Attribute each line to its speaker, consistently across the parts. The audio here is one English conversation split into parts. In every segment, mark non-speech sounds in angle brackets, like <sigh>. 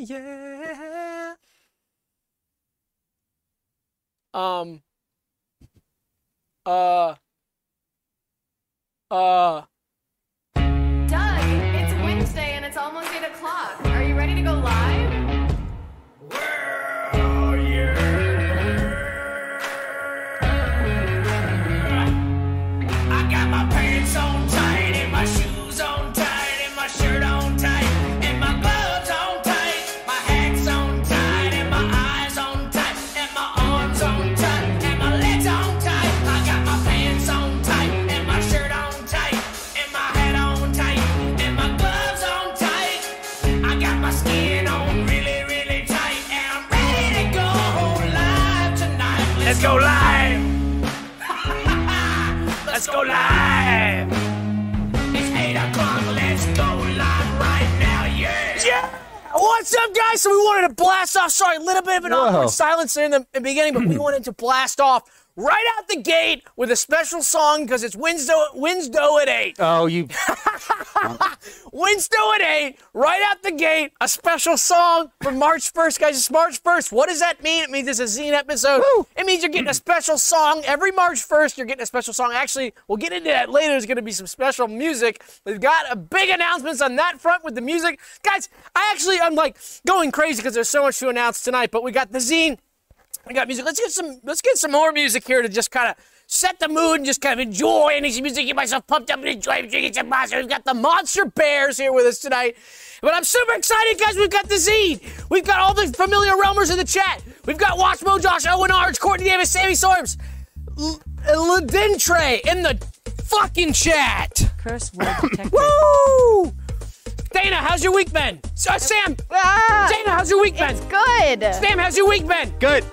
Speaker 1: yeah. Um. Uh. Uh. What's up, guys? So we wanted to blast off. Sorry, a little bit of an
Speaker 2: Whoa.
Speaker 1: awkward silence there in the beginning, but we <clears throat> wanted to blast off right out the gate with a special song because it's Wednesday, Wednesday at 8.
Speaker 2: Oh, you. <laughs>
Speaker 1: Wednesday at 8, right out the gate, a special song for March 1st, guys. It's March 1st. What does that mean? It means it's a zine episode. It means you're getting a special song. Every March 1st, you're getting a special song. Actually, we'll get into that later. There's going to be some special music. We've got a big announcements on that front with the music. Guys, I actually, I'm like going crazy because there's so much to announce tonight, but we got the zine. We got music. Let's get some. Let's get some more music here to just kind of set the mood and just kind of enjoy any music. Get myself pumped up and enjoy drinking some monster. We've got the Monster Bears here with us tonight, but I'm super excited, guys. We've got the Z. We've got all the familiar realmers in the chat. We've got Watchmo, Josh, Owen Arch, Courtney Davis, Sammy Storms, L- Ladintre in the fucking chat.
Speaker 3: Curse word detected. <laughs>
Speaker 1: Woo! Dana, how's your week been? Uh, Sam,
Speaker 3: Ah,
Speaker 1: Dana, how's your week been?
Speaker 3: it's good.
Speaker 1: Sam, how's your week been?
Speaker 2: Good.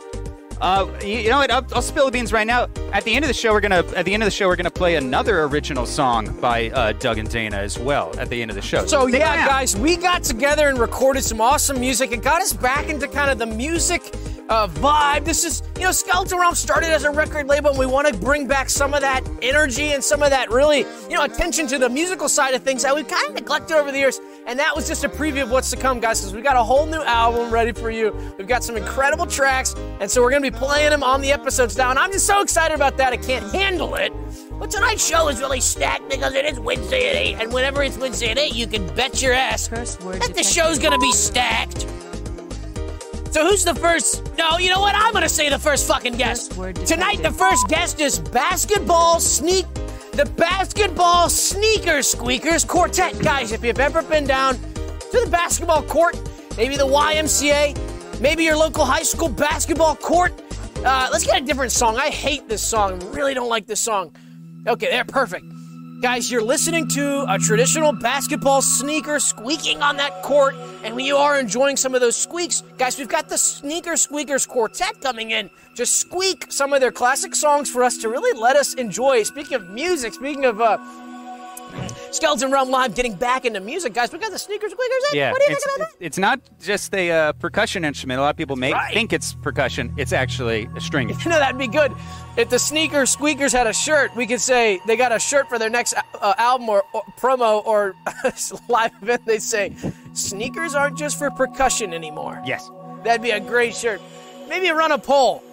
Speaker 2: Uh, you, you know what? I'll, I'll spill the beans right now. At the end of the show, we're gonna at the end of the show we're gonna play another original song by uh, Doug and Dana as well. At the end of the show.
Speaker 1: So
Speaker 2: Stick
Speaker 1: yeah, guys, we got together and recorded some awesome music and got us back into kind of the music uh, vibe. This is, you know, Skeleton Realm started as a record label, and we want to bring back some of that energy and some of that really, you know, attention to the musical side of things that we've kind of neglected over the years. And that was just a preview of what's to come, guys, because we got a whole new album ready for you. We've got some incredible tracks, and so we're going to be playing them on the episodes now. And I'm just so excited about that. I can't handle it. But tonight's show is really stacked because it is Wednesday at 8. And whenever it's Wednesday at 8, you can bet your ass that the show's gonna be stacked. So who's the first? No, you know what? I'm gonna say the first fucking guest.
Speaker 3: First
Speaker 1: Tonight, the first guest is basketball sneak, the basketball sneakers squeakers quartet. Guys, if you've ever been down to the basketball court, maybe the YMCA, maybe your local high school basketball court, uh, let's get a different song. I hate this song. Really don't like this song. Okay, there, perfect. Guys, you're listening to a traditional basketball sneaker squeaking on that court, and when you are enjoying some of those squeaks, guys, we've got the Sneaker Squeakers Quartet coming in. Just squeak some of their classic songs for us to really let us enjoy. Speaking of music, speaking of uh, Skeleton Realm Live getting back into music, guys, we got the Sneaker Squeakers in.
Speaker 2: Yeah,
Speaker 1: what do you
Speaker 2: it's,
Speaker 1: think about
Speaker 2: that? it's not just a uh, percussion instrument. A lot of people may
Speaker 1: Right.
Speaker 2: think it's percussion. It's actually a string. <laughs>
Speaker 1: You know, that'd be good. If the Sneaker Squeakers had a shirt, we could say they got a shirt for their next uh, album or, or promo or <laughs> live event. They'd say, Sneakers aren't just for percussion anymore.
Speaker 2: yes.
Speaker 1: That'd be a great shirt. Maybe run a poll.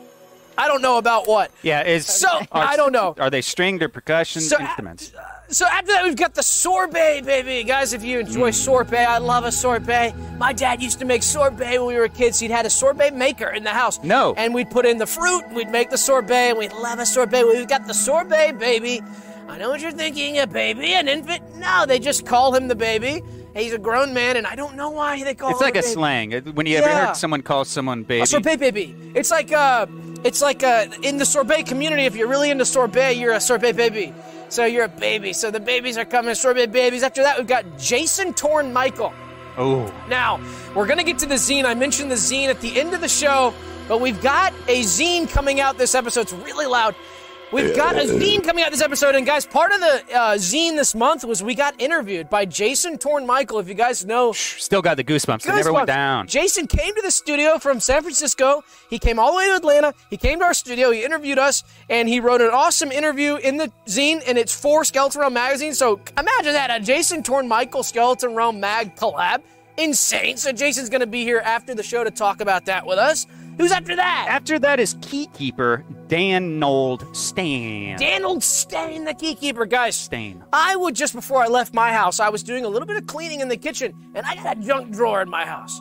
Speaker 1: I don't know about what.
Speaker 2: Yeah. Is
Speaker 1: So,
Speaker 2: are-
Speaker 1: I don't know.
Speaker 2: Are they stringed or percussion
Speaker 1: So, uh,
Speaker 2: instruments?
Speaker 1: So after that, we've got the sorbet, baby. Guys, if you enjoy sorbet, I love a sorbet. My dad used to make sorbet when we were kids. He'd had a sorbet maker in the house.
Speaker 2: No.
Speaker 1: And we'd put in the fruit, we'd make the sorbet, and we'd love a sorbet. We've got the sorbet, baby. I know what you're thinking, a baby, an infant. No, they just call him the baby. He's a grown man, and I don't know why they call him.
Speaker 2: It's
Speaker 1: him
Speaker 2: like a
Speaker 1: baby.
Speaker 2: slang. When you ever
Speaker 1: Yeah.
Speaker 2: heard someone call someone baby?
Speaker 1: A sorbet baby. It's like uh, it's like uh, in the sorbet community. If you're really into sorbet, you're a sorbet baby. So you're a baby. So the babies are coming, sorbet babies. After that, we've got Jason Torn Michael.
Speaker 2: Oh.
Speaker 1: Now we're gonna get to the zine. I mentioned the zine at the end of the show, but we've got a zine coming out this episode. It's really loud. We've got a zine coming out this episode, and guys, part of the uh, zine this month was we got interviewed by Jason Torn Michael. If you guys know
Speaker 2: Still got the goosebumps. They never went down.
Speaker 1: Jason came to the studio from San Francisco. He came all the way to Atlanta. He came to our studio. He interviewed us, and he wrote an awesome interview in the zine, and it's for Skeleton Realm magazine. So imagine that a Jason Torn Michael Skeleton Realm mag collab. insane. So Jason's going to be here after the show to talk about that with us. Who's after that?
Speaker 2: After that is keykeeper Dan Nold Stain.
Speaker 1: Dannold Stayn, the keykeeper. Guys,
Speaker 2: Stayn.
Speaker 1: I would just before I left my house, I was doing a little bit of cleaning in the kitchen, and I got a junk drawer in my house.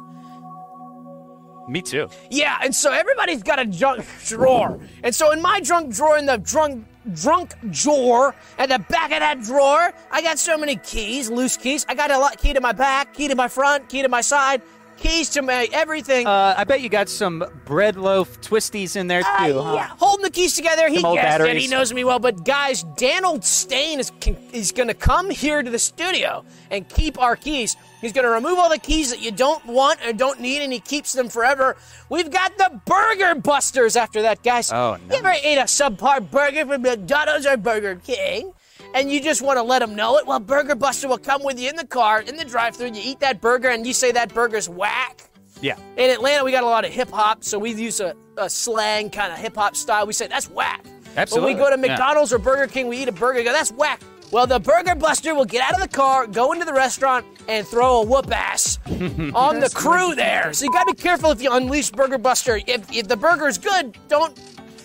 Speaker 2: Me too.
Speaker 1: Yeah, and so everybody's got a junk drawer. And so in my junk drawer, in the drunk drunk drawer, at the back of that drawer, I got so many keys, loose keys. I got a lot key to my back, key to my front, key to my side, keys to my everything.
Speaker 2: Uh, I bet you got some bread loaf twisties in there too,
Speaker 1: Uh,
Speaker 2: huh?
Speaker 1: yeah, holding the keys together. He gets it. He knows me well. But guys, Dannold Stayn is can, is going to come here to the studio and keep our keys. He's going to remove all the keys that you don't want or don't need, and he keeps them forever. We've got the Burger Busters after that, guys.
Speaker 2: Oh,
Speaker 1: You ever ate a subpar burger from McDonald's or Burger King? And you just want to let them know it? Well, Burger Buster will come with you in the car, in the drive-thru. You eat that burger, and you say that burger's whack.
Speaker 2: Yeah.
Speaker 1: In Atlanta, we got a lot of hip hop, so we use a, a slang kind of hip hop style. We say that's whack.
Speaker 2: Absolutely,
Speaker 1: When we go to
Speaker 2: yeah.
Speaker 1: McDonald's or Burger King, we eat a burger. Go, that's whack. Well, the Burger Buster will get out of the car, go into the restaurant, and throw a whoop ass <laughs> on the crew there. So you gotta be careful if you unleash Burger Buster. If, if the burger's good, don't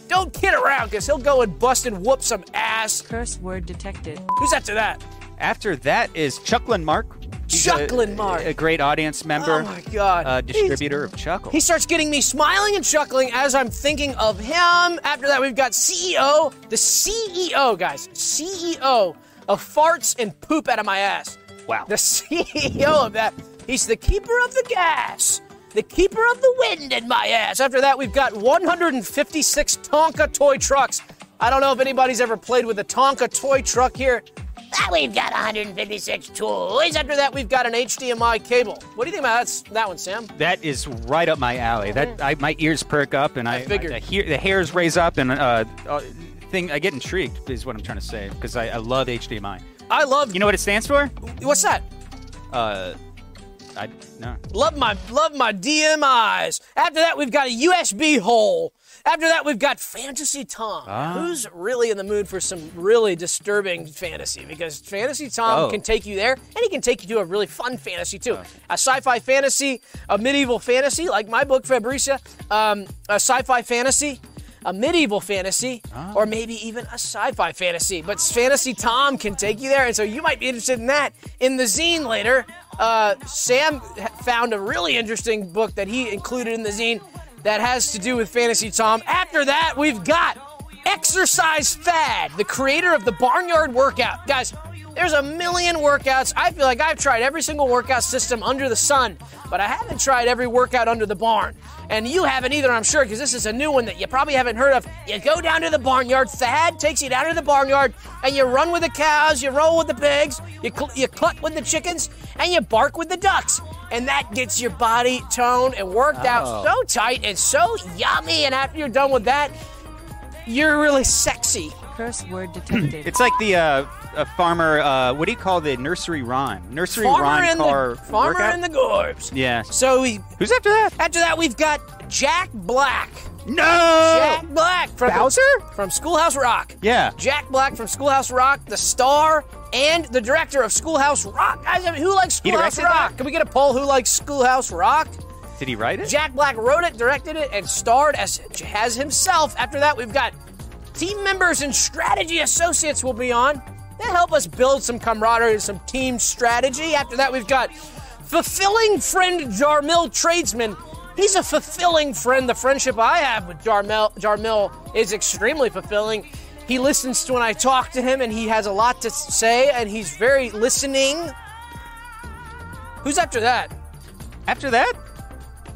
Speaker 1: don't kid around, because he'll go and bust and whoop some ass.
Speaker 3: Curse word detected.
Speaker 1: Who's after that?
Speaker 2: After that is Chucklin Mark.
Speaker 1: Chucklin Mark.
Speaker 2: A great audience member.
Speaker 1: Oh my God.
Speaker 2: Uh,
Speaker 1: He's-
Speaker 2: distributor of Chuckle.
Speaker 1: He starts getting me smiling and chuckling as I'm thinking of him. After that, we've got CEO, the CEO, guys, CEO of farts and poop out of my ass.
Speaker 2: Wow.
Speaker 1: The <laughs> CEO of that. He's the keeper of the gas, the keeper of the wind in my ass. After that, we've got 156 Tonka toy trucks. I don't know if anybody's ever played with a Tonka toy truck here. Ah, we've got 156 toys. After that, we've got an HDMI cable. What do you think about that's, that one, Sam?
Speaker 2: That is right up my alley. That I, my ears perk up and I,
Speaker 1: figured.
Speaker 2: I, hear, the hairs raise up and uh, uh, thing I get intrigued is what I'm trying to say because I, I love HDMI.
Speaker 1: I love
Speaker 2: You know what it stands for?
Speaker 1: What's that?
Speaker 2: Uh, I no.
Speaker 1: Love my love my DMIs. After that, we've got a USB hole. After that, we've got Fantasy Tom.
Speaker 2: Ah.
Speaker 1: Who's really in the mood for some really disturbing fantasy? Because Fantasy Tom
Speaker 2: Oh.
Speaker 1: can take you there, and he can take you to a really fun fantasy too. A sci-fi fantasy, a medieval fantasy, like my book Fabricia. Um, a sci-fi fantasy. A medieval fantasy, or maybe even a sci-fi fantasy, but Fantasy Tom can take you there, and so you might be interested in that. In the zine later, uh, Sam found a really interesting book that he included in the zine that has to do with Fantasy Tom. After that, we've got Exercise Thad, the creator of the Barnyard Workout. Guys, there's a million workouts. I feel like I've tried every single workout system under the sun, but I haven't tried every workout under the barn. And you haven't either, I'm sure, because this is a new one that you probably haven't heard of. You go down to the barnyard, Thad takes you down to the barnyard, and you run with the cows, you roll with the pigs, you, cl- you cluck with the chickens, and you bark with the ducks. And that gets your body toned and worked out so tight and so yummy. And after you're done with that, you're really sexy.
Speaker 3: Curse word detected.
Speaker 2: It's like the uh, a farmer. Uh, what do you call the nursery rhyme? Nursery
Speaker 1: Farmer
Speaker 2: rhyme car
Speaker 1: the farmer
Speaker 2: workout?
Speaker 1: in the gorbs.
Speaker 2: Yeah.
Speaker 1: So we,
Speaker 2: Who's after that?
Speaker 1: after that, we've got Jack Black.
Speaker 2: No.
Speaker 1: Jack Black from
Speaker 2: Bowser?
Speaker 1: from Schoolhouse Rock.
Speaker 2: Yeah.
Speaker 1: Jack Black from Schoolhouse Rock, the star and the director of Schoolhouse Rock. Guys, I mean, who likes Schoolhouse Rock?
Speaker 2: that?
Speaker 1: Can we get a poll? Who likes Schoolhouse Rock?
Speaker 2: Did he write it?
Speaker 1: Jack Black wrote it, directed it, and starred as as himself. After that, we've got team members and strategy associates will be on. That help us build some camaraderie and some team strategy. After that, we've got fulfilling friend Jarmill Tradesman. He's a fulfilling friend. The friendship I have with Jarmill, Jarmill is extremely fulfilling. He listens to when I talk to him, and he has a lot to say, and he's very listening. Who's after that?
Speaker 2: After that,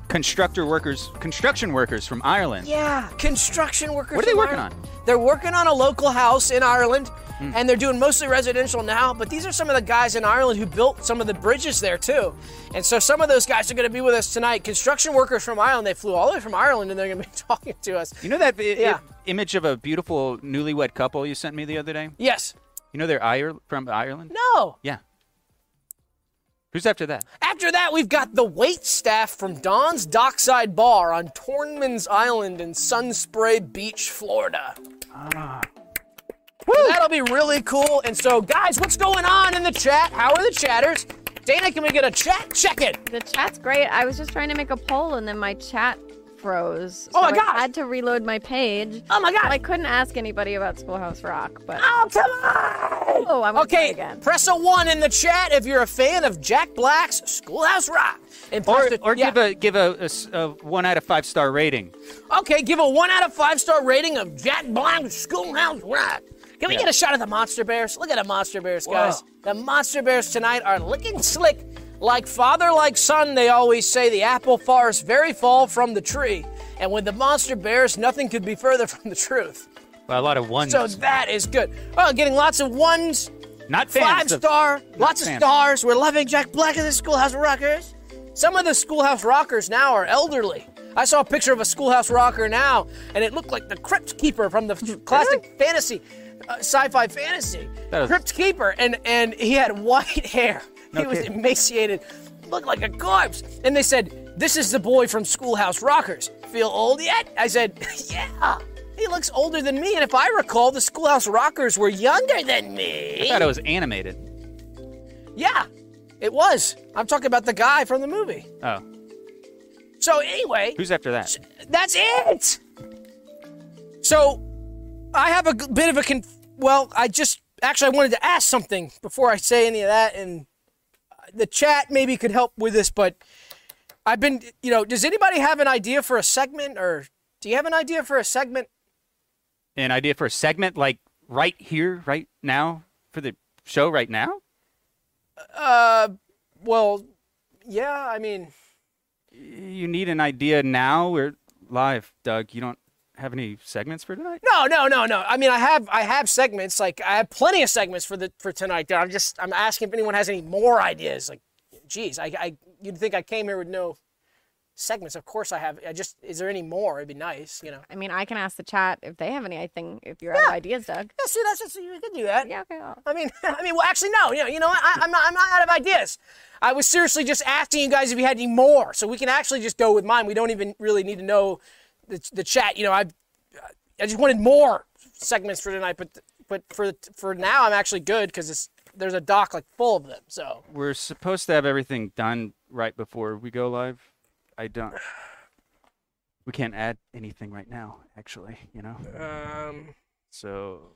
Speaker 2: constructor workers, construction workers from Ireland.
Speaker 1: Yeah, construction workers.
Speaker 2: What are they working
Speaker 1: Ireland.
Speaker 2: on?
Speaker 1: They're working on a local house in Ireland,
Speaker 2: Hmm.
Speaker 1: and they're doing mostly residential now. But these are some of the guys in Ireland who built some of the bridges there too. And so some of those guys are going to be with us tonight. Construction workers from Ireland. They flew all the way from Ireland, and they're going to be <laughs> talking to us.
Speaker 2: You know that i-
Speaker 1: Yeah.
Speaker 2: i- image of a beautiful newlywed couple you sent me the other day?
Speaker 1: Yes.
Speaker 2: You know they're Ire- from Ireland?
Speaker 1: No.
Speaker 2: Yeah. Who's after that?
Speaker 1: After that, we've got the wait staff from Don's Dockside Bar on Tornman's Island in Sunspray Beach, Florida. That'll be really cool. And so, guys, what's going on in the chat? How are the chatters? Dana, can we get a chat? Check it.
Speaker 4: The chat's great. I was just trying to make a poll and then my chat froze.
Speaker 1: Oh my god!
Speaker 4: I had to reload my page.
Speaker 1: Oh my
Speaker 4: So I couldn't ask anybody about Schoolhouse Rock, but
Speaker 1: Oh, come on.
Speaker 4: oh, I won't try
Speaker 1: Okay,
Speaker 4: again.
Speaker 1: press a one in the chat if you're a fan of Jack Black's Schoolhouse Rock. And
Speaker 2: Or,
Speaker 1: the-
Speaker 2: or
Speaker 1: yeah.
Speaker 2: give a give a, a s- a one out of five star rating.
Speaker 1: Okay, give a one out of five star rating of Jack Black's Schoolhouse Rock. Can we
Speaker 2: Yeah.
Speaker 1: get a shot of the Monster Bears? Look at the Monster Bears, guys. The Monster Bears tonight are looking slick. Like father, like son, they always say the apple falls very fall from the tree. And with the Monster Bears, nothing could be further <laughs> from the truth.
Speaker 2: Well, a lot of ones.
Speaker 1: So that is good. Oh, getting lots of ones,
Speaker 2: not fans
Speaker 1: five
Speaker 2: of-
Speaker 1: star, lots of
Speaker 2: fans.
Speaker 1: stars. We're loving Jack Black and the Schoolhouse Rockers. Some of the Schoolhouse Rockers now are elderly. I saw a picture of a Schoolhouse Rocker now, and it looked like the Crypt Keeper from the <laughs> classic fantasy, uh, sci-fi fantasy.
Speaker 2: That
Speaker 1: Crypt Keeper, and and he had white <laughs> hair.
Speaker 2: No
Speaker 1: he was
Speaker 2: kidding.
Speaker 1: emaciated, looked like a corpse. And they said, "This is the boy from Schoolhouse Rockers. Feel old yet?" I said, <laughs> "Yeah." He looks older than me, and if I recall, the Schoolhouse Rockers were younger than me.
Speaker 2: I thought it was animated.
Speaker 1: Yeah, it was. I'm talking about the guy from the movie.
Speaker 2: Oh,
Speaker 1: So anyway,
Speaker 2: who's after that?
Speaker 1: that's it. So I have a bit of a con- well, I just actually I wanted to ask something before I say any of that, and uh, the chat maybe could help with this, but I've been, you know, does anybody have an idea for a segment, or do you have an idea for a segment?
Speaker 2: An idea for a segment like right here, right now, for the show right now?
Speaker 1: Uh, well, yeah, I mean,
Speaker 2: You need an idea now. We're live, Doug. You don't have any segments for tonight?
Speaker 1: No, no, no, no. I mean, I have I have segments like I have plenty of segments for the for tonight. There, I'm just I'm asking if anyone has any more ideas. Like, geez, I, I you'd think I came here with no segments. Of course I have. I just is there any more? It'd be nice, you know.
Speaker 4: I mean, I can ask the chat if they have anything. If you're out of ideas, Doug.
Speaker 1: Yeah, see, that's just you can do that.
Speaker 4: Yeah, okay. I'll-
Speaker 1: I mean, <laughs> I mean, well, actually, no. You know, you know, what? I, I'm not I'm not out of ideas. I was seriously just asking you guys if you had any more, so we can actually just go with mine. We don't even really need to know the the chat. You know, I I just wanted more segments for tonight, but but for for now, I'm actually good because there's a doc like full of them. So
Speaker 2: We're supposed to have everything done right before we go live. I don't. We can't add anything right now, actually, you know?
Speaker 1: um
Speaker 2: So.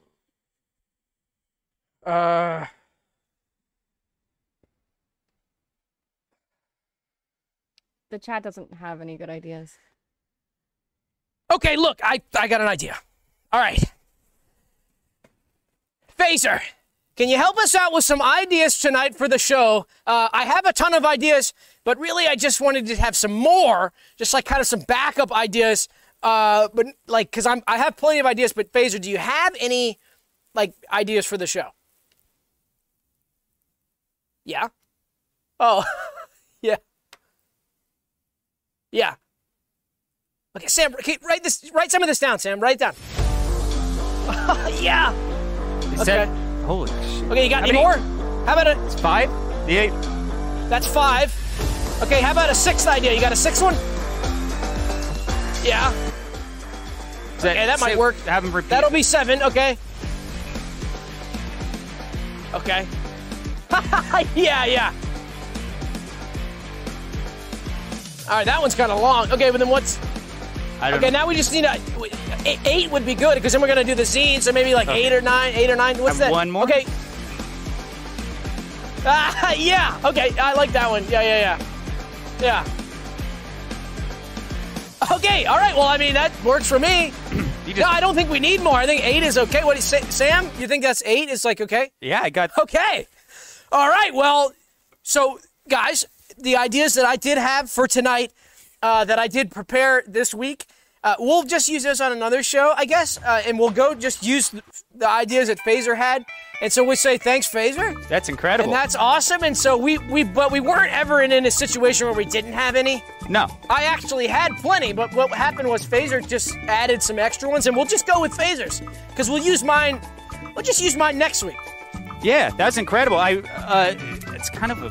Speaker 1: uh.
Speaker 4: The chat doesn't have any good ideas.
Speaker 1: Okay, look, I, I got an idea. All right. Phaser, can you help us out with some ideas tonight for the show? Uh, I have a ton of ideas, but really I just wanted to have some more, just like kind of some backup ideas. Uh, but like, cause I'm I have plenty of ideas. But Phaser, do you have any like ideas for the show? Yeah. Oh, <laughs> yeah. Yeah. Okay, Sam, okay, write this. Write some of this down, Sam. Write it down. <laughs> yeah.
Speaker 2: Is
Speaker 1: Okay.
Speaker 2: that- holy shit.
Speaker 1: Okay, you got
Speaker 2: How
Speaker 1: any
Speaker 2: many-
Speaker 1: more? How about a?
Speaker 2: It's five? The eight?
Speaker 1: That's five. Okay, how about a sixth idea? You got a sixth one? Yeah.
Speaker 2: Is that,
Speaker 1: Okay, that might work.
Speaker 2: Have them repeat.
Speaker 1: That'll be seven. Okay. Okay. <laughs> yeah, yeah. All right, that one's kind of long. Okay, but then what's? Okay,
Speaker 2: know.
Speaker 1: now we just need a eight- eight would be good because then we're gonna do the zine. So maybe like
Speaker 2: Okay.
Speaker 1: eight or nine, eight or nine. What's that?
Speaker 2: one more?
Speaker 1: Okay. Ah, <laughs> yeah. Okay, I like that one. Yeah, yeah, yeah, yeah. Okay, all right. Well, I mean that works for me. <clears throat>
Speaker 2: Just,
Speaker 1: No, I don't think we need more. I think eight is okay. What is Sa- Sam? You think that's eight? It's like okay?
Speaker 2: yeah, I got.
Speaker 1: Okay. All right. Well, so guys, the ideas that I did have for tonight, uh, that I did prepare this week, uh, we'll just use this on another show, I guess, uh, and we'll go just use the, ideas that Phaser had, and so we say thanks, Phaser,
Speaker 2: That's incredible.
Speaker 1: and that's awesome. And so we we but we weren't ever in, in a situation where we didn't have any.
Speaker 2: no.
Speaker 1: I actually had plenty, but what happened was Phaser just added some extra ones, and we'll just go with Phasers because we'll use mine. We'll just use mine next week.
Speaker 2: Yeah, that's incredible. I. Uh, it's kind of a,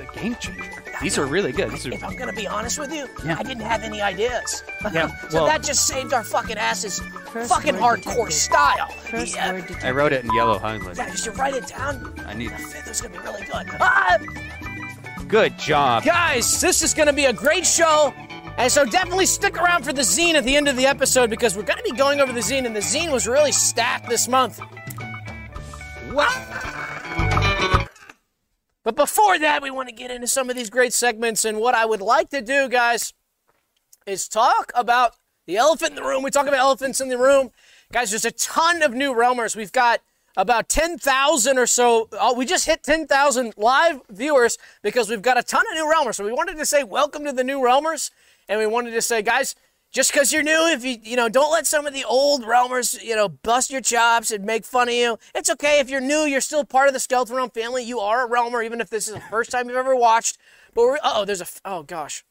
Speaker 2: a game changer. These are really good. These are
Speaker 1: If I'm gonna be honest with you,
Speaker 2: Yeah.
Speaker 1: I didn't have any ideas.
Speaker 2: Yeah, <laughs>
Speaker 1: so
Speaker 2: well-
Speaker 1: that just saved our fucking asses, fucking hardcore
Speaker 3: detected.
Speaker 1: style.
Speaker 3: First
Speaker 1: yeah.
Speaker 3: word detected.
Speaker 2: I wrote it in yellow highlight.
Speaker 1: Yeah, just to write it down.
Speaker 2: I need-
Speaker 1: The fifth is gonna be really good. Ah, <laughs>
Speaker 2: Good job.
Speaker 1: guys, this is gonna be a great show. And so definitely stick around for the zine at the end of the episode because we're gonna be going over the zine, and the zine was really stacked this month. Wow. But before that, we want to get into some of these great segments. And what I would like to do, guys, is talk about the elephant in the room. We talk about elephants in the room. Guys, there's a ton of new Realmers. We've got about 10,000 or so. Oh, we just hit 10,000 live viewers because we've got a ton of new Realmers. So we wanted to say welcome to the new Realmers. And we wanted to say, guys, just because you're new, if you, you know, don't let some of the old Realmers, you know, bust your chops and make fun of you. It's okay if you're new, you're still part of the Skeleton Realm family. You are a Realmer, even if this is the first time you've ever watched. But we're, oh, there's a oh gosh.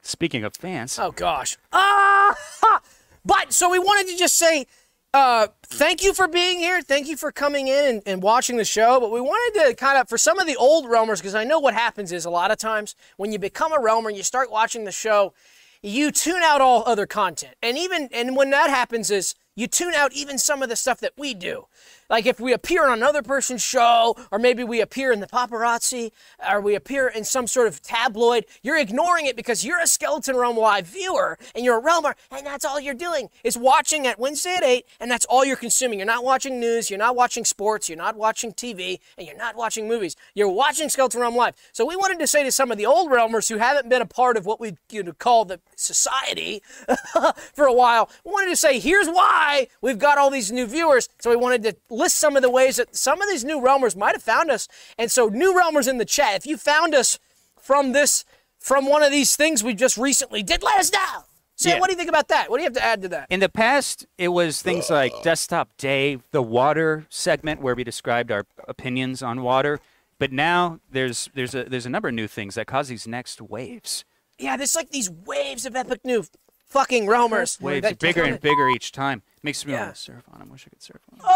Speaker 2: Speaking of fans,
Speaker 1: Oh gosh. Ah! <laughs> But so we wanted to just say uh, thank you for being here. Thank you for coming in and, and watching the show. But we wanted to kind of for some of the old realmers because I know what happens is a lot of times when you become a realmer and you start watching the show, you tune out all other content. And even and when that happens is you tune out even some of the stuff that we do. Like if we appear on another person's show, or maybe we appear in the paparazzi, or we appear in some sort of tabloid, you're ignoring it because you're a Skeleton Realm live viewer and you're a realmer, and that's all you're doing is watching at Wednesday at 8, and that's all you're consuming. You're not watching news, you're not watching sports, you're not watching TV, and you're not watching movies. You're watching Skeleton Realm live. So we wanted to say to some of the old realmers who haven't been a part of what we you know, call the society <laughs> for a while, we wanted to say, here's why we've got all these new viewers. So we wanted to list some of the ways that some of these new realmers might have found us. And so, new realmers in the chat, if you found us from this, from one of these things we just recently did, let us know. Sam,
Speaker 2: Yeah.
Speaker 1: what do you think about that? What do you have to add to that?
Speaker 2: in the past, it was things like Desktop Day, the water segment where we described our opinions on water. But now there's there's a there's a number of new things that cause these next waves.
Speaker 1: Yeah, there's like these waves of epic new fucking realmers.
Speaker 2: Waves bigger and bigger each time. Makes me
Speaker 1: Yeah.
Speaker 2: want to surf on them. Wish I could surf on them.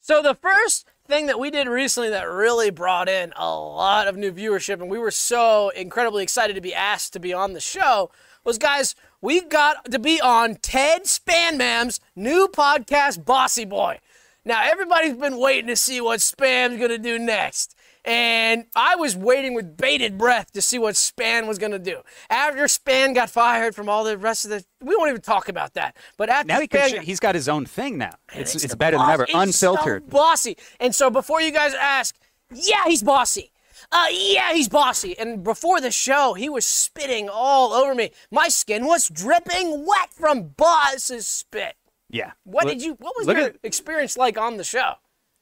Speaker 1: So the first thing that we did recently that really brought in a lot of new viewership, and we were so incredibly excited to be asked to be on the show, was guys, we got to be on Ted Spanmam's new podcast, Bossy Boy. Now everybody's been waiting to see what Spam's gonna do next. And I was waiting with bated breath to see what Span was going to do. After Span got fired from all the rest of the, we won't even talk about that. But after
Speaker 2: Now he
Speaker 1: Span,
Speaker 2: sh- he's got his own thing now. It's it's
Speaker 1: the
Speaker 2: better than ever.
Speaker 1: It's
Speaker 2: Unfiltered.
Speaker 1: so bossy. And so before you guys ask, yeah, he's bossy. Uh, yeah, he's bossy. And before the show, he was spitting all over me. My skin was dripping wet from Boss's spit.
Speaker 2: Yeah.
Speaker 1: What
Speaker 2: Look-
Speaker 1: did you? What was your
Speaker 2: at-
Speaker 1: experience like on the show?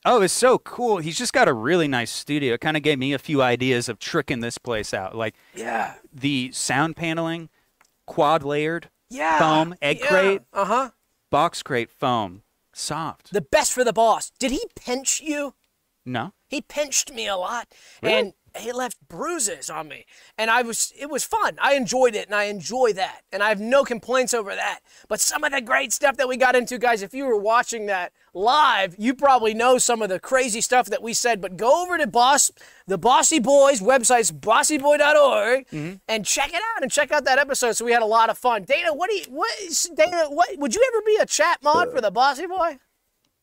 Speaker 2: Oh, it's so cool. He's just got a really nice studio. It kind of gave me a few ideas of tricking this place out. Like
Speaker 1: Yeah.
Speaker 2: the sound paneling, quad layered,
Speaker 1: Yeah.
Speaker 2: foam, egg crate,
Speaker 1: Uh huh.
Speaker 2: box crate foam, soft.
Speaker 1: The best for the boss. Did he pinch you?
Speaker 2: No.
Speaker 1: He pinched me a lot, and he left bruises on me. And I was, it was fun. I enjoyed it, and I enjoy that, and I have no complaints over that. But some of the great stuff that we got into, guys, if you were watching that live, you probably know some of the crazy stuff that we said. But go over to Boss, the Bossy Boys website's bossyboy.org, mm-hmm. and check it out and check out that episode. So we had a lot of fun. Dana, what do you, what, is, Dana, what would you ever be a chat mod for the Bossy Boy?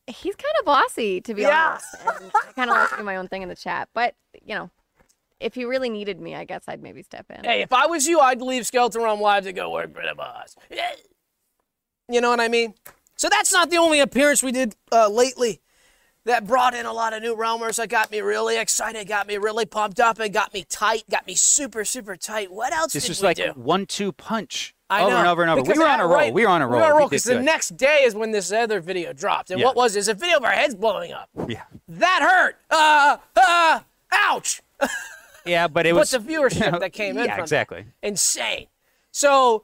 Speaker 4: He's kind of bossy, to be
Speaker 1: Yeah.
Speaker 4: honest. And I kind of like to do my own thing in the chat. But, you know, if you really needed me, I guess I'd maybe step in.
Speaker 1: Hey, if I was you, I'd leave Skeleton Realm Live to go work for the boss. Yeah. You know what I mean? So that's not the only appearance we did uh, lately that brought in a lot of new realmers. That got me really excited, got me really pumped up, and got me tight, got me super, super tight. What else
Speaker 2: This
Speaker 1: did
Speaker 2: was
Speaker 1: we
Speaker 2: like
Speaker 1: do?
Speaker 2: one-two punch
Speaker 1: I
Speaker 2: over
Speaker 1: know.
Speaker 2: and over and over.
Speaker 1: Because
Speaker 2: we were on a roll.
Speaker 1: right-
Speaker 2: we were on a roll.
Speaker 1: We were on a roll because the
Speaker 2: good.
Speaker 1: next day is when this other video dropped. And
Speaker 2: Yeah.
Speaker 1: what was it? It's a video of our heads blowing up.
Speaker 2: Yeah.
Speaker 1: That hurt. Uh, uh, ouch. <laughs>
Speaker 2: Yeah, but it
Speaker 1: But
Speaker 2: was
Speaker 1: the viewership <laughs> that came in
Speaker 2: Yeah,
Speaker 1: from that.
Speaker 2: exactly.
Speaker 1: insane. So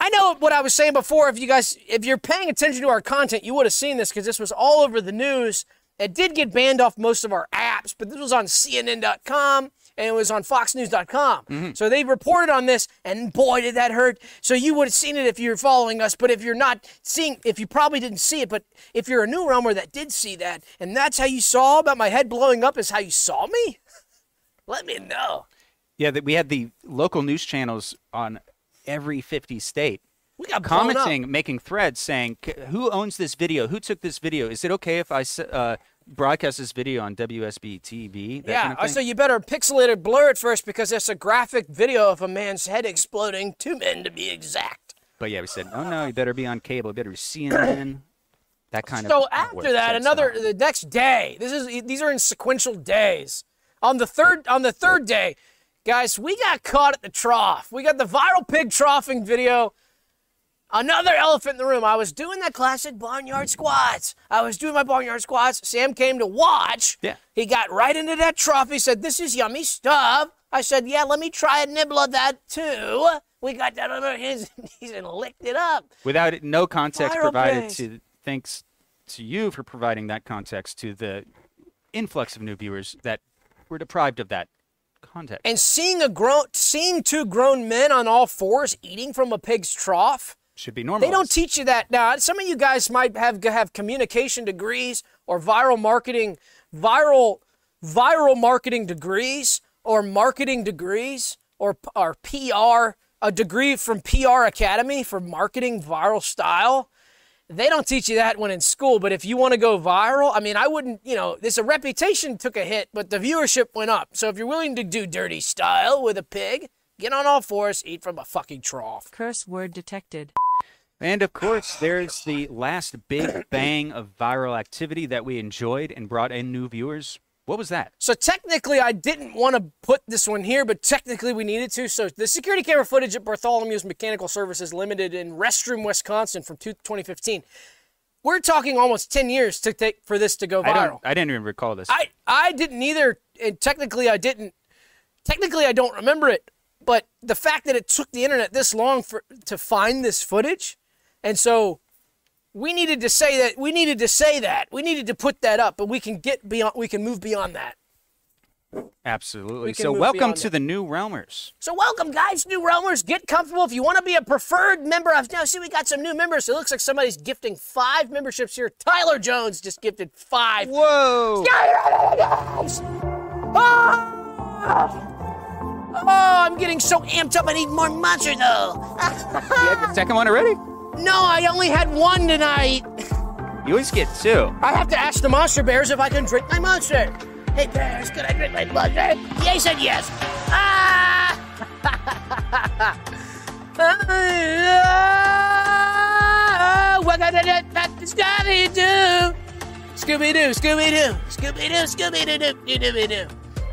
Speaker 1: I know what I was saying before. If you guys, if you're paying attention to our content, you would have seen this because this was all over the news. It did get banned off most of our apps, but this was on CNN.com. and it was on FoxNews.com.
Speaker 2: Mm-hmm.
Speaker 1: So they reported on this, and boy, did that hurt. So you would have seen it if you're following us, but if you're not seeing, if you probably didn't see it, but if you're a new realmer that did see that, and that's how you saw about my head blowing up, is how you saw me. Let me know.
Speaker 2: Yeah, that we had the local news channels on every 50 state
Speaker 1: We got
Speaker 2: commenting, making threads saying, "Who owns this video? Who took this video? Is it okay if I uh, broadcast this video on WSB TV?" That
Speaker 1: Yeah,
Speaker 2: kind of
Speaker 1: so you better pixelate or blur it first because it's a graphic video of a man's head exploding. Two men to be exact.
Speaker 2: But yeah, we said, "Oh no, you better be on cable. You better be CNN." That kind
Speaker 1: So
Speaker 2: of.
Speaker 1: So
Speaker 2: after
Speaker 1: that, another the next day. This is these are in sequential days. On the third on the third day, guys, we got caught at the trough. We got the viral pig troughing video. Another elephant in the room. I was doing that classic barnyard squats. I was doing my barnyard squats. Sam came to watch.
Speaker 2: Yeah.
Speaker 1: He got right into that trough. He said, "This is yummy stuff." I said, "Yeah, let me try a nibble of that too." We got that on our hands and <laughs> knees and licked it up.
Speaker 2: without it, no context
Speaker 1: Viral
Speaker 2: provided
Speaker 1: pigs.
Speaker 2: to thanks to you for providing that context to the influx of new viewers that were deprived of that context.
Speaker 1: And seeing a grown, seeing two grown men on all fours eating from a pig's trough,
Speaker 2: Should be normal.
Speaker 1: they don't teach you that. Now, some of you guys might have have communication degrees or viral marketing, viral, viral marketing degrees or marketing degrees or or PR, a degree from PR Academy for marketing viral style. They don't teach you that when in school, but if you want to go viral, I mean, I wouldn't, you know, this a reputation took a hit, but the viewership went up. So if you're willing to do dirty style with a pig, get on all fours, eat from a fucking trough.
Speaker 3: Curse word detected.
Speaker 2: And of course, there's the last big bang of viral activity that we enjoyed and brought in new viewers. What was that?
Speaker 1: So technically, I didn't want to put this one here, but technically we needed to. So the security camera footage at Bartholomew's Mechanical Services Limited in Restroom, Wisconsin, from two- 2015. We're talking almost 10 years to take for this to go
Speaker 2: I
Speaker 1: viral.
Speaker 2: don't. I didn't even recall this.
Speaker 1: I I didn't either, and technically I didn't. Technically, I don't remember it, but the fact that it took the internet this long for to find this footage, and so we needed to say that we needed to say that we needed to put that up, but we can get beyond. We can move beyond that.
Speaker 2: Absolutely.
Speaker 1: We
Speaker 2: So welcome to
Speaker 1: that.
Speaker 2: the new Realmers.
Speaker 1: So welcome, guys, new realmers. Get comfortable. If you want to be a preferred member of now, see we got some new members. It looks like somebody's gifting five memberships here. Tyler Jones just gifted five.
Speaker 2: Whoa!
Speaker 1: Ah! Oh, I'm getting so amped up. I need more monster though.
Speaker 2: You had the second one already?
Speaker 1: No, I only had one tonight.
Speaker 2: You always get two.
Speaker 1: I have to ask the monster bears if I can drink my monster. Hey bears, can I drink my monster? They said yes. Ah! <laughs> What do? Scooby Doo. Scooby Doo, Scooby Doo, Scooby Doo, Scooby Doo, Doo, Doo, Doo.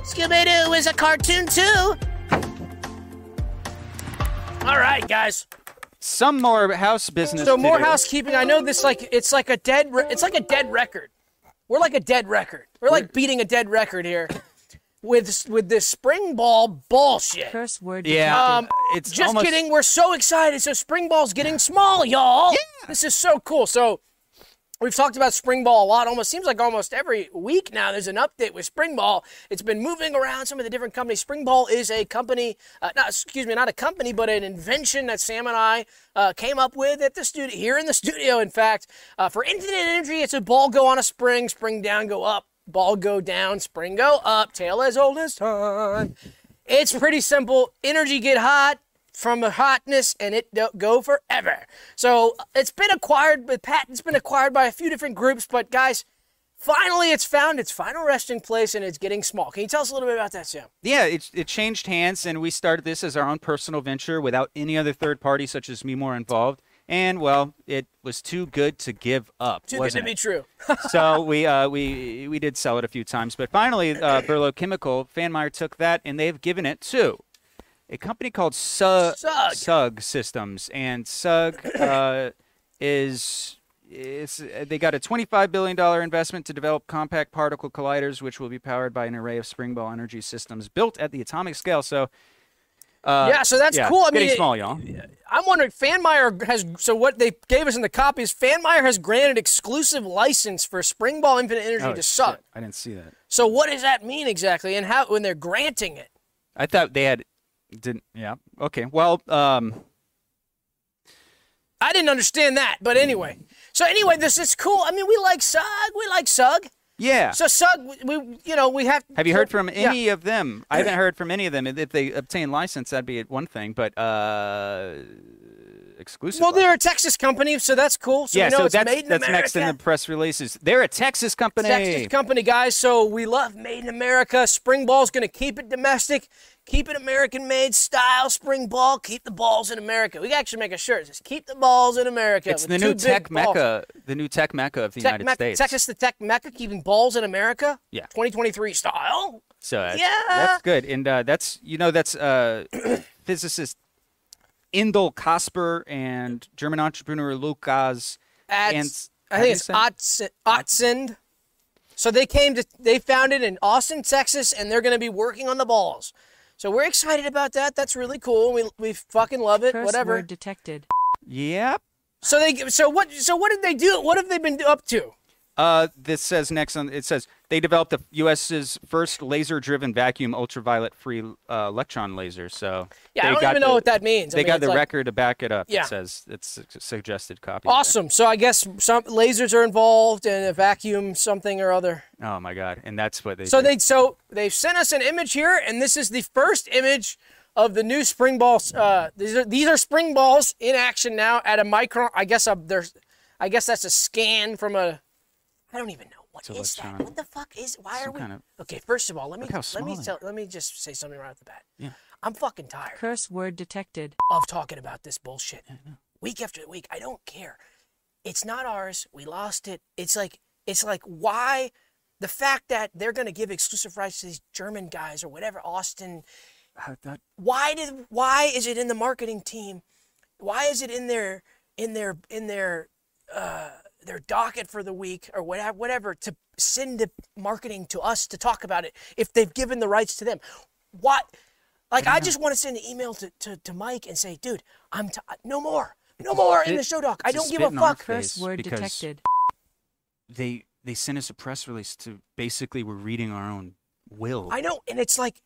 Speaker 1: Scooby Doo is a cartoon too. All right, guys.
Speaker 2: Some more house business.
Speaker 1: So
Speaker 2: to
Speaker 1: more
Speaker 2: do.
Speaker 1: housekeeping. I know this like it's like a dead re- it's like a dead record. We're like a dead record. We're like beating a dead record here with with this spring ball bullshit.
Speaker 3: Curse word
Speaker 2: Yeah.
Speaker 1: Um,
Speaker 2: it's
Speaker 1: just
Speaker 2: almost,
Speaker 1: kidding. We're so excited. So spring ball's getting small, y'all. Yeah. This is so cool. So we've talked about spring ball a lot. Almost seems like almost every week now. There's an update with spring ball. It's been moving around some of the different companies. Spring ball is a company, uh, not excuse me, not a company, but an invention that Sam and I uh, came up with at the studio here in the studio. In fact, uh, for infinite energy, it's a ball go on a spring, spring down, go up. Ball go down, spring go up, tail as old as time. It's pretty simple. Energy get hot from the hotness and it don't go forever. So it's been acquired, but patent's been acquired by a few different groups. But guys, finally it's found its final resting place and it's getting small. Can you tell us a little bit about that, Sam?
Speaker 2: Yeah, it, it changed hands, and we started this as our own personal venture without any other third party, such as me, more involved. And well, it was too good to give up.
Speaker 1: Too good to be
Speaker 2: it?
Speaker 1: true. <laughs>
Speaker 2: so we uh, we we did sell it a few times, but finally, uh, <clears throat> Burlow Chemical, Fanmeyer took that, and they've given it to a company called Sug,
Speaker 1: Sug.
Speaker 2: Systems, and Sug <coughs> uh, is. It's, they got a $25 billion investment to develop compact particle colliders, which will be powered by an array of spring ball energy systems built at the atomic scale. So, Uh,
Speaker 1: Yeah, so that's
Speaker 2: yeah,
Speaker 1: cool. I
Speaker 2: getting
Speaker 1: mean,
Speaker 2: small, y'all.
Speaker 1: I'm wondering, Fanmeyer has so what they gave us in the copy is Fanmeyer has granted exclusive license for Spring Ball Infinite Energy
Speaker 2: Oh,
Speaker 1: to
Speaker 2: shit.
Speaker 1: suck.
Speaker 2: I didn't see that.
Speaker 1: So what does that mean exactly, and how when they're granting it?
Speaker 2: I thought they had didn't. Yeah. Okay. Well, um,
Speaker 1: I didn't understand that, but anyway. So anyway, this is cool. I mean, we like Sug. We like Sug.
Speaker 2: yeah.
Speaker 1: So Sug, we, we you know we have.
Speaker 2: Have you heard from
Speaker 1: Yeah.
Speaker 2: any of them? I haven't heard from any of them. If they obtain license, that'd be one thing. But uh, exclusive.
Speaker 1: Well,
Speaker 2: license.
Speaker 1: they're a Texas company, so that's cool. So
Speaker 2: yeah. so
Speaker 1: it's
Speaker 2: that's
Speaker 1: made in
Speaker 2: that's
Speaker 1: America.
Speaker 2: next in the press releases. They're a Texas company.
Speaker 1: Texas company, guys. So we love made in America. Spring Ball's going to keep it domestic, keep it American made style. Spring Ball, keep the balls in America. We actually make a shirt. says keep the balls in America.
Speaker 2: it's the new tech mecca. The new tech mecca of the
Speaker 1: Tech
Speaker 2: United
Speaker 1: Mecca-
Speaker 2: States.
Speaker 1: Texas, the tech mecca, keeping balls in America.
Speaker 2: Yeah.
Speaker 1: 2023 style.
Speaker 2: So that's,
Speaker 1: Yeah.
Speaker 2: that's good, and uh, that's you know that's uh, <clears throat> physicist Indel Kasper and German entrepreneur Lukas.
Speaker 1: At,
Speaker 2: and
Speaker 1: I think it's. Otsend. So they came to, they found it in Austin, Texas, and they're going to be working on the balls. So we're excited about that. That's really cool. We, we fucking love it.
Speaker 3: Curse
Speaker 1: Whatever.
Speaker 3: word detected.
Speaker 2: Yep.
Speaker 1: So they so what so what did they do? What have they been up to?
Speaker 2: Uh, this says next on it says they developed the U.S.'s first laser-driven vacuum ultraviolet-free uh, electron laser. So
Speaker 1: Yeah, I don't even know what that means. I
Speaker 2: They
Speaker 1: mean,
Speaker 2: got the
Speaker 1: like-
Speaker 2: record to back it up.
Speaker 1: Yeah.
Speaker 2: It says it's su- suggested copy. there.
Speaker 1: Awesome. So I guess some lasers are involved and a vacuum something or other.
Speaker 2: Oh my god! And that's what they.
Speaker 1: So
Speaker 2: did.
Speaker 1: they so they sent us an image here, and this is the first image of the new spring balls. Uh, these are these are spring balls in action now at a micron. I guess a, there's, I guess that's a scan from a. I don't even know what
Speaker 2: It's
Speaker 1: is that.
Speaker 2: electronic.
Speaker 1: What the fuck is? Why
Speaker 2: Some
Speaker 1: are we?
Speaker 2: kind of-
Speaker 1: Okay, first of all, let me let me tell, let me just say something right off the bat.
Speaker 2: Yeah.
Speaker 1: I'm fucking tired.
Speaker 3: Curse word detected.
Speaker 1: of talking about this bullshit week after week. I don't care. It's not ours. We lost it. It's like it's like why the fact that they're going to give exclusive rights to these German guys or whatever Austin.
Speaker 2: I thought-
Speaker 1: Why did why is it in the marketing team? Why is it in their in their in their uh, their docket for the week or whatever whatever to send the marketing to us to talk about it if they've given the rights to them? What? Like I, just want to send an email to, to, to Mike and say, dude, I'm t- no more, no more in the show doc. I don't give a
Speaker 2: spit in our
Speaker 1: fuck.
Speaker 2: First
Speaker 3: word detected.
Speaker 2: They they sent us a press release to basically we're reading our own will.
Speaker 1: I know, and it's like,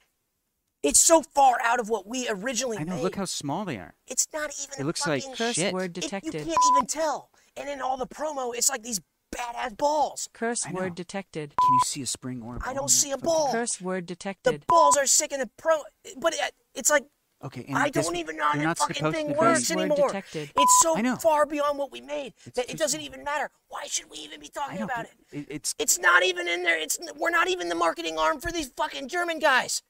Speaker 1: it's so far out of what we originally
Speaker 2: I know.
Speaker 1: made.
Speaker 2: Look how small they are.
Speaker 1: it's not even.
Speaker 2: It looks like
Speaker 1: fucking,
Speaker 3: Curse
Speaker 2: shit.
Speaker 3: word
Speaker 1: it- you can't even tell. And in all the promo, it's like these badass balls.
Speaker 3: Curse
Speaker 2: I know.
Speaker 3: word detected.
Speaker 2: Can you see a spring or a
Speaker 1: I
Speaker 2: ball in
Speaker 1: don't see a ball.
Speaker 3: Curse word detected.
Speaker 1: The balls are sick in the pro, but it, it's like
Speaker 2: Okay. And
Speaker 1: I
Speaker 2: this-
Speaker 1: don't even know how
Speaker 2: they're
Speaker 1: that fucking thing works anymore.
Speaker 3: detected.
Speaker 1: It's so far beyond what we made that it doesn't even matter. Why should we even be talking
Speaker 2: know.
Speaker 1: about it?
Speaker 2: it- It's
Speaker 1: It's not even in there. It's we're not even the marketing arm for these fucking German guys.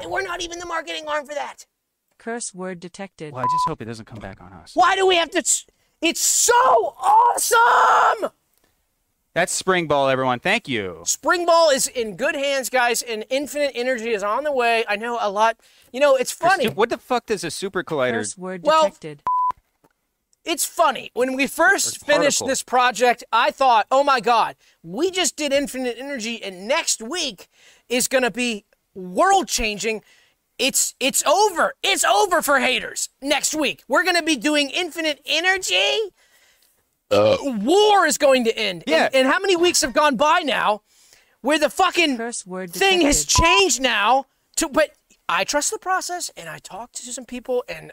Speaker 1: And we're not even the marketing arm for that.
Speaker 3: Curse word detected.
Speaker 2: well. I just hope it doesn't come back on us.
Speaker 1: Why do we have to? S- It's so awesome.
Speaker 2: That's spring ball, everyone. Thank you.
Speaker 1: Spring Ball is in good hands, guys, and Infinite Energy is on the way. I know a lot. You know, it's funny.
Speaker 2: What the fuck does a super collider?
Speaker 3: Curse word
Speaker 1: Well,
Speaker 3: detected.
Speaker 1: It's funny. When we first finished this project, I thought, oh my God, we just did Infinite Energy, and next week is going to be world changing. It's it's over. It's over for haters. Next week, we're going to be doing Infinite Energy. Uh. War is going to end.
Speaker 2: Yeah.
Speaker 1: And, and how many weeks have gone by now where the fucking
Speaker 3: Curse word
Speaker 1: thing has changed now to but I trust the process and I talked to some people and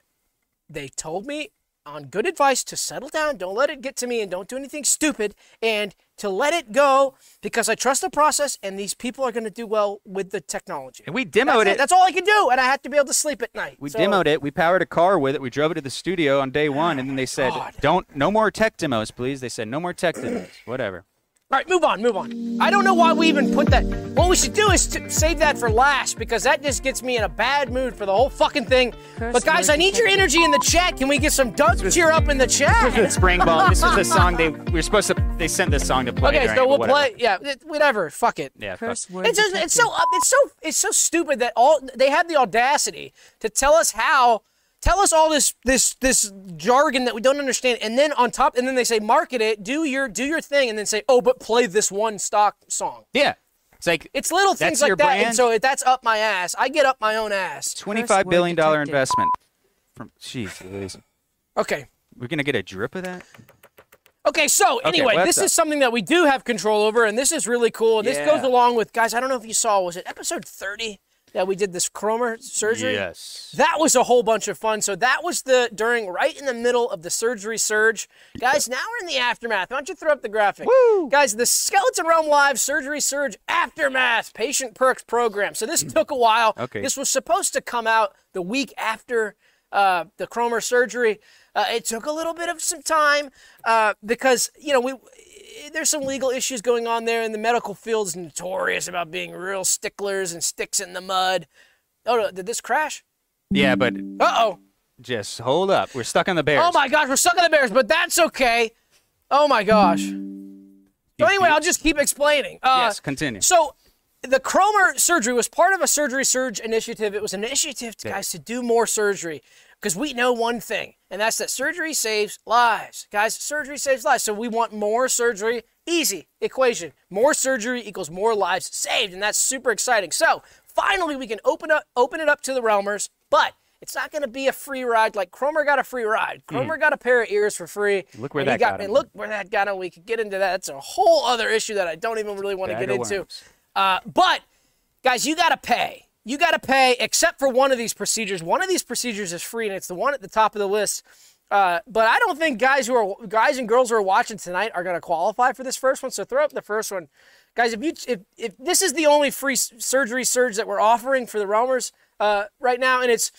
Speaker 1: they told me on good advice to settle down, don't let it get to me and don't do anything stupid and to let it go because I trust the process and these people are going to do well with the technology.
Speaker 2: And we
Speaker 1: That's
Speaker 2: demoed
Speaker 1: it.
Speaker 2: it.
Speaker 1: That's all I can do and I have to be able to sleep at night.
Speaker 2: We
Speaker 1: So-
Speaker 2: demoed it. We powered a car with it. We drove it to the studio on day one, and then they said,
Speaker 1: God.
Speaker 2: "Don't, no more tech demos, please." They said, "No more tech demos." Whatever.
Speaker 1: All right, move on, move on. I don't know why we even put that. What we should do is to save that for last because that just gets me in a bad mood for the whole fucking thing.
Speaker 3: Curse
Speaker 1: but guys, I need your energy in the chat. Can we get some Doug cheer up in the chat?
Speaker 2: Spring ball. This is the song they we were supposed to. They sent this song to play.
Speaker 1: Okay, so we'll
Speaker 2: whatever.
Speaker 1: play. Yeah, it- whatever. Fuck it.
Speaker 2: Yeah. fuck.
Speaker 3: Curse word
Speaker 1: It's just, it's so. It's so it's so stupid that all they have the audacity to tell us how tell us all this this this jargon that we don't understand, and then on top, and then they say market it, do your do your thing, and then say oh, but play this one stock song.
Speaker 2: Yeah. It's like
Speaker 1: It's little things like
Speaker 2: your
Speaker 1: that, and
Speaker 2: brand?
Speaker 1: so that's up my ass. I get up my own ass.
Speaker 3: 25
Speaker 2: billion dollar investment. From jeez,
Speaker 1: Okay.
Speaker 2: we're gonna get a drip of that.
Speaker 1: Okay, so anyway,
Speaker 2: what's
Speaker 1: this
Speaker 2: up?
Speaker 1: is something that we do have control over, and this is really cool. And this goes along with guys. I don't know if you saw. Was it episode thirty that we did this Cromer surgery?
Speaker 2: Yes.
Speaker 1: That was a whole bunch of fun. So that was the during right in the middle of the surgery surge. Guys, now we're in the aftermath. Why don't you throw up the graphic? Woo! Guys, the Skeleton Realm Live Surgery Surge Aftermath Patient Perks Program. So this took a while.
Speaker 2: Okay.
Speaker 1: This was supposed to come out the week after uh, the Cromer surgery. Uh, it took a little bit of some time uh, because, you know, we there's some legal issues going on there, and the medical field's notorious about being real sticklers and sticks in the mud. Oh, no, did this crash?
Speaker 2: Yeah, but
Speaker 1: Uh oh.
Speaker 2: just hold up. We're stuck on the Bears.
Speaker 1: Oh my gosh, we're stuck in the Bears, but that's okay. Oh my gosh. So anyway, I'll just keep explaining. Uh,
Speaker 2: Yes, continue.
Speaker 1: So the Cromer surgery was part of a surgery surge initiative. It was an initiative, guys, to do more surgery because we know one thing, and that's that surgery saves lives. Guys, surgery saves lives. So we want more surgery. Easy equation. More surgery equals more lives saved, and that's super exciting. So finally, we can open up, open it up to the Realmers, but it's not going to be a free ride like Cromer got a free ride. Cromer got a pair of ears for free.
Speaker 2: Hmm. Look where that got him.
Speaker 1: And look where that got him. We could get into that. That's a whole other issue that I don't even really want to get into. Uh, but guys, you got to pay. You got to pay, except for one of these procedures. One of these procedures is free, and it's the one at the top of the list. Uh, but I don't think guys who are guys and girls who are watching tonight are going to qualify for this first one. So throw up the first one, guys. If you if, if this is the only free surgery surge that we're offering for the Realmers uh, right now, and it's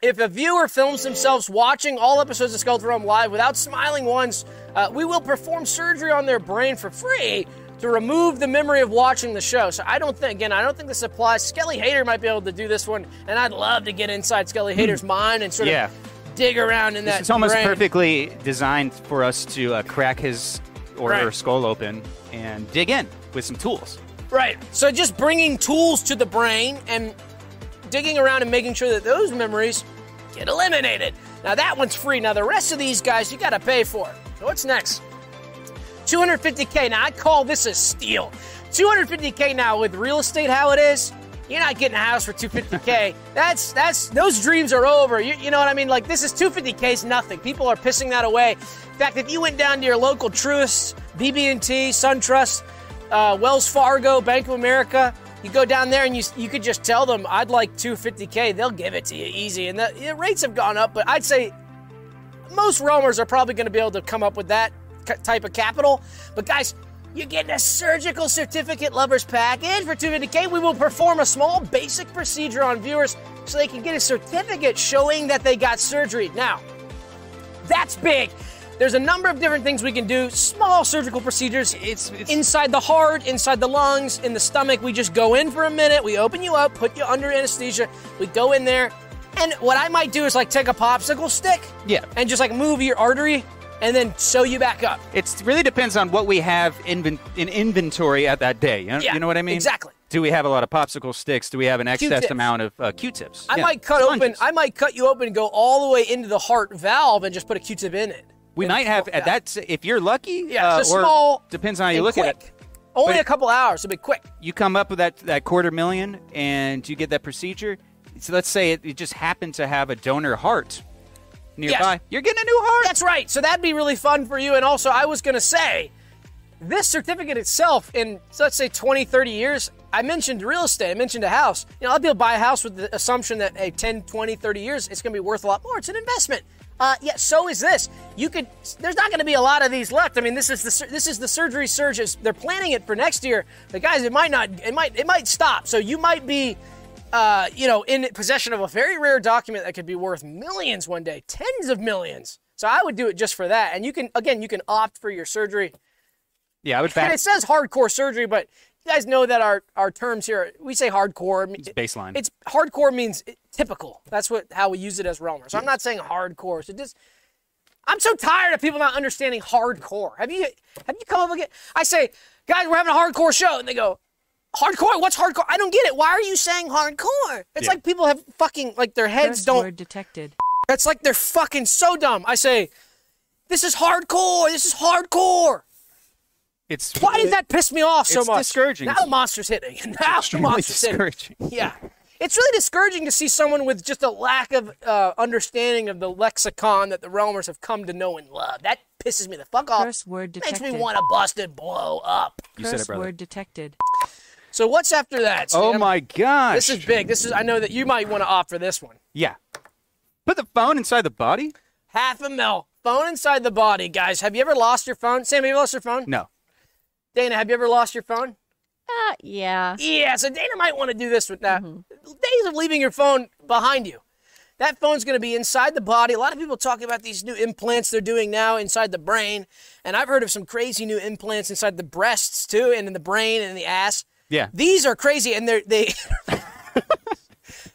Speaker 1: if a viewer films themselves watching all episodes of Skeleton Realm live without smiling once, uh, we will perform surgery on their brain for free to remove the memory of watching the show. So I don't think, again, I don't think this applies. Skelly Hater might be able to do this one, and I'd love to get inside Skelly Hater's mind and sort
Speaker 2: Hmm. Yeah.
Speaker 1: of dig around in that.
Speaker 2: It's almost
Speaker 1: brain.
Speaker 2: perfectly designed for us to uh, crack his or her skull open and dig in with some tools.
Speaker 1: Right. So just bringing tools to the brain and digging around and making sure that those memories get eliminated. Now that one's free. Now the rest of these guys you got to pay for. So what's next? 250k. Now I call this a steal. 250k now with real estate how it is. You're not getting a house for 250k. <laughs> that's that's those dreams are over. You, you know what I mean? Like this is 250k is nothing. People are pissing that away. In fact, if you went down to your local Truist, BB&T, SunTrust, uh, Wells Fargo, Bank of America, you go down there and you you could just tell them I'd like 250k. They'll give it to you easy. And the, the rates have gone up, but I'd say most realmers are probably going to be able to come up with that type of capital. But guys, you're getting a surgical certificate lovers package for 250k. We will perform a small basic procedure on viewers so they can get a certificate showing that they got surgery. Now, that's big. There's a number of different things we can do. Small surgical procedures.
Speaker 2: It's- it's-
Speaker 1: inside the heart, inside the lungs, in the stomach. We just go in for a minute. We open you up, put you under anesthesia. We go in there, and what I might do is like take a popsicle stick,
Speaker 2: Yeah.
Speaker 1: and just like move your artery, and then sew you back up.
Speaker 2: It really depends on what we have inven- in inventory at that day. You know,
Speaker 1: Yeah,
Speaker 2: you know what I mean?
Speaker 1: exactly.
Speaker 2: Do we have a lot of popsicle sticks? Do we have an excess
Speaker 1: Q-tips.
Speaker 2: amount of uh, Q-tips?
Speaker 1: I
Speaker 2: Yeah,
Speaker 1: might cut open. I might cut you open and go all the way into the heart valve and just put a Q-tip in it.
Speaker 2: we might have
Speaker 1: yeah.
Speaker 2: that's if you're lucky.
Speaker 1: Yeah,
Speaker 2: uh,
Speaker 1: small.
Speaker 2: Depends on how you look
Speaker 1: quick.
Speaker 2: at it.
Speaker 1: Only
Speaker 2: But-
Speaker 1: a couple hours. It'll be quick.
Speaker 2: You come up with that that quarter million, and you get that procedure. So let's say it, it just happened to have a donor heart nearby. You're getting a new heart.
Speaker 1: That's right. So that'd be really fun for you. And also, I was going to say, this certificate itself, in so let's say 20, 30 years, I mentioned real estate. I mentioned a house. You know, I'll be able to buy a house with the assumption that a 10, 20, 30 years, it's going to be worth a lot more. It's an investment. Uh, yeah, so is this. You could. There's not going to be a lot of these left. I mean, this is the this is the surgery surges. They're planning it for next year. The guys, it might not. It might. It might stop. So you might be uh, you know, in possession of a very rare document that could be worth millions one day, tens of millions. So I would do it just for that. And you can, again, you can opt for your surgery.
Speaker 2: yeah, I would
Speaker 1: And it says hardcore surgery, but you guys know that our, our terms here, we say hardcore. It's
Speaker 2: baseline.
Speaker 1: It's hardcore means typical. That's what how we use it as Realmer. So I'm not saying hardcore. So just, I'm so tired of people not understanding hardcore. Have you have you come up again? I say, guys, we're having a hardcore show, and they go, hardcore? What's hardcore? I don't get it. Why are you saying hardcore? It's
Speaker 2: Yeah.
Speaker 1: like people have fucking like their heads
Speaker 3: Curse
Speaker 1: don't.
Speaker 3: word detected.
Speaker 1: That's like they're fucking so dumb. I say, this is hardcore. This is hardcore.
Speaker 2: It's
Speaker 1: Why did that piss me off so
Speaker 2: It's
Speaker 1: much?
Speaker 2: discouraging.
Speaker 1: Now the monster's hitting. <laughs> Now the
Speaker 2: extremely
Speaker 1: monster's hitting.
Speaker 2: discouraging?
Speaker 1: Yeah. It's really discouraging to see someone with just a lack of uh, understanding of the lexicon that the Realmers have come to know and love. That pisses me the fuck off.
Speaker 3: Curse word
Speaker 1: Makes me want to bust and blow up.
Speaker 2: You said it,
Speaker 3: Curse
Speaker 2: brother.
Speaker 3: word detected.
Speaker 1: So what's after that?
Speaker 2: Oh my gosh.
Speaker 1: This is big. This is. I know that you might want to opt for this one.
Speaker 2: Yeah. Put the phone inside the body?
Speaker 1: Half a mil. Phone inside the body, guys. Have you ever lost your phone? Sam, have you lost your phone?
Speaker 2: No.
Speaker 1: Dana, have you ever lost your phone?
Speaker 4: Uh, yeah.
Speaker 1: Yeah, so Dana might want to do this with that. Days of leaving your phone behind you. That phone's going to be inside the body. A lot of people talk about these new implants they're doing now inside the brain. And I've heard of some crazy new implants inside the breasts too, and in the brain and in the ass.
Speaker 2: Yeah.
Speaker 1: These are crazy, and they're they <laughs>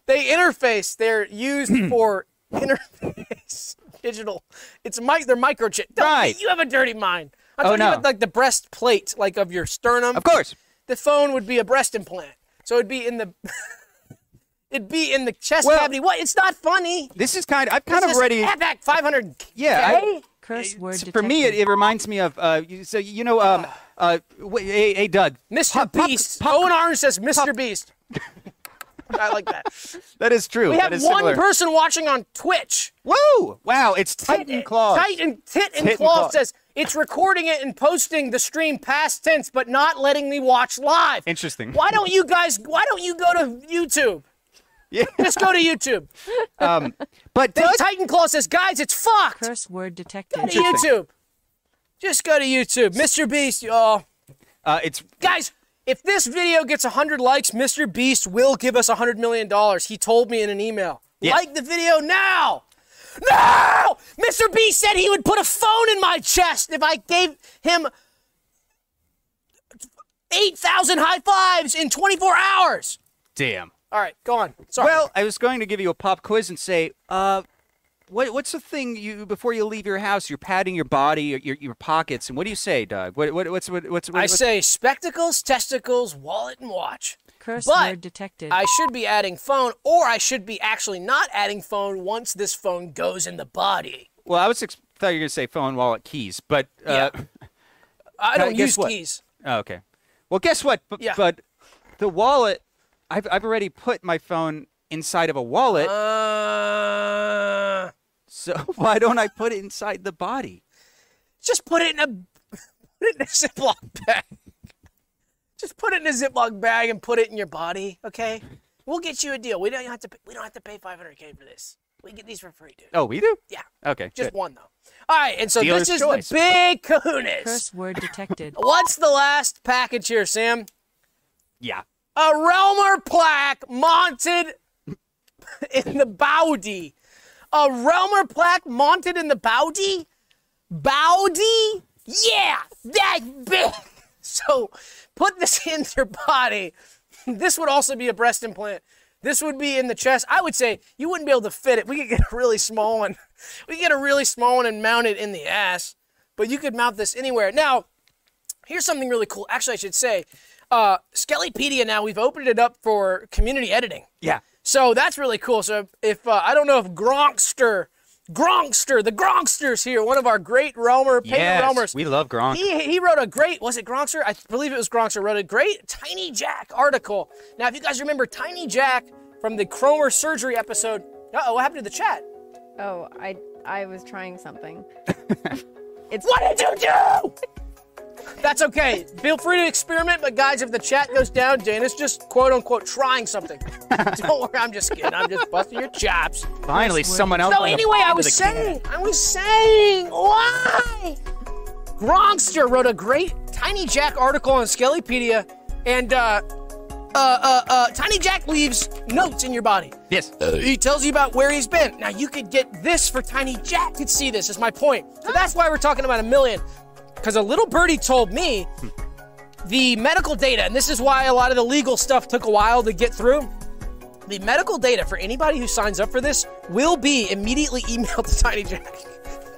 Speaker 1: they interface. They're used <clears throat> for interface digital. It's mic. They're microchip. Don't-
Speaker 2: Right.
Speaker 1: You have a dirty mind. I'm
Speaker 2: Oh,
Speaker 1: talking
Speaker 2: no.
Speaker 1: about like the breastplate, like of your sternum
Speaker 2: Of course.
Speaker 1: the phone would be a breast implant. So it'd be in the <laughs> it'd be in the chest
Speaker 2: Well-
Speaker 1: cavity. What? It's not funny.
Speaker 2: This is kind of, I've kind
Speaker 1: This
Speaker 2: of already.
Speaker 1: back 500.
Speaker 2: Yeah, I-
Speaker 3: Curse word
Speaker 2: So
Speaker 3: detected.
Speaker 2: for me, it, it reminds me of uh, you- so you know, um, uh, wait, hey, hey, Doug,
Speaker 1: Mr.
Speaker 2: Pop- pop-
Speaker 1: Beast.
Speaker 2: pop-
Speaker 1: Owen Orange says Mr. Beast. <laughs> I like that.
Speaker 2: that is true.
Speaker 1: We have
Speaker 2: is
Speaker 1: one
Speaker 2: similar.
Speaker 1: person watching on Twitch.
Speaker 2: Whoa! Wow, it's Titan Claw.
Speaker 1: Titan Tit and
Speaker 2: Tit
Speaker 1: Claw
Speaker 2: Claw.
Speaker 1: says it's recording it and posting the stream past tense, but not letting me watch live.
Speaker 2: Interesting.
Speaker 1: Why don't you guys? Why don't you go to YouTube?
Speaker 2: Yeah.
Speaker 1: Just go to YouTube. <laughs>
Speaker 2: But
Speaker 1: Then
Speaker 2: Doug,
Speaker 1: Titan Claw says, guys, it's fucked.
Speaker 3: Curse word detected.
Speaker 1: Go
Speaker 3: detected.
Speaker 1: to YouTube. Just go to YouTube. Mr. Beast, y'all.
Speaker 2: uh, it's
Speaker 1: Guys, if this video gets 100 likes, Mr. Beast will give us $100 million. He told me in an email.
Speaker 2: Yeah.
Speaker 1: Like the video now. No! Mr. Beast said he would put a phone in my chest if I gave him 8,000 high fives in 24 hours.
Speaker 2: damn.
Speaker 1: All right, go on. Sorry.
Speaker 2: Well, I was going to give you a pop quiz and say, uh, what, what's the thing you before you leave your house? You're patting your body, your your, your pockets, and what do you say, Doug? What, what what's what, what's what,
Speaker 1: I
Speaker 2: what's-
Speaker 1: say spectacles, testicles, wallet, and watch.
Speaker 3: Curse
Speaker 1: But
Speaker 3: word detected.
Speaker 1: I should be adding phone, or I should be actually not adding phone once this phone goes in the body.
Speaker 2: Well, I was ex- thought you were going to say phone, wallet, keys, but uh, <laughs>
Speaker 1: I don't use
Speaker 2: what?
Speaker 1: keys.
Speaker 2: oh, okay. Well, guess what? B-
Speaker 1: Yeah.
Speaker 2: But the wallet, I've I've already put my phone inside of a wallet,
Speaker 1: Uh,
Speaker 2: so <laughs> why don't I put it inside the body?
Speaker 1: just put it in a <laughs> put it in a Ziploc bag. Just put it in a Ziploc bag and put it in your body, okay? We'll get you a deal. We don't have to. Pay, we don't have to pay 500k for this. We get these for free, dude.
Speaker 2: Oh, we do.
Speaker 1: Yeah,
Speaker 2: Okay.
Speaker 1: just
Speaker 2: good.
Speaker 1: one though. All right, and so
Speaker 2: Dealer's
Speaker 1: this is
Speaker 2: choice.
Speaker 1: the big Kahunas.
Speaker 3: Curse word detected.
Speaker 1: What's the last package here, Sam?
Speaker 2: Yeah.
Speaker 1: A Realmer plaque mounted in the body. A Realmer plaque mounted in the body? Bowdy? Yeah, that big. So put this in your body. This would also be a breast implant. This would be in the chest. I would say you wouldn't be able to fit it. We could get a really small one. We could get a really small one and mount it in the ass. But you could mount this anywhere. Now, here's something really cool. Actually, I should say, uh, Skellypedia now we've opened it up for community editing.
Speaker 2: Yeah.
Speaker 1: So that's really cool. So if uh, I don't know if Gronkster, Gronkster, the Gronkster's here, one of our great Realmer, paper
Speaker 2: Yes.
Speaker 1: Realmers.
Speaker 2: We love Gronk.
Speaker 1: He, he wrote a great, was it Gronkster? I believe it was Gronkster, wrote a great Tiny Jack article. Now, if you guys remember Tiny Jack from the Cromer surgery episode, uh oh, what happened to the chat?
Speaker 4: Oh, I I was trying something. <laughs> it's
Speaker 1: What did you do? That's okay. Feel free to experiment, but guys, if the chat goes down, Dana's just quote unquote trying something. <laughs> Don't worry, I'm just kidding. I'm just busting your chops.
Speaker 2: Finally, someone else.
Speaker 1: So anyway, I was
Speaker 2: the can.
Speaker 1: saying, I was saying, why? Gronkster wrote a great Tiny Jack article on Skellypedia, and uh, uh, uh, uh, Tiny Jack leaves notes in your body.
Speaker 2: Yes.
Speaker 1: He tells you about where he's been. Now you could get this for Tiny Jack could see this. Is my point. So that's why we're talking about a million. Because a little birdie told me the medical data, and this is why a lot of the legal stuff took a while to get through. The medical data for anybody who signs up for this will be immediately <laughs> emailed to Tiny Jack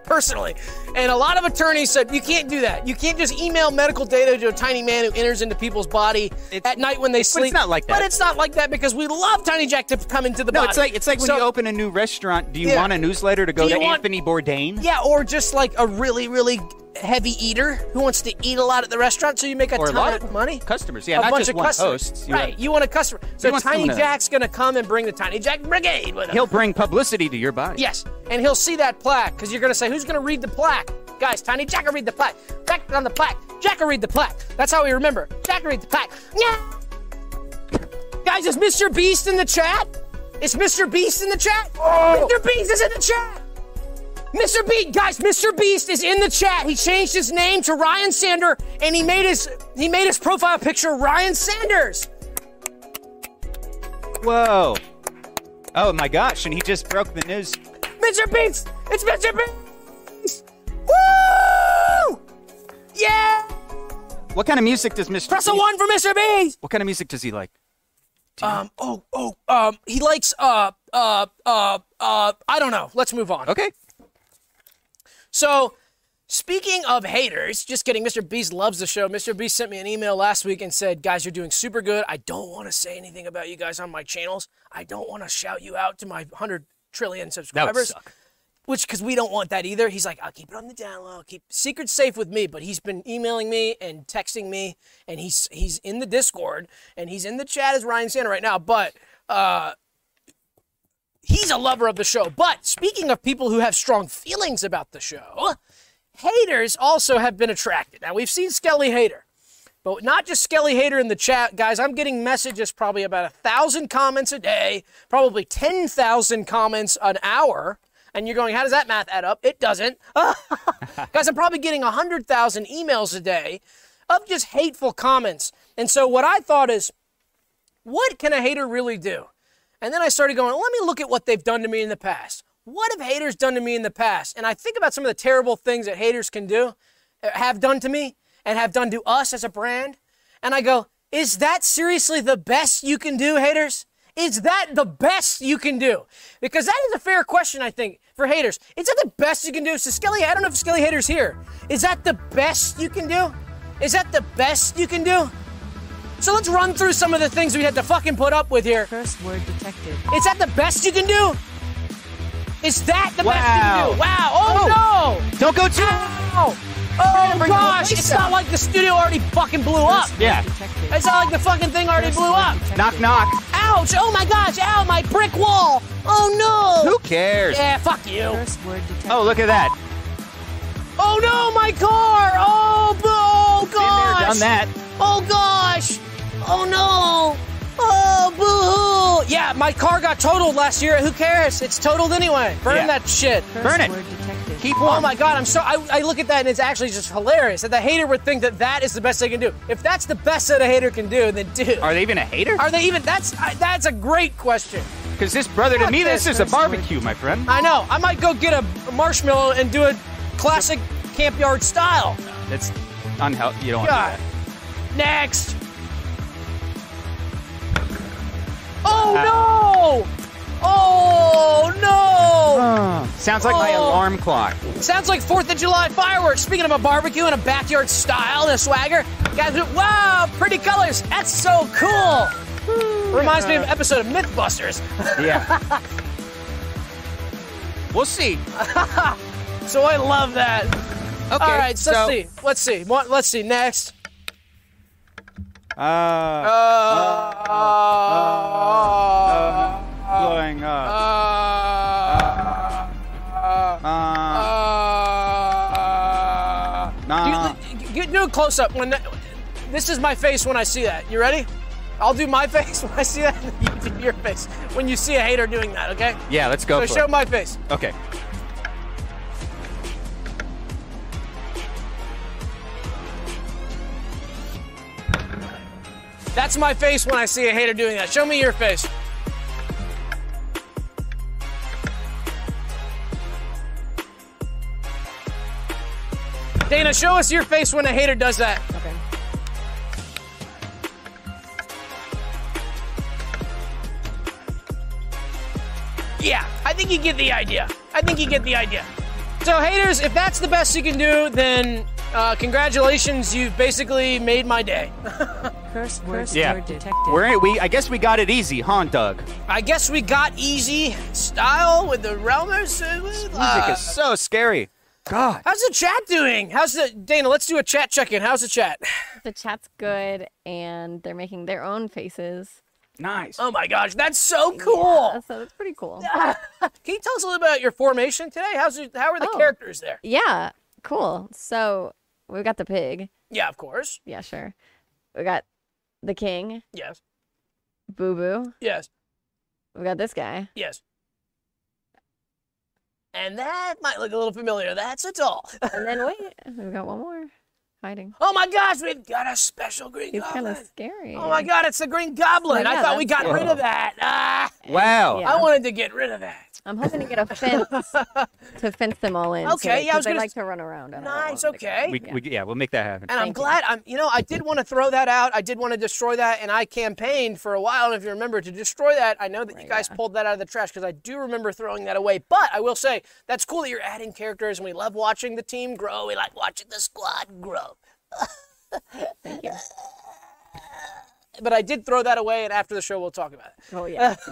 Speaker 1: personally. And a lot of attorneys said you can't do that. You can't just email medical data to a tiny man who enters into people's body
Speaker 2: It's-
Speaker 1: at night when they sleep.
Speaker 2: But It's not like that.
Speaker 1: But it's not like that because we love Tiny Jack to come into the
Speaker 2: No,
Speaker 1: body.
Speaker 2: it's like it's like when you open a new restaurant. Do you
Speaker 1: Yeah.
Speaker 2: want a newsletter to go to
Speaker 1: want-
Speaker 2: Anthony Bourdain?
Speaker 1: Yeah, or just like a really, really heavy eater who wants to eat a lot at the restaurant, so you make a
Speaker 2: Or a
Speaker 1: ton
Speaker 2: lot
Speaker 1: of money.
Speaker 2: customers, yeah,
Speaker 1: a
Speaker 2: not
Speaker 1: bunch
Speaker 2: just
Speaker 1: of customers.
Speaker 2: You
Speaker 1: right,
Speaker 2: have-
Speaker 1: you want a customer. So Tiny
Speaker 2: to-
Speaker 1: Jack's gonna come and bring the Tiny Jack Brigade with him.
Speaker 2: He'll bring publicity to your body.
Speaker 1: Yes, and he'll see that plaque because you're gonna say, "Who's gonna read the plaque?" Guys, Tiny Jack will read the plaque. Jack on the plaque. Jack will read the plaque. That's how we remember. Jack will read the plaque. Yeah. Guys, is Mr. Beast in the chat? Is Mr. Beast in the chat? Oh. Mr. Beast is in the chat. Mr. Beast, guys, Mr. Beast is in the chat. He changed his name to Ryan Sander, and he made his he made his profile picture Ryan Sanders.
Speaker 2: Whoa. Oh my gosh! And he just broke the news.
Speaker 1: Mr. Beast! It's Mr. Beast! Woo! Yeah!
Speaker 2: What kind of music does Mr.
Speaker 1: Press a
Speaker 2: Beast-
Speaker 1: one for Mr. Beast!
Speaker 2: What kind of music does he like?
Speaker 1: Um, oh, oh, um, he likes, uh, uh, uh, uh, I don't know. Let's move on.
Speaker 2: Okay.
Speaker 1: So, speaking of haters, just kidding. Mr. Beast loves the show. Mr. Beast sent me an email last week and said, Guys, you're doing super good. I don't want to say anything about you guys on my channels. I don't want to shout you out to my 100 trillion subscribers. which because we don't want that either. He's like, I'll keep it on the down low, keep secrets safe with me. But he's been emailing me and texting me, and he's he's in the Discord and he's in the chat as Ryan Santa right now. But uh, he's a lover of the show. But speaking of people who have strong feelings about the show, haters also have been attracted. Now we've seen Skelly Hater. But not just Skelly Hater in the chat, guys. I'm getting messages probably about a thousand comments a day, probably 10,000 comments an hour. And you're going, how does that math add up? It doesn't. <laughs> guys, I'm probably getting a 100,000 emails a day of just hateful comments. And so what I thought is, what can a hater really do? And then I started going, let me look at what they've done to me in the past. What have haters done to me in the past? And I think about some of the terrible things that haters can do, uh, have done to me, and have done to us as a brand. And I go, is that seriously the best you can do, haters? Is that the best you can do? Because that is a fair question, I think, for haters. Is that the best you can do? So Skelly, I don't know if Skelly Hater's here. Is that the best you can do? Is that the best you can do? So let's run through some of the things we had to fucking put up with here.
Speaker 3: Curse word detected.
Speaker 1: Is that the best you can do? Is that the best you
Speaker 2: Wow.
Speaker 1: can do? Wow. Oh, oh, no.
Speaker 2: Don't go too.
Speaker 1: Ow. Oh
Speaker 2: bring
Speaker 1: gosh,
Speaker 2: place
Speaker 1: it's not like the studio already fucking blew up.
Speaker 2: Yeah.
Speaker 3: Detected.
Speaker 1: It's not like the fucking thing already blew up.
Speaker 2: Knock knock.
Speaker 1: Ouch! Oh my gosh! Ow! My brick wall! Oh no!
Speaker 2: Who cares?
Speaker 1: Yeah, fuck you!
Speaker 3: Curse word detected.
Speaker 2: Oh, look at that.
Speaker 1: Oh no, my car! Oh, boo- oh
Speaker 2: Been there,
Speaker 1: gosh!
Speaker 2: done that.
Speaker 1: Oh gosh! Oh no! Oh boo! Yeah, my car got totaled last year. Who cares? It's totaled anyway. Burn
Speaker 2: Yeah.
Speaker 1: that shit.
Speaker 3: Curse
Speaker 2: burn it. Keep warm.
Speaker 1: Oh my god, I'm so I, I look at that and it's actually just hilarious that the hater would think that that is the best they can do. If that's the best that a hater can do, then dude,
Speaker 2: Are they even a hater?
Speaker 1: are they even? That's I, that's a great question.
Speaker 2: Because this brother to me,
Speaker 1: this.
Speaker 2: this is a
Speaker 3: Curse word.
Speaker 2: barbecue, my friend.
Speaker 1: I know. I might go get a, a marshmallow and do a classic camp yard style.
Speaker 2: It's unhealthy. You don't want
Speaker 1: God.
Speaker 2: to do that.
Speaker 1: Next. Oh, oh no! Oh no!
Speaker 2: that. Sounds like my
Speaker 1: Oh.
Speaker 2: alarm clock.
Speaker 1: Sounds like Fourth of July fireworks. Speaking of a barbecue and a backyard style and a swagger, guys, wow, pretty colors. That's so cool. Reminds me of an episode of MythBusters.
Speaker 2: Yeah. <laughs> we'll see. <laughs>
Speaker 1: So I love that.
Speaker 2: Okay.
Speaker 1: All right, so let's see. Let's see. What- Let's see. Next.
Speaker 2: Uh,
Speaker 1: Uh,
Speaker 2: going up. nah.
Speaker 1: Get do a close up when that, this is my face when I see that. You ready? I'll do my <laughs> face when I see that. and You do your face when you see a hater doing that. Okay?
Speaker 2: Yeah, let's go
Speaker 1: So show
Speaker 2: it.
Speaker 1: my face.
Speaker 2: Okay.
Speaker 1: That's my face when I see a hater doing that. Show me your face. Dana, show us your face when a hater does that.
Speaker 4: Okay.
Speaker 1: Yeah, I think you get the idea. I think you get the idea. So, haters, if that's the best you can do, then uh, congratulations. You've basically made my day.
Speaker 3: Curse word,
Speaker 2: Yeah.
Speaker 3: word detected.
Speaker 2: We're we. I guess we got it easy, huh, Doug?
Speaker 1: I guess we got easy style with the Realmers. uh,
Speaker 2: Music is so scary. God.
Speaker 1: How's the chat doing? How's the Dana? Let's do a chat check-in. How's the chat?
Speaker 4: The chat's good, and they're making their own faces.
Speaker 2: Nice.
Speaker 1: Oh my gosh, that's so cool.
Speaker 4: Yeah, so that's pretty cool. <laughs>
Speaker 1: Can you tell us a little about your formation today? How's it, how are the
Speaker 4: Oh.
Speaker 1: characters there?
Speaker 4: Yeah, cool. So we've got the pig.
Speaker 1: Yeah, of course.
Speaker 4: Yeah, sure. We got the king,
Speaker 1: Yes.
Speaker 4: Boo Boo.
Speaker 1: Yes.
Speaker 4: We got this guy.
Speaker 1: Yes. And that might look a little familiar. That's a doll.
Speaker 4: And then <laughs> wait, we've got one more hiding.
Speaker 1: oh my gosh, we've got a special green
Speaker 4: He's kind
Speaker 1: goblin.
Speaker 4: of scary.
Speaker 1: Oh my god, it's the green goblin.
Speaker 4: Oh,
Speaker 1: I thought we
Speaker 4: that's
Speaker 1: got rid of that. Ah,
Speaker 2: Wow.
Speaker 4: Yeah.
Speaker 1: I wanted to get rid of that.
Speaker 4: I'm hoping to get a <laughs> fence to fence them all in.
Speaker 1: Okay, yeah, I was
Speaker 4: they
Speaker 1: gonna
Speaker 4: like
Speaker 1: s-
Speaker 4: to run around. I don't
Speaker 1: Nice,
Speaker 4: want them to go.
Speaker 1: okay.
Speaker 2: We, we, yeah, we'll make that happen.
Speaker 1: And I'm
Speaker 4: Thank you.
Speaker 1: glad I'm you know, I did want to throw that out. I did want to destroy that and I campaigned for a while and if you remember to destroy that. I know that oh,
Speaker 4: you
Speaker 1: guys
Speaker 4: yeah.
Speaker 1: pulled that out of the trash because I do remember throwing that away. But I will say that's cool that you're adding characters and we love watching the team grow. We like watching the squad grow. <laughs>
Speaker 4: Thank you.
Speaker 1: But I did throw that away and after the show we'll talk about it.
Speaker 4: Oh yeah. <laughs>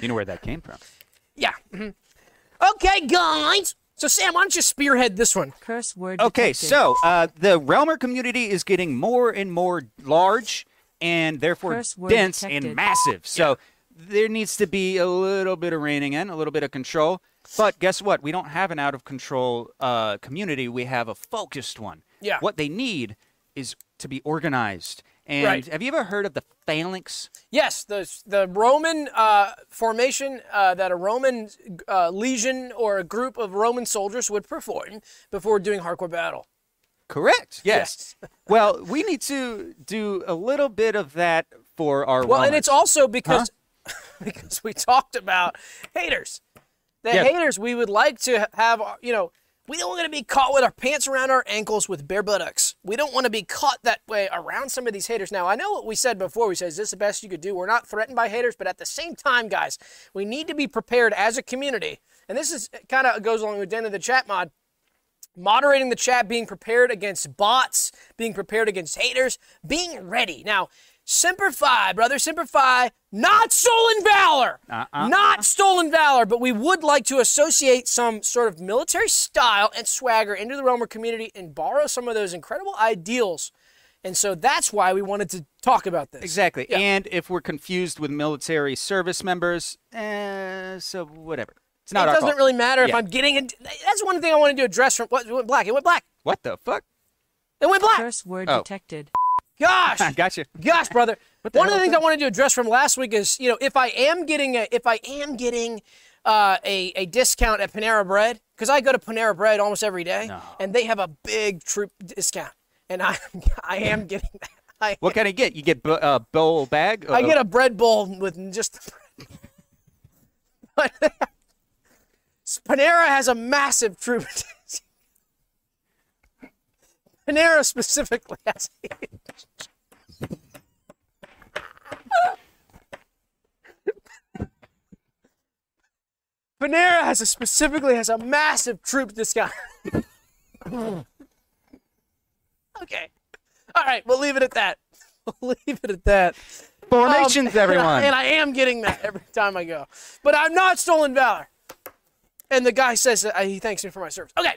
Speaker 2: You know where that came from.
Speaker 1: Yeah. mhm. Okay, guys. So Sam, why don't you spearhead this one?
Speaker 3: Curse word
Speaker 2: Okay,
Speaker 3: detected.
Speaker 2: so uh, the Realmer community is getting more and more large and therefore dense
Speaker 3: detected.
Speaker 2: and massive. So there needs to be a little bit of reining in, a little bit of control. But guess what? We don't have an out of control uh, community. We have a focused one.
Speaker 1: Yeah.
Speaker 2: What they need is to be organized. And
Speaker 1: Right.
Speaker 2: have you ever heard of the phalanx?
Speaker 1: Yes, the the Roman uh, formation uh, that a Roman uh, legion or a group of Roman soldiers would perform before doing hardcore battle.
Speaker 2: Correct. Yes. well, we need to do a little bit of that for our
Speaker 1: Well, and it's also because <laughs> because we talked about haters. The
Speaker 2: Yeah.
Speaker 1: haters we would like to have, uh, you know, we don't want to be caught with our pants around our ankles with bare buttocks. We don't want to be caught that way around some of these haters. Now, I know what we said before. We said, is this the best you could do? We're not threatened by haters, but at the same time, guys, we need to be prepared as a community. And this is uh, kind of goes along with the of the chat mod moderating the chat, being prepared against bots, being prepared against haters, being ready. Now, Semper Fi, brother, Semper Fi, not stolen valor.
Speaker 2: Uh-uh.
Speaker 1: Not stolen valor, but we would like to associate some sort of military style and swagger into the Realmer community and borrow some of those incredible ideals. And so that's why we wanted to talk about this.
Speaker 2: Exactly.
Speaker 1: Yeah.
Speaker 2: And if we're confused with military service members, eh, so whatever. It's not
Speaker 1: it
Speaker 2: our
Speaker 1: doesn't
Speaker 2: fault.
Speaker 1: really matter if
Speaker 2: Yeah.
Speaker 1: I'm getting it. That's one thing I wanted to address from what it went black. It went black.
Speaker 2: What the fuck?
Speaker 1: It went black.
Speaker 3: Curse word
Speaker 2: Oh.
Speaker 3: detected.
Speaker 1: Gosh. <laughs>
Speaker 2: gotcha.
Speaker 1: Gosh, brother. <laughs> One of the things I wanted to address from last week is, you know, if I am getting a, if I am getting uh, a a discount at Panera Bread, because I go to Panera Bread almost every day, and they have a big troop discount, and I <laughs> I am getting that. I,
Speaker 2: What can I get? You get a uh, bowl bag?
Speaker 1: I get a bread bowl with just. the bread. Panera has a massive troop. Panera specifically <laughs> has. Panera has a specifically has a massive troop discount. <laughs> okay. All right, we'll leave it at that. <laughs> We'll leave it at that.
Speaker 2: formations,
Speaker 1: Um,
Speaker 2: everyone.
Speaker 1: And I am getting that every time I go. But I'm not stolen valor. And the guy says that uh, he thanks me for my service. Okay.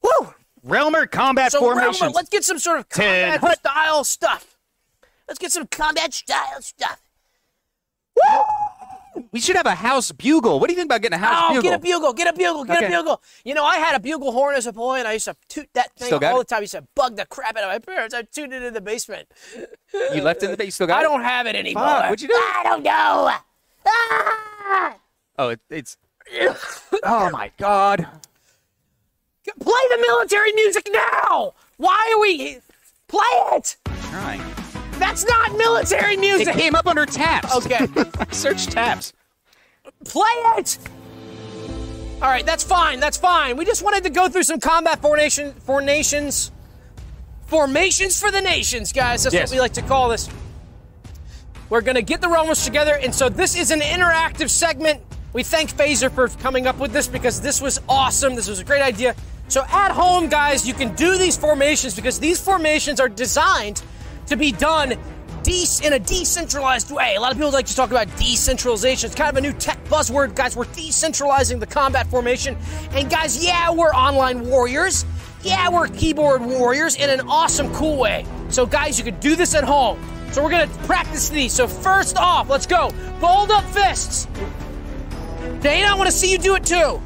Speaker 1: Woo!
Speaker 2: Realmer combat
Speaker 1: So
Speaker 2: formations.
Speaker 1: Realmer, let's get some sort of
Speaker 2: Ten.
Speaker 1: combat style stuff. Let's get some combat style stuff.
Speaker 2: we should have a house bugle. What do you think about getting a house
Speaker 1: Oh,
Speaker 2: bugle?
Speaker 1: get a bugle, get a bugle, get a bugle. You know, I had a bugle horn as a boy, and I used to toot that thing all
Speaker 2: it?
Speaker 1: the time. I used to bug the crap out of my parents. I tooted it in the basement.
Speaker 2: you left it in the base. You still got
Speaker 1: I
Speaker 2: it?
Speaker 1: don't have it anymore.
Speaker 2: Fuck, what'd you do?
Speaker 1: I don't know. Ah!
Speaker 2: Oh, it, it's. oh my god.
Speaker 1: Play the military music now. Why are we? Play it.
Speaker 2: Trying.
Speaker 1: That's not military
Speaker 2: It
Speaker 1: music.
Speaker 2: came up under taps.
Speaker 1: Okay. <laughs>
Speaker 2: Search taps.
Speaker 1: Play it. All right, that's fine. That's fine. We just wanted to go through some combat formation, formations, formations for the nations, guys. That's
Speaker 2: Yes.
Speaker 1: what we like to call this. We're gonna get the Romans together, and so this is an interactive segment. We thank Phaser for coming up with this because this was awesome. This was a great idea. So at home, guys, you can do these formations because these formations are designed to be done in a decentralized way. A lot of people like to talk about decentralization. It's kind of a new tech buzzword, guys. We're decentralizing the combat formation, and guys, yeah, we're online warriors. Yeah, we're keyboard warriors in an awesome, cool way. So, guys, you can do this at home. So we're gonna practice these. So first off, let's go. Fold up fists. Dana, I want to see you do it too.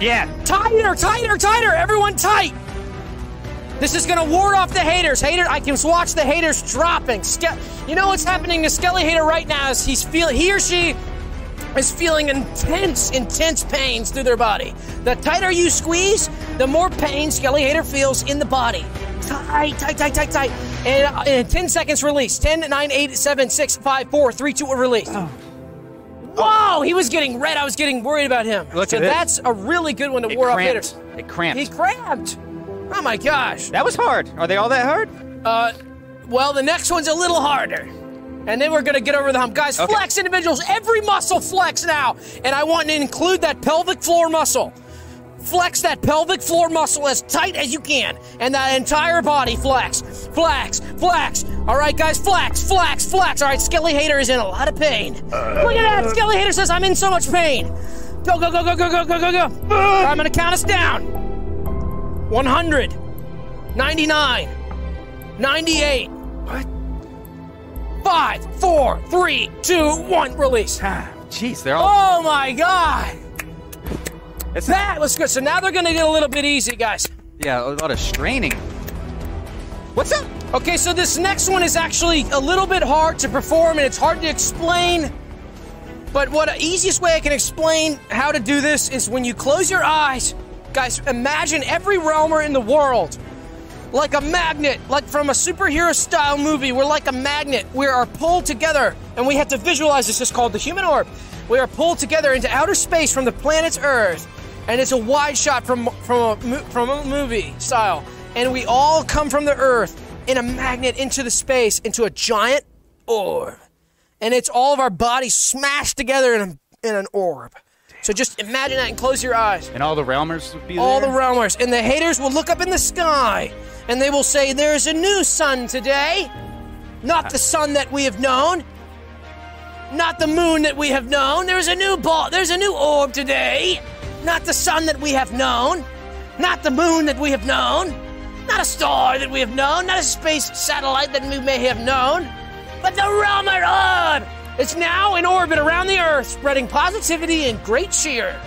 Speaker 2: Yeah.
Speaker 1: Tighter, tighter, tighter. Everyone tight. This is gonna ward off the haters. Hater, I can watch the haters dropping. Ske- you know what's happening to Skelly Hater right now is he's feel he or she is feeling intense, intense pains through their body. The tighter you squeeze, the more pain Skelly Hater feels in the body. Tight, tight, tight, tight, tight. And uh, in 10 seconds, release. 10, 9, 8, 7, 6, 5, 4, 3, 2, release. Whoa, he was getting red. I was getting worried about him.
Speaker 2: Look
Speaker 1: so
Speaker 2: at it.
Speaker 1: that's a really good one to
Speaker 2: It
Speaker 1: ward off haters.
Speaker 2: It cramped.
Speaker 1: He cramped. Oh my gosh.
Speaker 2: that was hard. Are they all that hard?
Speaker 1: Uh, well, the next one's a little harder. And then we're gonna get over the hump. Guys,
Speaker 2: Okay.
Speaker 1: flex individuals. Every muscle flex now. And I want to include that pelvic floor muscle. Flex that pelvic floor muscle as tight as you can. And that entire body flex. Flex. Flex. All right, guys, flex, flex, flex. All right, Skelly Hater is in a lot of pain. Look at that. Skelly Hater says, I'm in so much pain. Go, go, go, go, go, go, go, go, go. I'm gonna count us down. 100. 99. 98.
Speaker 2: What?
Speaker 1: Five, four, three, two, one, release.
Speaker 2: Ah, Jeez, they're all.
Speaker 1: Oh my god!
Speaker 2: It's
Speaker 1: That was good. So now they're gonna get a little bit easy, guys.
Speaker 2: yeah, a lot of straining. What's up?
Speaker 1: Okay, so this next one is actually a little bit hard to perform and it's hard to explain. But what the easiest way I can explain how to do this is when you close your eyes, guys, imagine every realmer in the world like a magnet, like from a superhero style movie. We're like a magnet. We are pulled together, and we have to visualize this. It's called the human orb. We are pulled together into outer space from the planet's Earth, and it's a wide shot from from a, from a movie style. And we all come from the Earth in a magnet into the space, into a giant orb, and it's all of our bodies smashed together in a, in an orb. So just imagine that and close your eyes
Speaker 2: And all the realmers would be
Speaker 1: all the realmers, and the haters will look up in the sky and they will say, There's a new sun today. Not the sun that we have known. Not the moon that we have known. There's a new ball. There's a new orb today. Not the sun that we have known. Not the moon that we have known. Not a star that we have known. Not a space satellite that we may have known. But the Realmer orb! It's now in orbit around the Earth, spreading positivity and great cheer.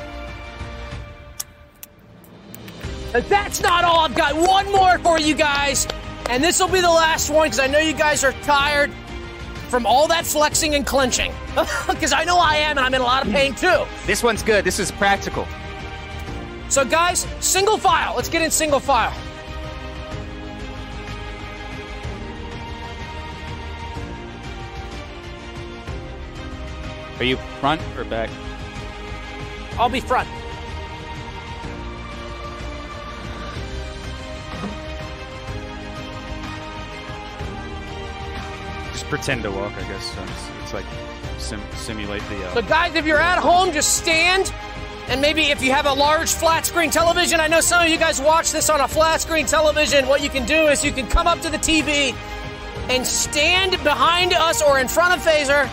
Speaker 1: But that's not all. I've got one more for you guys. And this will be the last one because I know you guys are tired from all that flexing and clenching. <laughs> Because I know I am, and I'm in a lot of pain too.
Speaker 2: This one's good. This is practical.
Speaker 1: So, guys, single file. Let's get in single file.
Speaker 2: Are you front or back?
Speaker 1: I'll be front.
Speaker 2: Just pretend to walk, I guess. So it's, it's like sim- simulate the. Uh,
Speaker 1: So, guys, if you're at home, just stand. And maybe if you have a large flat screen television, I know some of you guys watch this on a flat screen television. What you can do is you can come up to the TV and stand behind us or in front of Phaser,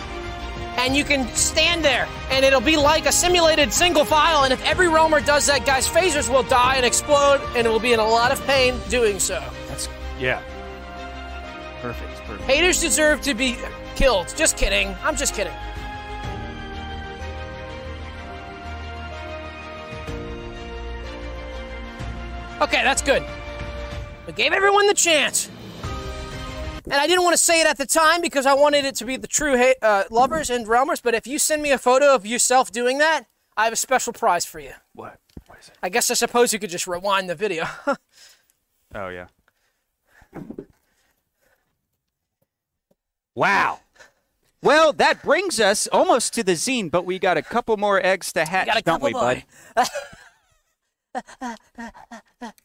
Speaker 1: and you can stand there, and it'll be like a simulated single file. And if every realmer does that, guys, phasers will die and explode, and it will be in a lot of pain doing so.
Speaker 2: that's yeah. Perfect. Perfect.
Speaker 1: Haters deserve to be killed. Just kidding. I'm just kidding. Okay, that's good. We gave everyone the chance. And I didn't want to say it at the time because I wanted it to be the true ha- uh, lovers and realmers. But if you send me a photo of yourself doing that, I have a special prize for you.
Speaker 2: What? What is it?
Speaker 1: I guess I suppose you could just rewind the video. <laughs>
Speaker 2: Oh yeah. Wow. Well, that brings us almost to the zine, but we got a couple more eggs to hatch,
Speaker 1: got a
Speaker 2: don't we,
Speaker 1: couple
Speaker 2: bud? <laughs>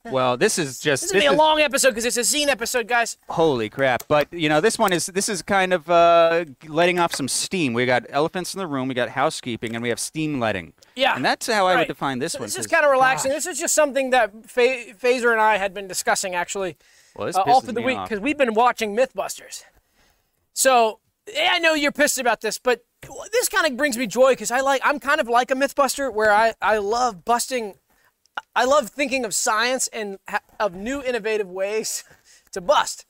Speaker 2: Well, this is just
Speaker 1: This is gonna be a long episode because it's a zine episode, guys.
Speaker 2: Holy crap! But you know, this one is this is kind of uh, letting off some steam. We got elephants in the room, we got housekeeping, and we have steam letting.
Speaker 1: Yeah.
Speaker 2: and that's how I would define this
Speaker 1: So
Speaker 2: one.
Speaker 1: This is kind of relaxing.
Speaker 2: gosh,
Speaker 1: This is just something that Fa- Phaser and I had been discussing actually
Speaker 2: Well, this
Speaker 1: uh, all through the week because we've been watching MythBusters. So yeah, I know you're pissed about this, but this kind of brings me joy because I like I'm kind of like a MythBuster where I I love busting. I love thinking of science and ha- of new innovative ways <laughs> to bust.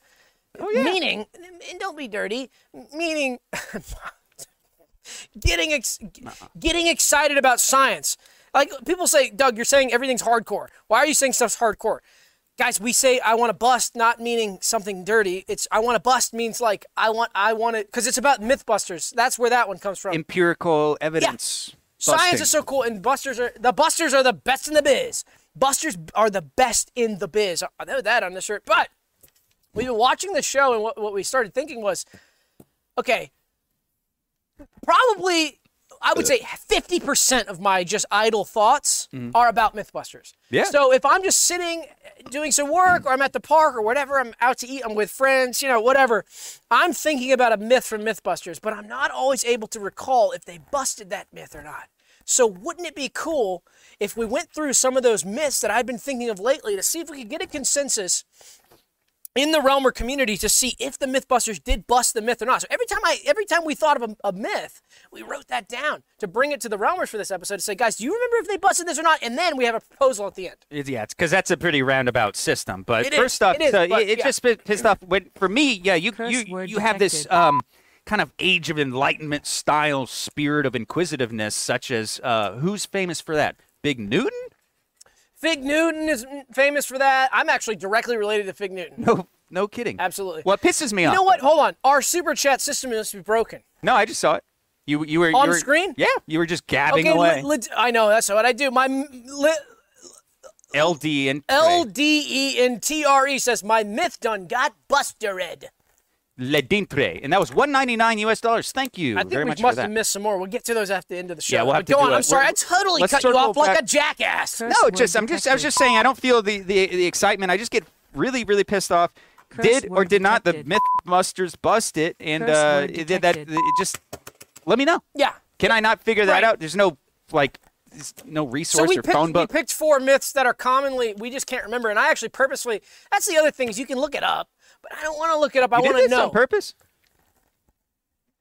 Speaker 2: Oh,
Speaker 1: Meaning, and don't be dirty. Meaning, <laughs> getting ex- getting excited about science. Like people say, Doug, you're saying everything's hardcore. Why are you saying stuff's hardcore? Guys, we say I want to bust, not meaning something dirty. It's I want to bust means like I want I want it because it's about MythBusters. That's where that one comes from.
Speaker 2: empirical evidence.
Speaker 1: Science
Speaker 2: busting.
Speaker 1: is so cool, and Busters are the Busters are the best in the biz. Busters are the best in the biz. I know that on the shirt, but we've been watching the show, and what, what we started thinking was, okay, probably I would say fifty percent of my just idle thoughts mm-hmm. are about MythBusters.
Speaker 2: Yeah.
Speaker 1: So if I'm just sitting doing some work, or I'm at the park, or whatever, I'm out to eat, I'm with friends, you know, whatever, I'm thinking about a myth from MythBusters, but I'm not always able to recall if they busted that myth or not. So wouldn't it be cool if we went through some of those myths that I've been thinking of lately to see if we could get a consensus in the Realmer community to see if the MythBusters did bust the myth or not. So every time I, every time we thought of a, a myth, we wrote that down to bring it to the Realmers for this episode to say, guys, do you remember if they busted this or not? And then we have a proposal at the end.
Speaker 2: It- Yeah, because that's a pretty roundabout system. But
Speaker 1: It is,
Speaker 2: first off,
Speaker 1: it is,
Speaker 2: so
Speaker 1: but,
Speaker 2: it, it
Speaker 1: yeah.
Speaker 2: just pissed off. When, for me, yeah, you
Speaker 3: Curse
Speaker 2: you
Speaker 3: word
Speaker 2: you have this um kind of age of enlightenment style spirit of inquisitiveness, such as uh, who's famous for that? Big Newton?
Speaker 1: Fig Newton is famous for that. I'm actually directly related to Fig Newton.
Speaker 2: No, no kidding.
Speaker 1: Absolutely.
Speaker 2: What pisses me
Speaker 1: You
Speaker 2: off?
Speaker 1: You know what? Hold on. Our super chat system must be broken.
Speaker 2: No, I just saw it. You you were
Speaker 1: On
Speaker 2: you were-
Speaker 1: screen?
Speaker 2: Yeah, you were just gabbing
Speaker 1: okay,
Speaker 2: away.
Speaker 1: li- I know that's what I do. My li-
Speaker 2: LD and
Speaker 1: L D E N T R E says my myth done got busted.
Speaker 2: Le Dintre, and that was 199 US dollars. Thank you
Speaker 1: I think
Speaker 2: very
Speaker 1: we
Speaker 2: much
Speaker 1: must
Speaker 2: for
Speaker 1: have
Speaker 2: that.
Speaker 1: missed some more. We'll get to those after the end of the show.
Speaker 2: Yeah, we'll have
Speaker 1: but
Speaker 2: to
Speaker 1: go
Speaker 2: do
Speaker 1: on.
Speaker 2: it.
Speaker 1: I'm sorry.
Speaker 2: We're-
Speaker 1: I totally cut you
Speaker 2: circle
Speaker 1: off like a jackass.
Speaker 3: Curse
Speaker 2: No, just I'm just I was just saying I don't feel the the, the excitement. I just get really really pissed off.
Speaker 3: Curse
Speaker 2: did or
Speaker 3: word
Speaker 2: did not the
Speaker 3: detected.
Speaker 2: MythBusters bust it? And
Speaker 3: Curse
Speaker 2: uh, it did that. It just let me know.
Speaker 1: Yeah.
Speaker 2: Can I not figure that out? There's no like there's no
Speaker 1: So
Speaker 2: resource
Speaker 1: we
Speaker 2: or
Speaker 1: picked,
Speaker 2: phone book.
Speaker 1: we picked four myths that are commonly we just can't remember, and I actually purposely. That's the other thing is you can look it up, but I don't want to look it up. I
Speaker 2: you did
Speaker 1: want to
Speaker 2: this
Speaker 1: know.
Speaker 2: on purpose.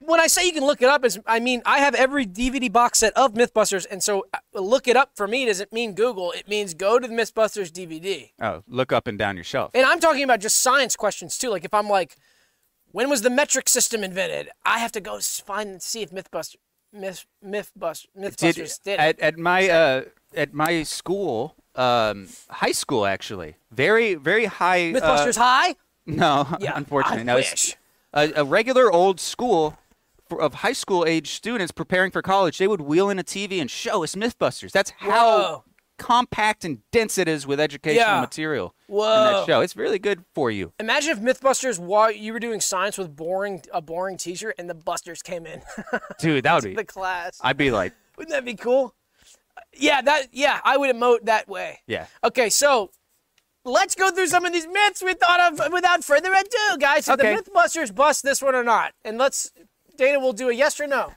Speaker 1: when I say you can look it up, is I mean I have every DVD box set of MythBusters, and so uh, look it up for me doesn't mean Google. It means go to the MythBusters DVD.
Speaker 2: Oh, look up and down your shelf.
Speaker 1: And I'm talking about just science questions too. Like if I'm like, when was the metric system invented? I have to go find and see if MythBuster, Myth, MythBuster, MythBusters did, it.
Speaker 2: at at my uh at my school, um, high school actually, very very high. uh,
Speaker 1: MythBusters High.
Speaker 2: No, <laughs>
Speaker 1: Yeah,
Speaker 2: unfortunately,
Speaker 1: I
Speaker 2: no. it's
Speaker 1: wish.
Speaker 2: A, a regular old school for, of high school age students preparing for college, they would wheel in a TV and show us MythBusters. That's how
Speaker 1: Whoa.
Speaker 2: compact and dense it is with educational
Speaker 1: Yeah.
Speaker 2: material in that show. It's really good for you.
Speaker 1: Imagine if MythBusters, while you were doing science with boring a boring teacher, and the Busters came in <laughs>
Speaker 2: Dude, that would be.
Speaker 1: the class.
Speaker 2: I'd be like,
Speaker 1: Wouldn't that be cool? Yeah, that yeah, I would emote that way.
Speaker 2: yeah.
Speaker 1: Okay, so let's go through some of these myths we thought of without further ado, guys. Did
Speaker 2: Okay.
Speaker 1: the MythBusters bust this one or not? And let's Dana will do a yes or no.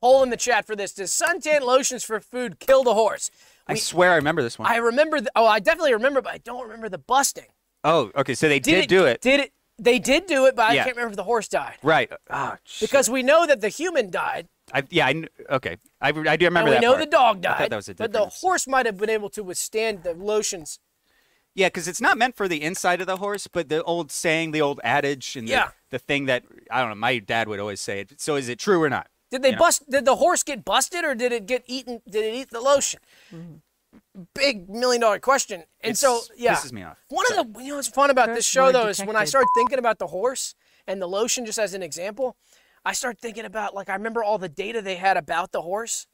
Speaker 1: Poll in the chat for this. Does suntan lotions for food kill the horse?
Speaker 2: I swear I remember this one.
Speaker 1: I remember. The, oh, I definitely remember, but I don't remember the busting.
Speaker 2: oh, okay. So they did, do it.
Speaker 1: Did it? They did do it, but I
Speaker 2: Yeah.
Speaker 1: can't remember if the horse died.
Speaker 2: Right. Oh, shit.
Speaker 1: Because we know that the human died,
Speaker 2: I, yeah, I, okay. I, I do remember
Speaker 1: and we
Speaker 2: that
Speaker 1: know
Speaker 2: part.
Speaker 1: the dog
Speaker 2: I thought
Speaker 1: died.
Speaker 2: that was a difference.
Speaker 1: but the horse might have been able to withstand the lotions.
Speaker 2: Yeah, because it's not meant for the inside of the horse, but the old saying, the old adage, and the,
Speaker 1: Yeah.
Speaker 2: the thing that I don't know. My dad would always say it. So is it true or not?
Speaker 1: Did they
Speaker 2: You know?
Speaker 1: bust? Did the horse get busted, or did it get eaten? Did it eat the lotion? Mm-hmm. Big million dollar question. And so, yeah,
Speaker 2: pisses me off.
Speaker 1: One of the you know what's fun about this show
Speaker 3: word
Speaker 1: though is when I
Speaker 3: detected.
Speaker 1: start thinking about the horse and the lotion, just as an example, I start thinking about like I remember all the data they had about the horse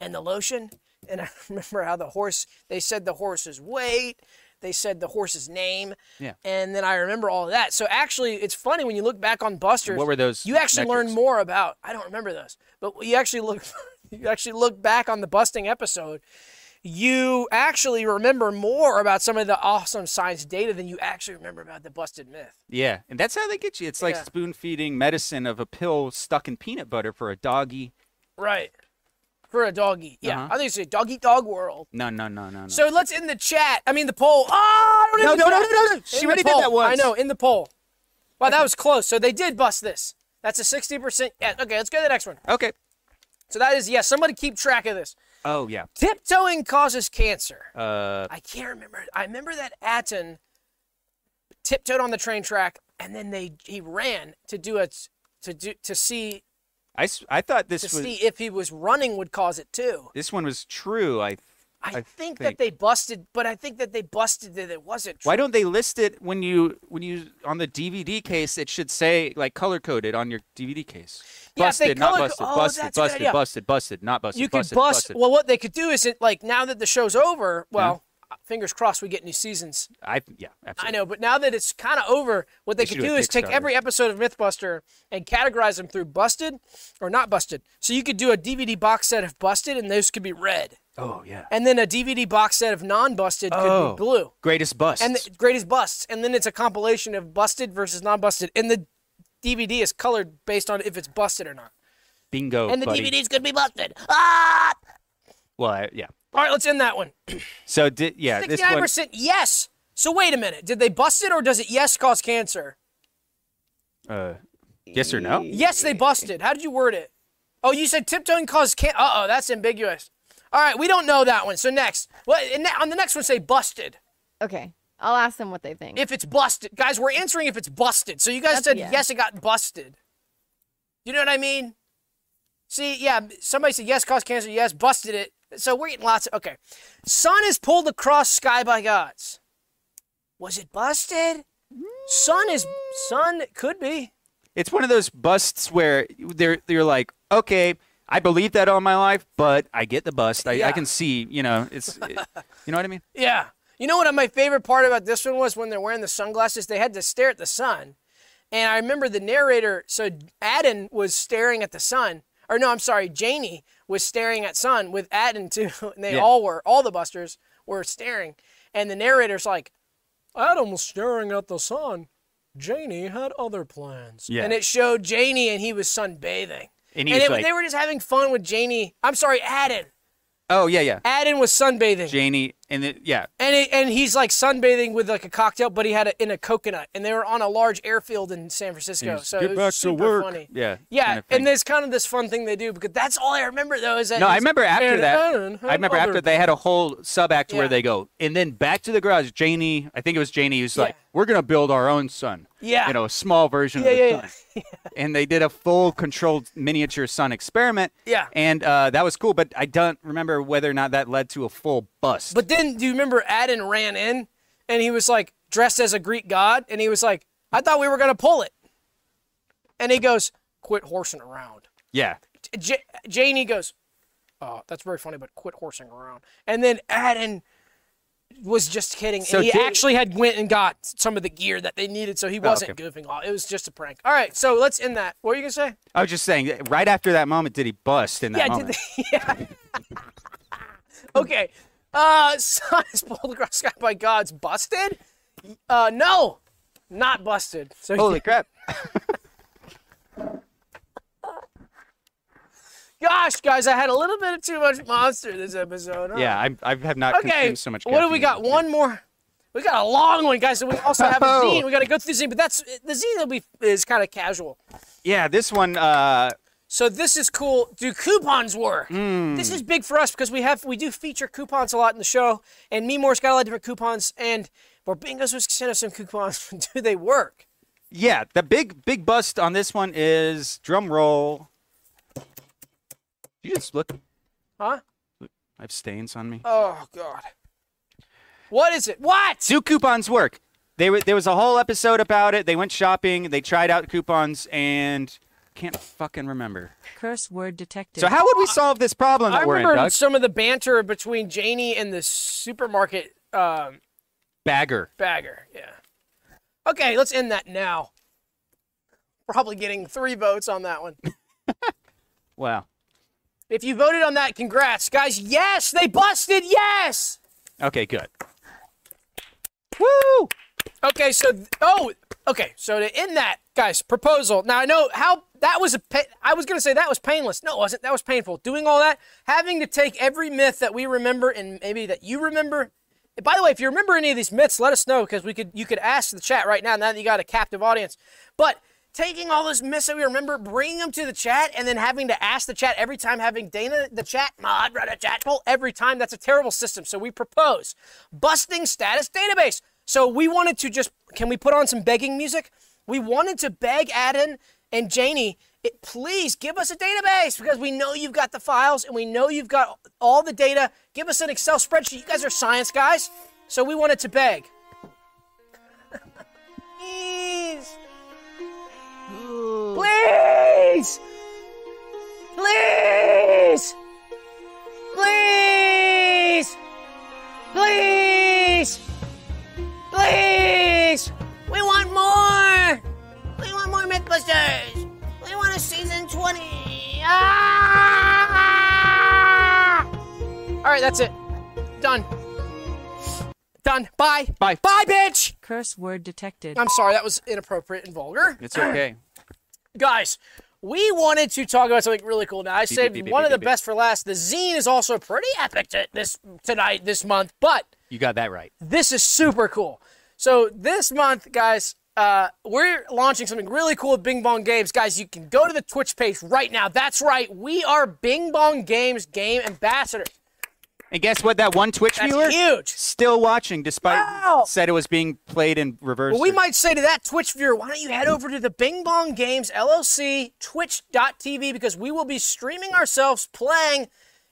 Speaker 1: and the lotion, and <laughs> I remember how the horse. They said the horse's weight. They said the horse's name.
Speaker 2: Yeah.
Speaker 1: And then I remember all of that. So actually, it's funny when you look back on Busters.
Speaker 2: what were those
Speaker 1: You actually learn more about. I don't remember those, but you actually look. <laughs> You actually look back on the busting episode. you actually remember more about some of the awesome science data than you actually remember about the busted myth.
Speaker 2: Yeah, and that's how they get you. It's like
Speaker 1: Yeah.
Speaker 2: spoon feeding medicine of a pill stuck in peanut butter for a doggy.
Speaker 1: Right. For a doggy. Yeah.
Speaker 2: Uh-huh.
Speaker 1: I think it's a doggy dog world.
Speaker 2: No, no, no, no, no.
Speaker 1: So let's in the chat. I mean the poll. Oh, I don't
Speaker 2: No,
Speaker 1: the
Speaker 2: no, no, no, no, no. She already did that once.
Speaker 1: I know, in the poll. Wow, that was close. So they did bust this. That's a 60%. Yeah, okay, let's go to the next one.
Speaker 2: okay.
Speaker 1: So that is, yes, somebody keep track of this.
Speaker 2: Oh yeah.
Speaker 1: Tiptoeing causes cancer.
Speaker 2: Uh,
Speaker 1: I can't remember. I remember that Adam tiptoed on the train track, and then they he ran to do a to do to see
Speaker 2: I, I thought this
Speaker 1: to
Speaker 2: was
Speaker 1: see if he was running would cause it too.
Speaker 2: this one was true. I.
Speaker 1: I,
Speaker 2: I
Speaker 1: think, that they busted, but I think that they busted that it wasn't. True.
Speaker 2: Why don't they list it when you when you on the DVD case? It should say like color coded on your DVD case.
Speaker 1: Yeah, they
Speaker 2: Busted, not busted.
Speaker 1: oh,
Speaker 2: busted,
Speaker 1: that's a good
Speaker 2: busted,
Speaker 1: idea.
Speaker 2: busted, busted, not busted.
Speaker 1: you could
Speaker 2: busted,
Speaker 1: bust.
Speaker 2: busted.
Speaker 1: Well, what they could do is it like now that the show's over. Well, fingers crossed we get new seasons.
Speaker 2: I yeah,
Speaker 1: I know, but now that it's kind of over, what they,
Speaker 2: They
Speaker 1: could
Speaker 2: do
Speaker 1: do is take every episode of MythBuster and categorize them through busted or not busted. So you could do a DVD box set of busted, and those could be red,
Speaker 2: Oh yeah.
Speaker 1: and then a DVD box set of non-busted could
Speaker 2: Oh.
Speaker 1: be blue,
Speaker 2: Greatest bust.
Speaker 1: and the greatest busts, and then it's a compilation of busted versus non-busted, and the DVD is colored based on if it's busted or not,
Speaker 2: Bingo.
Speaker 1: and the
Speaker 2: buddy.
Speaker 1: DVDs could be busted. Ah!
Speaker 2: Well, I, yeah.
Speaker 1: All right, let's end that one. <clears throat>
Speaker 2: So did yeah this
Speaker 1: Sixty-nine
Speaker 2: one.
Speaker 1: percent yes. So wait a minute, did they bust it or does it yes cause cancer?
Speaker 2: Uh, yes or no?
Speaker 1: Yes, they busted. How did you word it? Oh, you said tiptoeing caused can. Uh oh, that's ambiguous. All right, we don't know that one. So next, well, and ne- on the next one, say busted.
Speaker 4: Okay. I'll ask them what they think.
Speaker 1: If it's busted, guys, we're answering if it's busted. So you guys
Speaker 4: That's-
Speaker 1: said
Speaker 4: yeah.
Speaker 1: yes, it got busted. You know what I mean? See, yeah, somebody said yes, caused cancer. Yes, busted it. So we're getting lots of. Okay, sun is pulled across sky by gods. Was it busted? Sun is sun could be.
Speaker 2: It's one of those busts where they're they're like, okay, I believe that all my life, but I get the bust. I,
Speaker 1: Yeah.
Speaker 2: I can see, you know, it's, it- you know what I mean? <laughs>
Speaker 1: Yeah. You know what my favorite part about this one was when they're wearing the sunglasses, they had to stare at the sun. And I remember the narrator, so Adam was staring at the sun. Or no, I'm sorry, Janie was staring at sun with Adam too. <laughs> And they
Speaker 2: Yeah.
Speaker 1: all were, all the busters were staring. And the narrator's like, Adam was staring at the sun. Janie had other plans.
Speaker 2: Yeah.
Speaker 1: And it showed Janie and he was sunbathing.
Speaker 2: And he
Speaker 1: and
Speaker 2: was
Speaker 1: it,
Speaker 2: like-
Speaker 1: they were just having fun with Janie. I'm sorry, Adam.
Speaker 2: Oh yeah, yeah.
Speaker 1: Adam was sunbathing.
Speaker 2: Janie and it, yeah,
Speaker 1: And it, and he's like sunbathing with like a cocktail, but he had it in a coconut, and they were on a large airfield in San Francisco. So
Speaker 2: "Get
Speaker 1: it was
Speaker 2: back to
Speaker 1: super
Speaker 2: work."
Speaker 1: funny.
Speaker 2: Yeah,
Speaker 1: yeah,
Speaker 2: kind of
Speaker 1: and there's kind of this fun thing they do because that's all I remember though is that.
Speaker 2: No, I remember after that. I remember after they had a whole sub act
Speaker 1: Yeah.
Speaker 2: where they go, and then back to the garage. Janie, I think it was Janie, who's like, "We're gonna build our own sun."
Speaker 1: Yeah.
Speaker 2: you know, a small version
Speaker 1: Yeah,
Speaker 2: of the
Speaker 1: yeah,
Speaker 2: sun. <laughs> and they did a full controlled miniature sun experiment.
Speaker 1: Yeah.
Speaker 2: and uh, that was cool. But I don't remember whether or not that led to a full bust.
Speaker 1: But then, do you remember Adam ran in, and he was like dressed as a Greek god, and he was like, "I thought we were gonna pull it," and he goes, "Quit horsing around."
Speaker 2: yeah,
Speaker 1: J- Janie goes, "Oh, that's very funny, but quit horsing around." And then Adam was just kidding,
Speaker 2: So
Speaker 1: and he actually had went and got some of the gear that they needed, so he oh, wasn't goofing off. It was just a prank. All right, so let's end that. What were you gonna say?
Speaker 2: I was just saying. Right after that moment, did he bust in that
Speaker 1: yeah,
Speaker 2: moment?
Speaker 1: did they, <laughs> yeah. <laughs> okay. Uh, sun is pulled across the sky by gods. Busted? Uh, no, not busted. So
Speaker 2: Holy crap! <laughs>
Speaker 1: gosh, guys, I had a little bit of too much monster this episode. huh?
Speaker 2: Yeah, I, I have not
Speaker 1: Okay.
Speaker 2: consumed so much. Okay.
Speaker 1: What do we got? One more. We got a long one, guys. So we also have a
Speaker 2: Oh.
Speaker 1: zine. We got to go through the zine, but that's the zine will be is kind of casual.
Speaker 2: Yeah, this one. Uh,
Speaker 1: So this is cool. Do coupons work?
Speaker 2: Hmm.
Speaker 1: This is big for us because we have we do feature coupons a lot in the show, and Me More's got a lot of different coupons, and Bingos was sent us some coupons. <laughs> do they work?
Speaker 2: yeah, the big big bust on this one is drum roll. You just look.
Speaker 1: Huh?
Speaker 2: I have stains on me.
Speaker 1: Oh God. What is it? What?
Speaker 2: Do coupons work? They were, there was a whole episode about it. They went shopping. They tried out coupons and can't fucking remember.
Speaker 3: Curse word detected.
Speaker 2: So how would we solve this problem
Speaker 1: I
Speaker 2: that we're in,
Speaker 1: remember
Speaker 2: Doug?
Speaker 1: some of the banter between Janie and the supermarket um,
Speaker 2: Bagger.
Speaker 1: bagger. Yeah. Okay, let's end that now. Probably getting three votes on that one. <laughs>
Speaker 2: Wow.
Speaker 1: If you voted on that, congrats, guys. Yes, they busted. Yes.
Speaker 2: Okay, good.
Speaker 1: Woo! Okay, so oh, okay, so to end that, guys, proposal. Now I know how that was a. I was gonna say that was painless. No, it wasn't. That was painful. Doing all that, having to take every myth that we remember and maybe that you remember. By the way, if you remember any of these myths, let us know because we could. You could ask the chat right now. Now that you got a captive audience, but taking all those myths that we remember, bringing them to the chat, and then having to ask the chat every time, having Dana the chat mod run a chat poll every time. That's a terrible system. So we propose busting status database. So we wanted to just, can we put on some begging music? We wanted to beg Adam and Janie, it, please give us a database because we know you've got the files and we know you've got all the data. Give us an Excel spreadsheet. You guys are science guys. So we wanted to beg. please. Please. Please. Please. Please. Please! We want more! We want more Mythbusters! We want a season 20! Ah! Alright, that's it. Done. Done. Bye.
Speaker 2: Bye.
Speaker 1: Bye, bitch!
Speaker 3: Curse word detected.
Speaker 1: I'm sorry, that was inappropriate and vulgar.
Speaker 2: It's okay. <clears throat>
Speaker 1: Guys, we wanted to talk about something really cool. Now, I saved
Speaker 2: beep, beep,
Speaker 1: one
Speaker 2: beep,
Speaker 1: of the
Speaker 2: beep, beep.
Speaker 1: best for last. The zine is also pretty epic to, this tonight, this month, but
Speaker 2: You got that right.
Speaker 1: this is super cool. So this month, guys, uh, we're launching something really cool with Bing Bong Games. Guys, you can go to the Twitch page right now. That's right. We are Bing Bong Games game ambassadors.
Speaker 2: And guess what? That one Twitch
Speaker 1: That's
Speaker 2: viewer
Speaker 1: huge.
Speaker 2: still watching, despite
Speaker 1: Wow.
Speaker 2: said it was being played in reverse.
Speaker 1: Well, we might say to that Twitch viewer, why don't you head over to the Bing Bong Games LLC Twitch.tv because we will be streaming ourselves playing,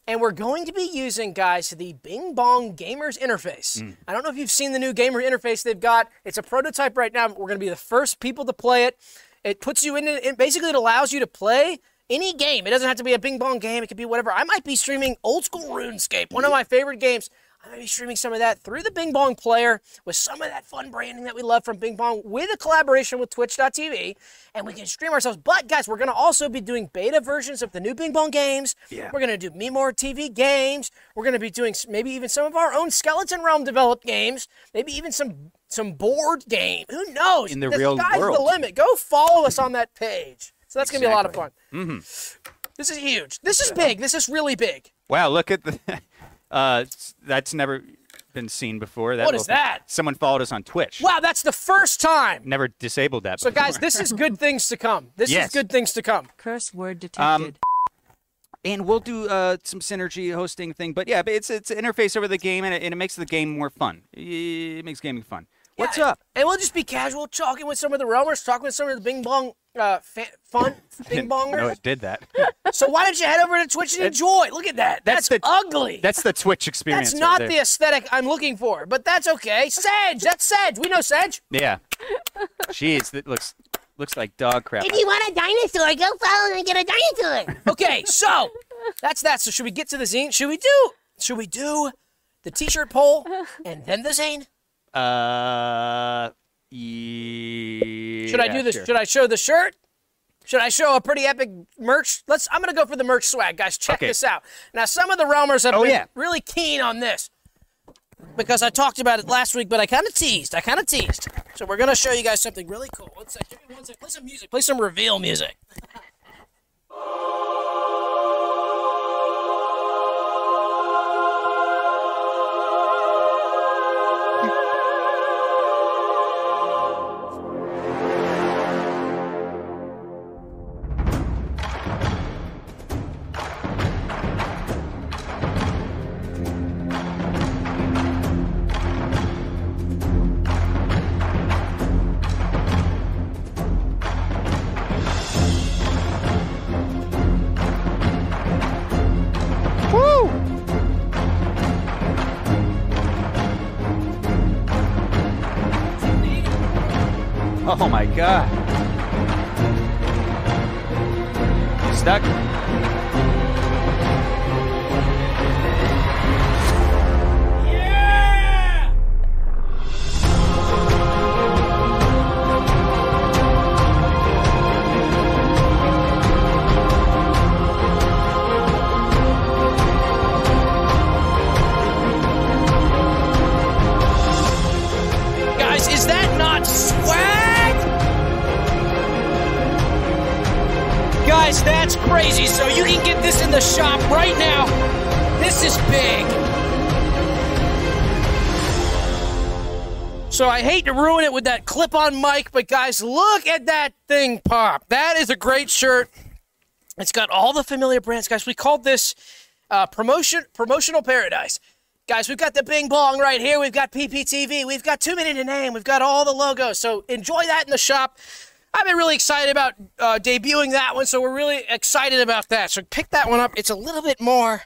Speaker 1: and we're going to be using, guys, the Bing Bong Gamers interface.
Speaker 2: Mm.
Speaker 1: I don't know if you've seen the new gamer interface they've got. It's a prototype right now. But we're going to be the first people to play it. It puts you in it. Basically, it allows you to play any game. It doesn't have to be a Bing Bong game. It could be whatever. I might be streaming old school RuneScape, one of my favorite games. I might be streaming some of that through the Bing Bong player with some of that fun branding that we love from Bing Bong with a collaboration with Twitch.tv. And we can stream ourselves. But guys, we're going to also be doing beta versions of the new Bing Bong games.
Speaker 2: Yeah.
Speaker 1: We're going to do Me More TV games. We're going to be doing maybe even some of our own Skeleton Realm developed games. Maybe even some some board game. Who knows?
Speaker 2: In the
Speaker 1: the
Speaker 2: real
Speaker 1: sky's
Speaker 2: world.
Speaker 1: the limit. Go follow us on that page. So that's going to be a lot of fun.
Speaker 2: Exactly.
Speaker 1: This is huge. This is big. This is really big.
Speaker 2: Wow, look at the. <laughs> Uh, that's never been seen before. That
Speaker 1: What is
Speaker 2: little thing-
Speaker 1: that?
Speaker 2: Someone followed us on Twitch.
Speaker 1: Wow, that's the first time.
Speaker 2: Never disabled that.
Speaker 1: So,
Speaker 2: before.
Speaker 1: guys, this is good things to come. This
Speaker 2: Yes.
Speaker 1: is good things to come.
Speaker 3: Curse word
Speaker 1: Um,
Speaker 3: detected.
Speaker 2: and we'll do uh, some synergy hosting thing. But yeah, it's it's an interface over the game, and it, and it makes the game more fun. It makes gaming fun. What's
Speaker 1: Yeah,
Speaker 2: up?
Speaker 1: And we'll just be casual, talking with some of the Realmers, talking with some of the Bing Bong uh, fa- fun <laughs> Bing Bongers.
Speaker 2: No, it did that. <laughs>
Speaker 1: so why don't you head over to Twitch and enjoy? Look at that. That's,
Speaker 2: That's the-
Speaker 1: ugly.
Speaker 2: That's the Twitch experience.
Speaker 1: That's not
Speaker 2: there.
Speaker 1: the aesthetic I'm looking for, but that's okay. Sedge, that's Sedge. We know Sedge.
Speaker 2: Yeah. Jeez, that looks looks like dog crap.
Speaker 5: If you want a dinosaur, go follow and get a dinosaur. <laughs>
Speaker 1: Okay, so that's that. So should we get to the zine? Should we do? Should we do the T-shirt poll and then the zine?
Speaker 2: Uh, yeah,
Speaker 1: Should I do this?
Speaker 2: sure.
Speaker 1: Should I show the shirt? Should I show a pretty epic merch? Let's. I'm gonna go for the merch swag, guys. Check
Speaker 2: Okay.
Speaker 1: this out. Now, some of the Realmers have
Speaker 2: Oh,
Speaker 1: been
Speaker 2: yeah.
Speaker 1: really keen on this because I talked about it last week, but I kind of teased. I kind of teased. So we're gonna show you guys something really cool. One sec. Give me one sec. Play some music. Play some reveal music.
Speaker 2: Stuck.
Speaker 1: Hate to ruin it with that clip-on mic, but guys, look at that thing pop. That is a great shirt. It's got all the familiar brands, guys. We called this uh, promotion promotional paradise. Guys, we've got the Bing Bong right here. We've got PPTV. We've got Too Many to Name. We've got all the logos. So enjoy that in the shop. I've been really excited about uh, debuting that one, so we're really excited about that. So pick that one up. It's a little bit more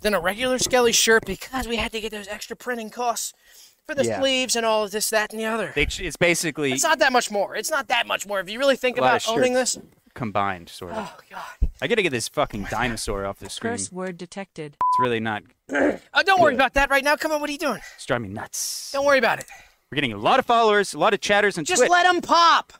Speaker 1: than a regular Skelly shirt because we had to get those extra printing costs for the
Speaker 2: Yeah.
Speaker 1: sleeves and all of this, that, and the other.
Speaker 2: They, it's basically
Speaker 1: It's not that much more. It's not that much more. If you really think about
Speaker 2: of
Speaker 1: owning
Speaker 2: shirts.
Speaker 1: this,
Speaker 2: combined, sort of.
Speaker 1: oh god.
Speaker 2: I gotta get this fucking dinosaur off the screen.
Speaker 3: Curse word detected.
Speaker 2: It's really not.
Speaker 1: Uh, <clears throat> don't worry about that right now. Come on, what are you doing?
Speaker 2: It's driving me nuts.
Speaker 1: Don't worry about it.
Speaker 2: We're getting a lot of followers, a lot of chatters, and
Speaker 1: Just
Speaker 2: Twitch.
Speaker 1: let them pop.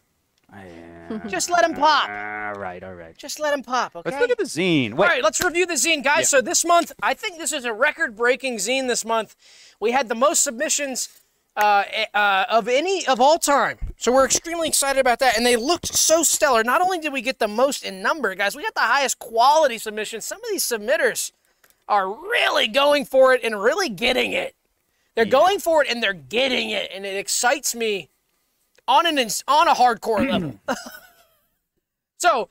Speaker 2: Yeah. <laughs>
Speaker 1: Just let them pop.
Speaker 2: all right, all right.
Speaker 1: Just let them pop. Okay.
Speaker 2: Let's look at the zine.
Speaker 1: All
Speaker 2: Wait,
Speaker 1: right, let's review the zine, guys.
Speaker 2: Yeah.
Speaker 1: So this month, I think this is a record-breaking zine. This month, we had the most submissions uh, uh, of any of all time. So we're extremely excited about that, and they looked so stellar. Not only did we get the most in number, guys, we got the highest quality submissions. Some of these submitters are really going for it and really getting it. They're going for it and they're getting it, and it excites me on an ins- on a hardcore <clears throat> level. <laughs> so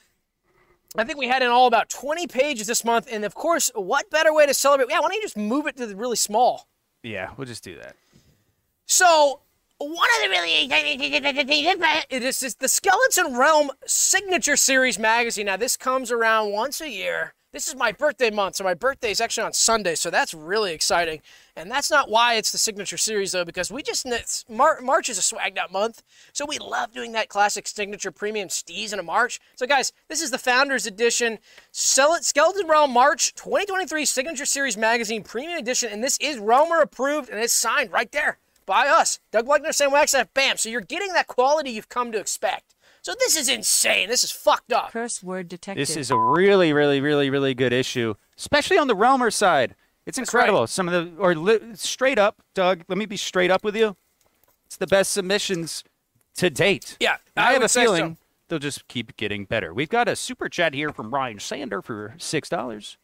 Speaker 1: I think we had in all about 20 pages this month, and of course, what better way to celebrate? Yeah, why don't you just move it to the really small?
Speaker 2: yeah, we'll just do that.
Speaker 1: So one of the really <laughs> exciting things it is is the Skeleton Realm Signature Series magazine. Now this comes around once a year. This is my birthday month, so my birthday is actually on Sunday, so that's really exciting. And that's not why it's the Signature Series though, because we just March is a swagged out month, so we love doing that classic Signature Premium Steez in a March. So guys, this is the Founders Edition Sell it Skeleton Realm March 2023 Signature Series magazine Premium Edition, and this is Romer approved and it's signed right there by us. Doug Wagner, Sam Wagstaff, bam. So you're getting that quality you've come to expect. So this is insane. This is fucked up.
Speaker 3: Curse word detected.
Speaker 2: This is a really, really, really, really good issue, especially on the Realmer side. It's
Speaker 1: That's
Speaker 2: incredible.
Speaker 1: right.
Speaker 2: Some of the, or li- straight up, Doug. Let me be straight up with you. It's the best submissions to date.
Speaker 1: Yeah, I
Speaker 2: I have a
Speaker 1: say so.
Speaker 2: feeling they'll just keep getting better. We've got a super chat here from Ryan Sander for six dollars.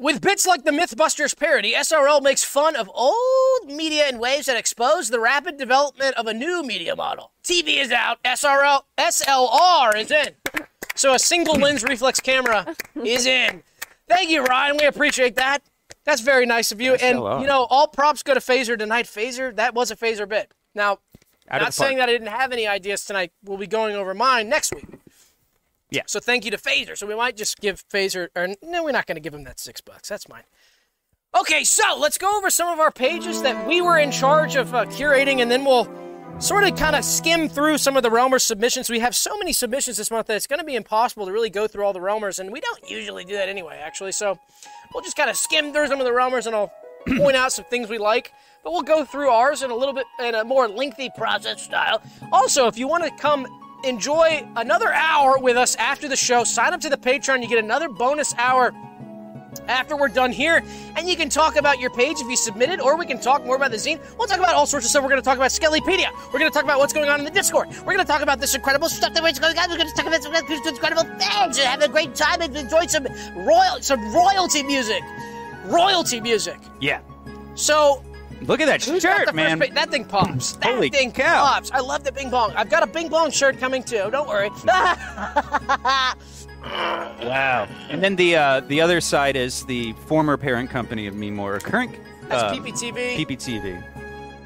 Speaker 1: With bits like the Mythbusters parody, SRL makes fun of old media in ways that expose the rapid development of a new media model. TV is out, SRL, SLR is in. So a single lens reflex camera <laughs> is in. Thank you, Ryan. We appreciate that. That's very nice of you. And you know, all props go to Phaser tonight. Phaser, that was a Phaser bit. Now,
Speaker 2: Out
Speaker 1: not
Speaker 2: the park.
Speaker 1: saying that I didn't have any ideas tonight. We'll be going over mine next week.
Speaker 2: Yeah.
Speaker 1: So thank you to Phaser. So we might just give Phaser, or no, we're not going to give him that six bucks. That's mine. Okay, so let's go over some of our pages that we were in charge of uh, curating, and then we'll sort of kind of skim through some of the Realmers submissions. We have so many submissions this month that it's going to be impossible to really go through all the Realmers, and we don't usually do that anyway, actually. So we'll just kind of skim through some of the Realmers, and I'll <clears throat> point out some things we like. But we'll go through ours in a little bit in a more lengthy process style. Also, if you want to come enjoy another hour with us after the show, sign up to the Patreon. You get another bonus hour after we're done here, and you can talk about your page if you submitted, or we can talk more about the zine. We'll talk about all sorts of stuff. We're going to talk about Skellypedia. We're going to talk about what's going on in the Discord. We're going to talk about this incredible stuff that we're going on. We're going to talk about some incredible things and have a great time and enjoy some royal, some royalty music, royalty music.
Speaker 2: Yeah.
Speaker 1: So
Speaker 2: Look at that
Speaker 1: Who's
Speaker 2: shirt, man.
Speaker 1: pa- that thing pops. That
Speaker 2: Holy
Speaker 1: thing
Speaker 2: cow.
Speaker 1: pops. I love the Bing Bong. I've got a Bing Bong shirt coming too. Don't worry. <laughs>
Speaker 2: Wow. And then the uh, the other side is the former parent company of Me More, current
Speaker 1: That's
Speaker 2: uh,
Speaker 1: PPTV.
Speaker 2: PPTV.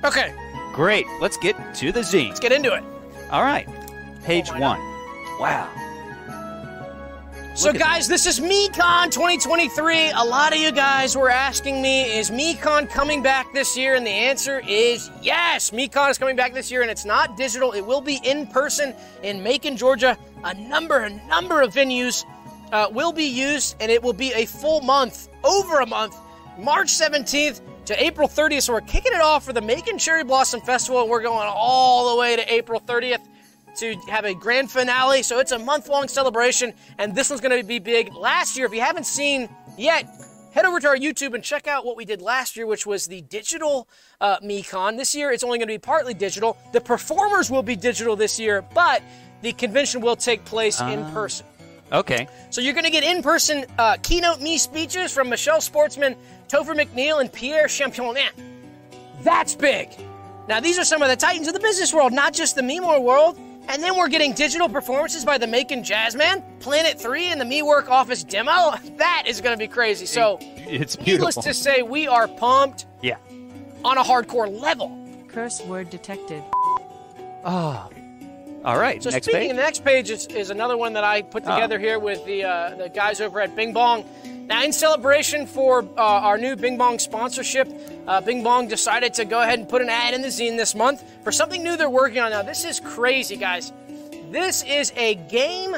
Speaker 1: okay,
Speaker 2: Great. Let's get to the zine.
Speaker 1: let's get into it.
Speaker 2: All right. Page
Speaker 1: Oh,
Speaker 2: one. Wow.
Speaker 1: So, guys, this is MeCon 2023. A lot of you guys were asking me, is MeCon coming back this year? And the answer is yes. MeCon is coming back this year, and it's not digital. It will be in person in Macon, Georgia. A number, a number of venues uh, will be used, and it will be a full month, over a month, March 17th to April 30th. So we're kicking it off for the Macon Cherry Blossom Festival, and we're going all the way to April 30th to have a grand finale. So it's a month long celebration, and this one's going to be big. Last year, if you haven't seen yet, head over to our YouTube and check out what we did last year, which was the digital uh, MeCon. This year, it's only going to be partly digital. The performers will be digital this year, but the convention will take place in person.
Speaker 2: Okay.
Speaker 1: So you're going to get in-person uh, keynote me speeches from Michelle Sportsman, Topher McNeil, and Pierre Championin. That's big. Now these are some of the titans of the business world, not just the Memore world. And then we're getting digital performances by the Macon Jazzman, Planet 3, and the Me Work Office demo. That is going to be crazy. So,
Speaker 2: It's beautiful.
Speaker 1: needless to say, we are pumped
Speaker 2: Yeah.
Speaker 1: on a hardcore level.
Speaker 3: Curse word detected. Ah.
Speaker 2: All right.
Speaker 1: So
Speaker 2: next
Speaker 1: speaking
Speaker 2: page.
Speaker 1: of the next page is, is another one that I put
Speaker 2: Oh.
Speaker 1: together here with the uh, the guys over at Bing Bong. Now, in celebration for uh, our new Bing Bong sponsorship, uh, Bing Bong decided to go ahead and put an ad in the zine this month for something new they're working on. Now, this is crazy, guys. This is a game.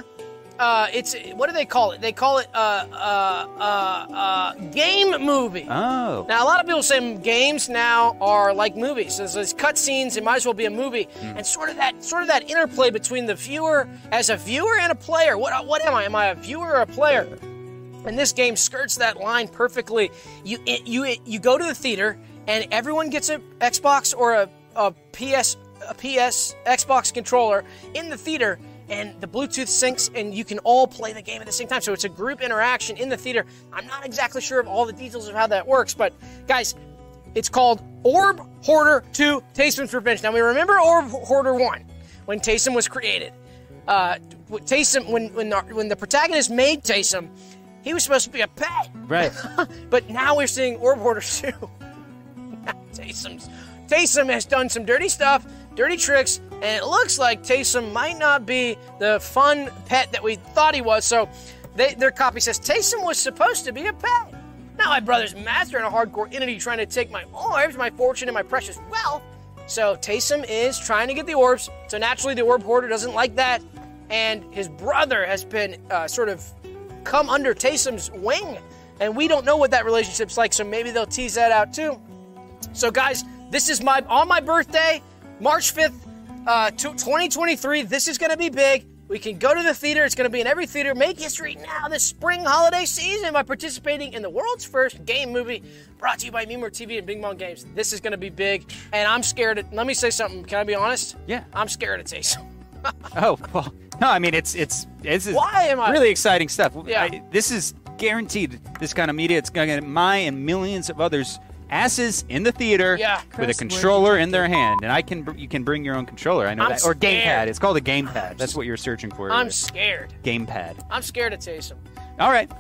Speaker 1: Uh, it's what do they call it? They call it uh, uh, uh, uh, game movie.
Speaker 2: Oh.
Speaker 1: Now, a lot of people say games now are like movies. There's, there's cutscenes. It might as well be a movie, and sort of that sort of that interplay between the viewer as a viewer and a player. What what am I? Am I a viewer or a player? And this game skirts that line perfectly. You it, you it, you go to the theater, and everyone gets a Xbox or a, a PS a PS Xbox controller in the theater. And the Bluetooth syncs, and you can all play the game at the same time. So it's a group interaction in the theater. I'm not exactly sure of all the details of how that works, but guys, it's called Orb Hoarder 2 Tasteman's Revenge. Now, we remember Orb Hoarder 1 when Taysom was created. Uh, Taysom, when, when, the, when the protagonist made Taysom, he was supposed to be a pet.
Speaker 2: Right. <laughs>
Speaker 1: But now we're seeing Orb Hoarder <laughs> 2. Taysom's, Taysom has done some dirty stuff, dirty tricks, and it looks like Taysom might not be the fun pet that we thought he was. So they, their copy says Taysom was supposed to be a pet. Now my brother's master and a hardcore entity trying to take my orbs, my fortune, and my precious wealth. So Taysom is trying to get the orbs. So naturally, the orb hoarder doesn't like that, and his brother has been uh, sort of come under Taysom's wing, and we don't know what that relationship's like. So maybe they'll tease that out too. So guys, this is my on my birthday, March 5th, uh, 2023. This is going to be big. We can go to the theater. It's going to be in every theater. Make history now this spring holiday season by participating in the world's first game movie brought to you by Memor TV and Bing Bong Games. This is going to be big, and I'm scared. Of, let me say something. Can I be honest?
Speaker 2: Yeah.
Speaker 1: I'm scared of Taysom. <laughs>
Speaker 2: Oh well, no. I mean, it's it's it's
Speaker 1: Why am I-
Speaker 2: really exciting stuff.
Speaker 1: Yeah.
Speaker 2: I- this is guaranteed. This kind of media, it's going to get my and millions of others asses in the theater
Speaker 1: Yeah.
Speaker 2: with a controller in their hand, and I can br- you can bring your own controller. I know
Speaker 1: I'm
Speaker 2: that or
Speaker 1: scared.
Speaker 2: gamepad. It's called a gamepad. That's what you're searching for.
Speaker 1: I'm
Speaker 2: is
Speaker 1: scared.
Speaker 2: gamepad.
Speaker 1: I'm scared of Taysom.
Speaker 2: All right.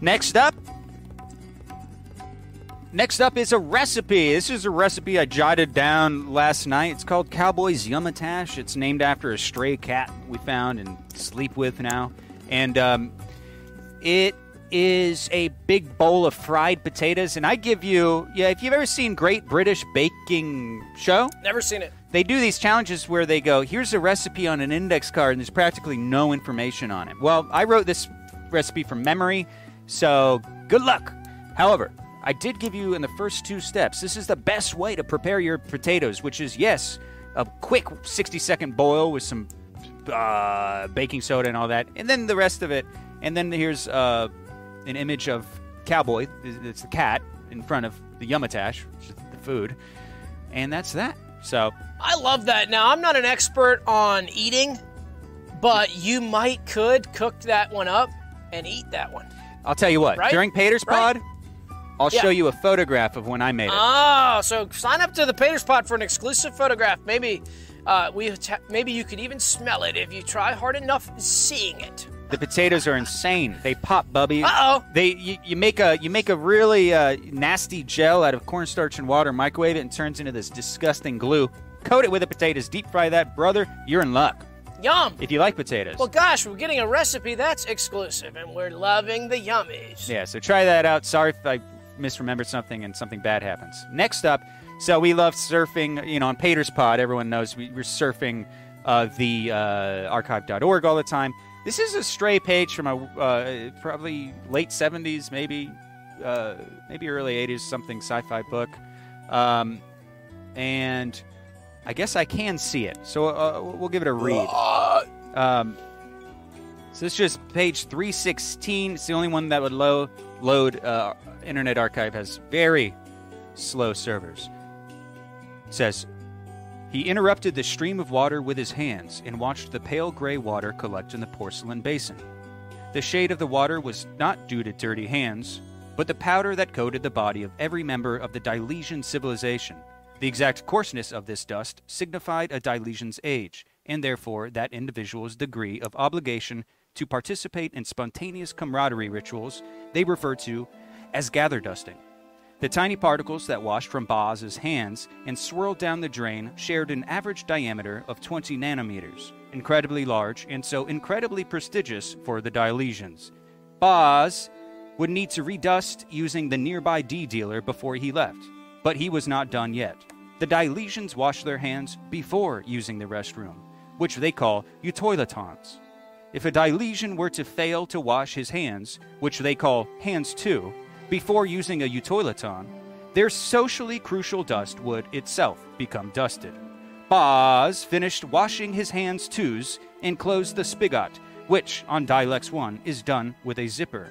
Speaker 2: Next up. Next up is a recipe. This is a recipe I jotted down last night. It's called Cowboy's Yummatash. It's named after a stray cat we found and sleep with now. And um, it is a big bowl of fried potatoes. And I give you, yeah, if you've ever seen Great British Baking Show,
Speaker 1: Never seen it.
Speaker 2: they do these challenges where they go, here's a recipe on an index card, and there's practically no information on it. Well, I wrote this recipe from memory, so good luck. However, I did give you in the first two steps, this is the best way to prepare your potatoes, which is, yes, a quick 60 second boil with some uh, baking soda and all that, and then the rest of it. And then here's uh, an image of Cowboy, it's the cat, in front of the Yummatash, which is the food. And that's that. So
Speaker 1: I love that. Now, I'm not an expert on eating, but you might could cook that one up and eat that one.
Speaker 2: I'll tell you what.
Speaker 1: Right?
Speaker 2: During Pater's
Speaker 1: Right?
Speaker 2: Pod, I'll
Speaker 1: Yeah.
Speaker 2: show you a photograph of when I made it.
Speaker 1: Oh, so sign up to the Paters Pod for an exclusive photograph. Maybe uh, we maybe you could even smell it if you try hard enough seeing it.
Speaker 2: the potatoes are insane. They pop, Bubby.
Speaker 1: Uh-oh.
Speaker 2: They you, you make a you make a really uh, nasty gel out of cornstarch and water. Microwave it and turns into this disgusting glue. Coat it with the potatoes. Deep fry that, brother. You're in luck.
Speaker 1: Yum.
Speaker 2: If you like potatoes.
Speaker 1: Well, gosh, we're getting a recipe that's exclusive, and we're loving the yummies.
Speaker 2: Yeah, so try that out. Sorry if I misremembered something and something bad happens. Next up, so we love surfing, you know, on Pater's Pod. Everyone knows we, we're surfing uh, the uh, archive.org all the time. This is a stray page from a uh, probably late 70s, maybe uh, maybe early 80s, something sci-fi book. Um, and I guess I can see it. So uh, we'll give it a read. Um, so it's just page 316. It's the only one that would load. Load. Uh, Internet Archive has very slow servers. It says he interrupted the stream of water with his hands and watched the pale gray water collect in the porcelain basin. The shade of the water was not due to dirty hands, but the powder that coated the body of every member of the Dilesian civilization. The exact coarseness of this dust signified a Dilesian's age, and therefore that individual's degree of obligation to participate in spontaneous camaraderie rituals they refer to as gather dusting. The tiny particles that washed from Boz's hands and swirled down the drain shared an average diameter of 20 nanometers, incredibly large and so incredibly prestigious for the Dilesians. Boz would need to redust using the nearby D dealer before he left, but he was not done yet. The Dilesians washed their hands before using the restroom, which they call utoiletons. If a Dilesian were to fail to wash his hands, which they call hands too, before using a utoileton, their socially crucial dust would itself become dusted. Boz finished washing his hands twos and closed the spigot, which on Dilex 1 is done with a zipper.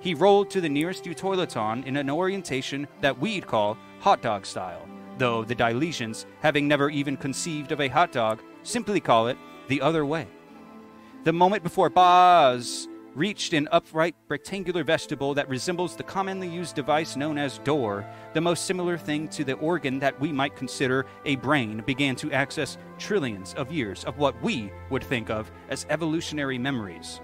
Speaker 2: He rolled to the nearest utoileton in an orientation that we'd call hot dog style, though the Dilesians, having never even conceived of a hot dog, simply call it the other way. The moment before Boz reached an upright rectangular vestibule that resembles the commonly used device known as door, the most similar thing to the organ that we might consider a brain began to access trillions of years of what we would think of as evolutionary memories.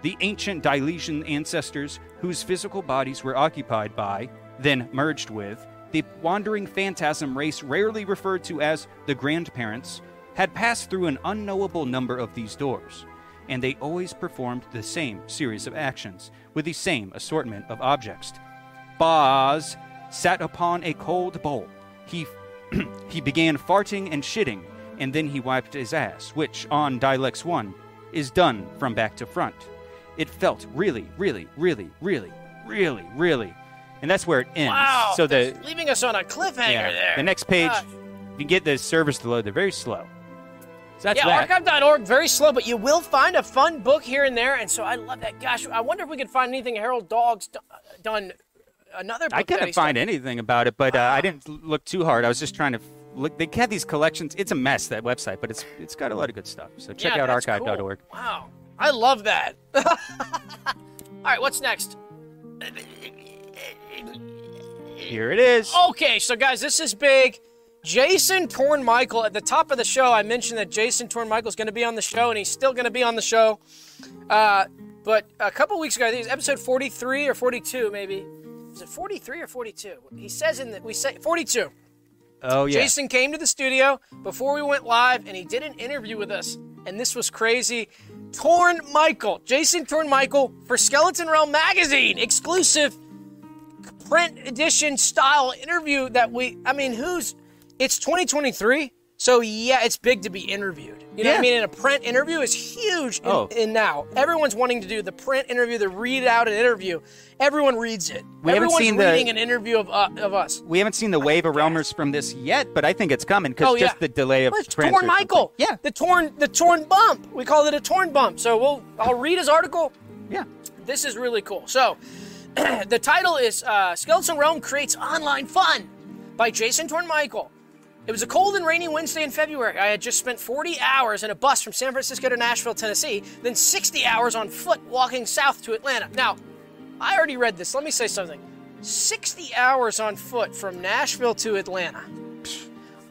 Speaker 2: The ancient Dilesian ancestors, whose physical bodies were occupied by, then merged with, the wandering phantasm race rarely referred to as the grandparents, had passed through an unknowable number of these doors and they always performed the same series of actions with the same assortment of objects. Boz sat upon a cold bowl. He <clears throat> he began farting and shitting, and then he wiped his ass, which on Dilex 1 is done from back to front. It felt really, really, really, really, really, really. And that's where it ends.
Speaker 1: Wow.
Speaker 2: So the
Speaker 1: leaving us on a cliffhanger
Speaker 2: yeah,
Speaker 1: there.
Speaker 2: the next page uh,
Speaker 1: Gosh.
Speaker 2: you get the servers to load, they're very slow. That's
Speaker 1: yeah,
Speaker 2: that.
Speaker 1: archive.org, very slow, but you will find a fun book here and there. And so I love that. Gosh, I wonder if we could find anything Harold Dogg's done. Another book
Speaker 2: I couldn't find
Speaker 1: done.
Speaker 2: anything about it, but uh, I didn't look too hard. I was just trying to look. They had these collections. It's a mess that website, but it's it's got a lot of good stuff. So check
Speaker 1: Yeah,
Speaker 2: out archive.org.
Speaker 1: cool. Wow, I love that. <laughs> All right, what's next?
Speaker 2: Here it is.
Speaker 1: Okay, so guys, this is big. Jason Torn Michael at the top of the show. I mentioned that Jason Torn Michael is going to be on the show, and he's still going to be on the show. Uh, but a couple weeks ago, I think it was episode 43 or 42, maybe. Is it 43 or 42? He says in that we say 42.
Speaker 2: Oh yeah.
Speaker 1: Jason came to the studio before we went live and he did an interview with us. And this was crazy. Torn Michael, Jason Torn Michael for Skeleton Realm Magazine, exclusive print edition style interview that we, I mean, who's, it's 2023. So yeah, it's big to be interviewed. You know what I mean? And a print interview is huge in,
Speaker 2: Oh.
Speaker 1: in now. Everyone's wanting to do the print interview, the read out an interview. Everyone reads it.
Speaker 2: We haven't
Speaker 1: Everyone's
Speaker 2: seen the-
Speaker 1: reading an interview of, uh, of us.
Speaker 2: we haven't seen the wave of realmers from this yet, but I think it's coming because
Speaker 1: Oh,
Speaker 2: just
Speaker 1: yeah.
Speaker 2: the delay of
Speaker 1: Well, torn Michael.
Speaker 2: Yeah.
Speaker 1: The torn the torn bump. We call it a torn bump. So we'll I'll read his article.
Speaker 2: Yeah.
Speaker 1: This is really cool. So <clears throat> the title is uh, Skeleton Realm creates online fun by Jason Torn Michael. It was a cold and rainy Wednesday in February. I had just spent 40 hours in a bus from San Francisco to Nashville, Tennessee, then 60 hours on foot walking south to Atlanta. Now, I already read this. Let me say something. 60 hours on foot from Nashville to Atlanta.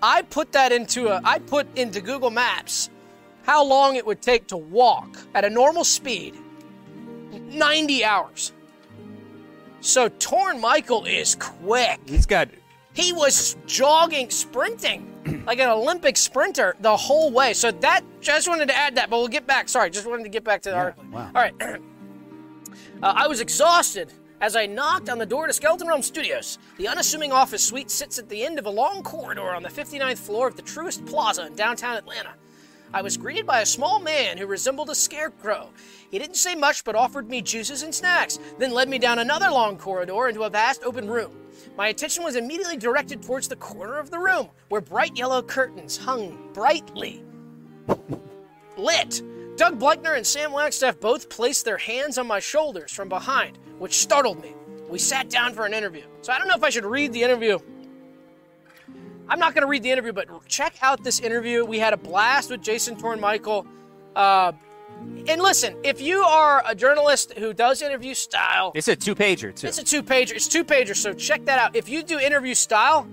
Speaker 1: I put that into a I put into Google Maps how long it would take to walk at a normal speed. 90 hours. So Torn Michael is quick.
Speaker 2: He's got
Speaker 1: He was jogging, sprinting <clears throat> like an Olympic sprinter the whole way. So that just wanted to add that, but we'll get back. Sorry, just wanted to get back to the article.
Speaker 2: wow.
Speaker 1: All right. <clears throat> uh, I was exhausted as I knocked on the door to Skeleton Realm Studios. The unassuming office suite sits at the end of a long corridor on the 59th floor of the Truist Plaza in downtown Atlanta. I was greeted by a small man who resembled a scarecrow. He didn't say much but offered me juices and snacks, then led me down another long corridor into a vast open room. My attention was immediately directed towards the corner of the room, where bright yellow curtains hung brightly lit. Doug Bleichner and Sam Wagstaff both placed their hands on my shoulders from behind, which startled me. We sat down for an interview. So I don't know if I should read the interview. I'm not going to read the interview, but check out this interview. We had a blast with Jason Torn Michael. Uh, And listen, if you are a journalist who does interview style,
Speaker 2: It's a two pager too.
Speaker 1: it's a two pager. It's two pager, so check that out. If you do interview style,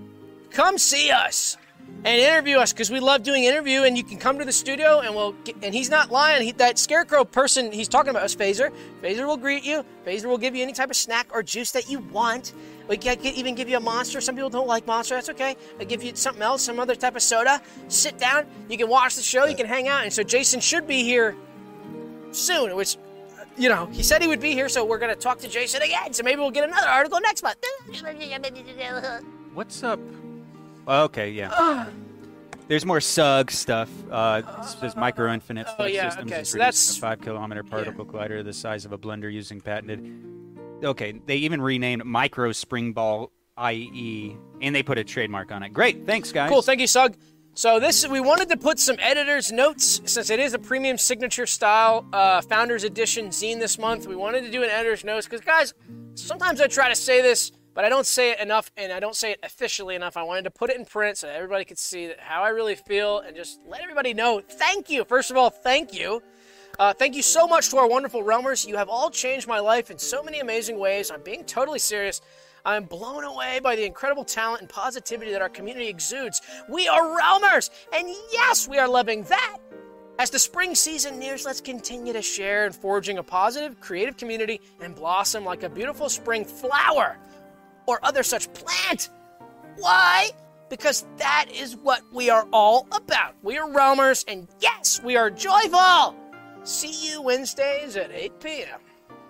Speaker 1: come see us and interview us because we love doing interview. And you can come to the studio and we'll. Get, and he's not lying. He, that scarecrow person he's talking about is Phaser. Phaser will greet you. Phaser will give you any type of snack or juice that you want. We can even give you a monster. Some people don't like monster. That's okay. I give you something else, some other type of soda. Sit down. You can watch the show. You can hang out. And so Jason should be here soon, which, you know, he said he would be here, so we're going to talk to Jason again. So maybe we'll get another article next month. <laughs>
Speaker 2: What's up? Oh, okay, yeah. <sighs> There's more SUG stuff. Uh, this is Micro Infinite
Speaker 1: Oh, yeah,
Speaker 2: Systems
Speaker 1: okay, so that's-
Speaker 2: a five kilometer particle collider the size of a blender using patented. Okay, they even renamed Micro Spring Ball IE, and they put a trademark on it. Great, thanks guys.
Speaker 1: Cool, thank you, Sug. So this we wanted to put some editors' notes since it is a premium signature style uh, founders edition zine this month. We wanted to do an editor's notes because guys, sometimes I try to say this, but I don't say it enough, and I don't say it officially enough. I wanted to put it in print so everybody could see how I really feel and just let everybody know. Thank you. First of all, thank you. Uh, thank you so much to our wonderful realmers. You have all changed my life in so many amazing ways. I'm being totally serious. I'm blown away by the incredible talent and positivity that our community exudes. We are realmers, and yes, we are loving that. As the spring season nears, let's continue to share and forging a positive, creative community and blossom like a beautiful spring flower or other such plant. Why? Because that is what we are all about. We are realmers, and yes, we are joyful. See you Wednesdays at 8 p.m.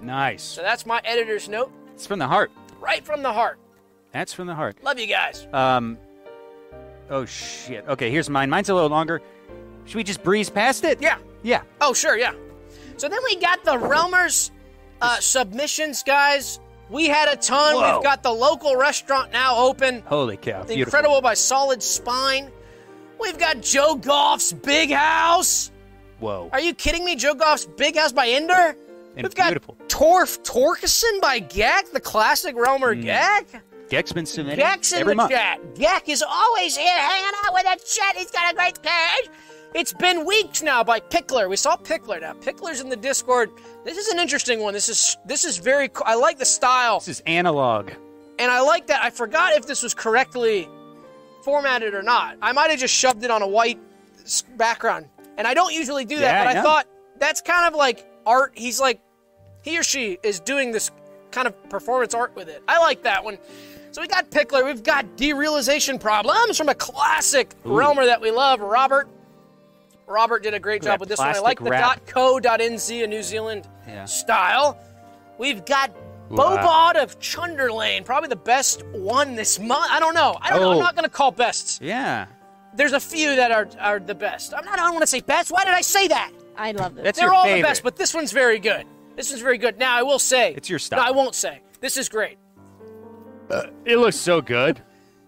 Speaker 2: Nice.
Speaker 1: So that's my editor's note,
Speaker 2: It's from the heart.
Speaker 1: Right from the heart.
Speaker 2: That's from the heart.
Speaker 1: Love you guys.
Speaker 2: Um. Oh shit. Okay, here's mine. Mine's a little longer. Should we just breeze past it?
Speaker 1: Yeah.
Speaker 2: Yeah.
Speaker 1: Oh, sure, yeah. So then we got the Realmers uh, submissions, guys. We had a ton.
Speaker 2: Whoa.
Speaker 1: We've got the local restaurant now open.
Speaker 2: Holy cow.
Speaker 1: The
Speaker 2: Beautiful.
Speaker 1: Incredible by Solid Spine. We've got Joe Goff's Big House.
Speaker 2: Whoa.
Speaker 1: Are you kidding me? Joe Goff's Big House by Ender?
Speaker 2: And
Speaker 1: We've got
Speaker 2: beautiful.
Speaker 1: Torf Torkison by Gek, the classic Realmer Gek.
Speaker 2: Gek's been submitting
Speaker 1: Gek's in
Speaker 2: Mm. every
Speaker 1: the
Speaker 2: month.
Speaker 1: chat. Gek is always here hanging out with that chat. He's got a great page. It's been weeks now by Pickler. We saw Pickler now. Pickler's in the Discord. This is an interesting one. This is this is very. I like the style,
Speaker 2: This is analog.
Speaker 1: and I like that. I forgot if this was correctly formatted or not. I might have just shoved it on a white background, and I don't usually do that.
Speaker 2: Yeah,
Speaker 1: but I
Speaker 2: yeah.
Speaker 1: thought that's kind of like art. He's like he or she is doing this kind of performance art with it. I like that one. So we got Pickler, we've got derealization problems from a classic realmer that we love, Robert. Robert did a great job with this one. I
Speaker 2: plastic
Speaker 1: like the
Speaker 2: wrap.
Speaker 1: .co.nz, a New Zealand
Speaker 2: Yeah.
Speaker 1: style. We've got
Speaker 2: Wow.
Speaker 1: Bobot uh, of Chunderlane, probably the best one this month. I don't know. I don't know. I'm
Speaker 2: Oh.
Speaker 1: not going to call bests.
Speaker 2: Yeah.
Speaker 1: There's a few that are, are the best. I'm not, I don't want to say best. Why did I say that?
Speaker 4: I love this.
Speaker 2: That's
Speaker 1: They're
Speaker 2: your
Speaker 1: all
Speaker 2: favorite.
Speaker 1: the best, but this one's very good. This one's very good. Now I will say
Speaker 2: It's your style.
Speaker 1: No, I won't say. This is great.
Speaker 2: It looks so good.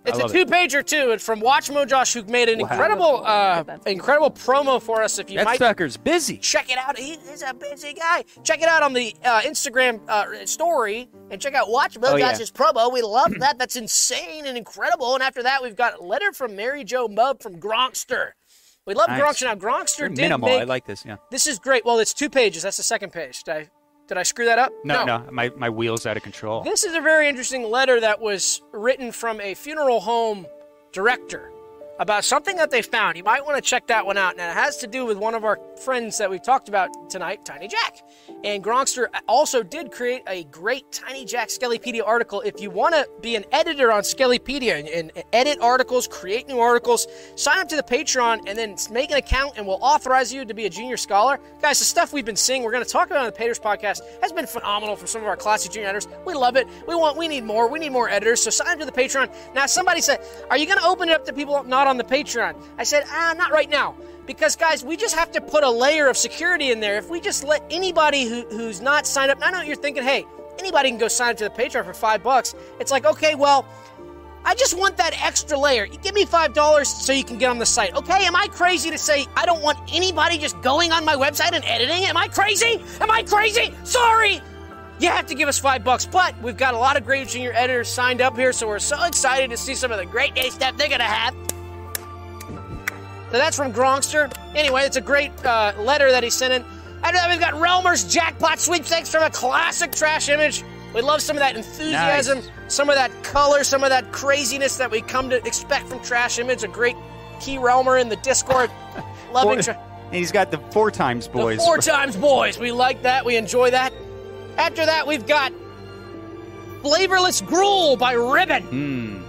Speaker 1: It's
Speaker 2: I
Speaker 1: a
Speaker 2: love it.
Speaker 1: two-pager too. It's from Watchmo Josh, who made an
Speaker 2: Wow.
Speaker 1: incredible, uh, incredible promo for us. If you
Speaker 2: That
Speaker 1: might
Speaker 2: sucker's busy.
Speaker 1: check it out, he, he's a busy guy. Check it out on the uh, Instagram uh, story and check out Watchmo
Speaker 2: Oh, yeah.
Speaker 1: Josh's promo. We love that. That's insane and incredible. And after that, we've got a letter from Mary Jo Mubb from Gronkster. We love
Speaker 2: Nice.
Speaker 1: Gronkster. Now Gronkster did
Speaker 2: minimal.
Speaker 1: make.
Speaker 2: I like this. Yeah.
Speaker 1: this is great. Well, it's two pages. That's the second page. Did I, did I screw that up?
Speaker 2: No, no, my my wheels out of control.
Speaker 1: This is a very interesting letter that was written from a funeral home director about something that they found. You might want to check that one out. Now, it has to do with one of our friends that we've talked about tonight, Tiny Jack. And Gronkster also did create a great Tiny Jack Skellypedia article. If you want to be an editor on Skellypedia and, and edit articles, create new articles, sign up to the Patreon and then make an account and we'll authorize you to be a junior scholar. Guys, the stuff we've been seeing, we're going to talk about on the Paters podcast, has been phenomenal from some of our classic junior editors. We love it. We want, we need more. We need more editors. So sign up to the Patreon. Now, somebody said, Are you going to open it up to people not on the Patreon? I said, Ah, not right now. Because, guys, we just have to put a layer of security in there. If we just let anybody who, who's not signed up, I know you're thinking, hey, anybody can go sign up to the Patreon for five bucks. It's like, okay, well, I just want that extra layer. You give me five dollars so you can get on the site. Okay, am I crazy to say I don't want anybody just going on my website and editing? Am I crazy? Am I crazy? Sorry. You have to give us five bucks, but we've got a lot of great junior editors signed up here, so we're so excited to see some of the great day stuff they're gonna have. So that's from Gronkster. Anyway, it's a great uh, letter that he sent in. After that, we've got Realmer's Jackpot Sweepstakes from a classic trash image. We love some of that enthusiasm,
Speaker 2: Nice.
Speaker 1: some of that color, some of that craziness that we come to expect from Trash Image. A great key Relmer in the Discord. <laughs> Loving <laughs> tra-
Speaker 2: and he's got the four times boys.
Speaker 1: the four times boys. We like that. We enjoy that. After that, we've got Flavorless Gruel by Ribbon.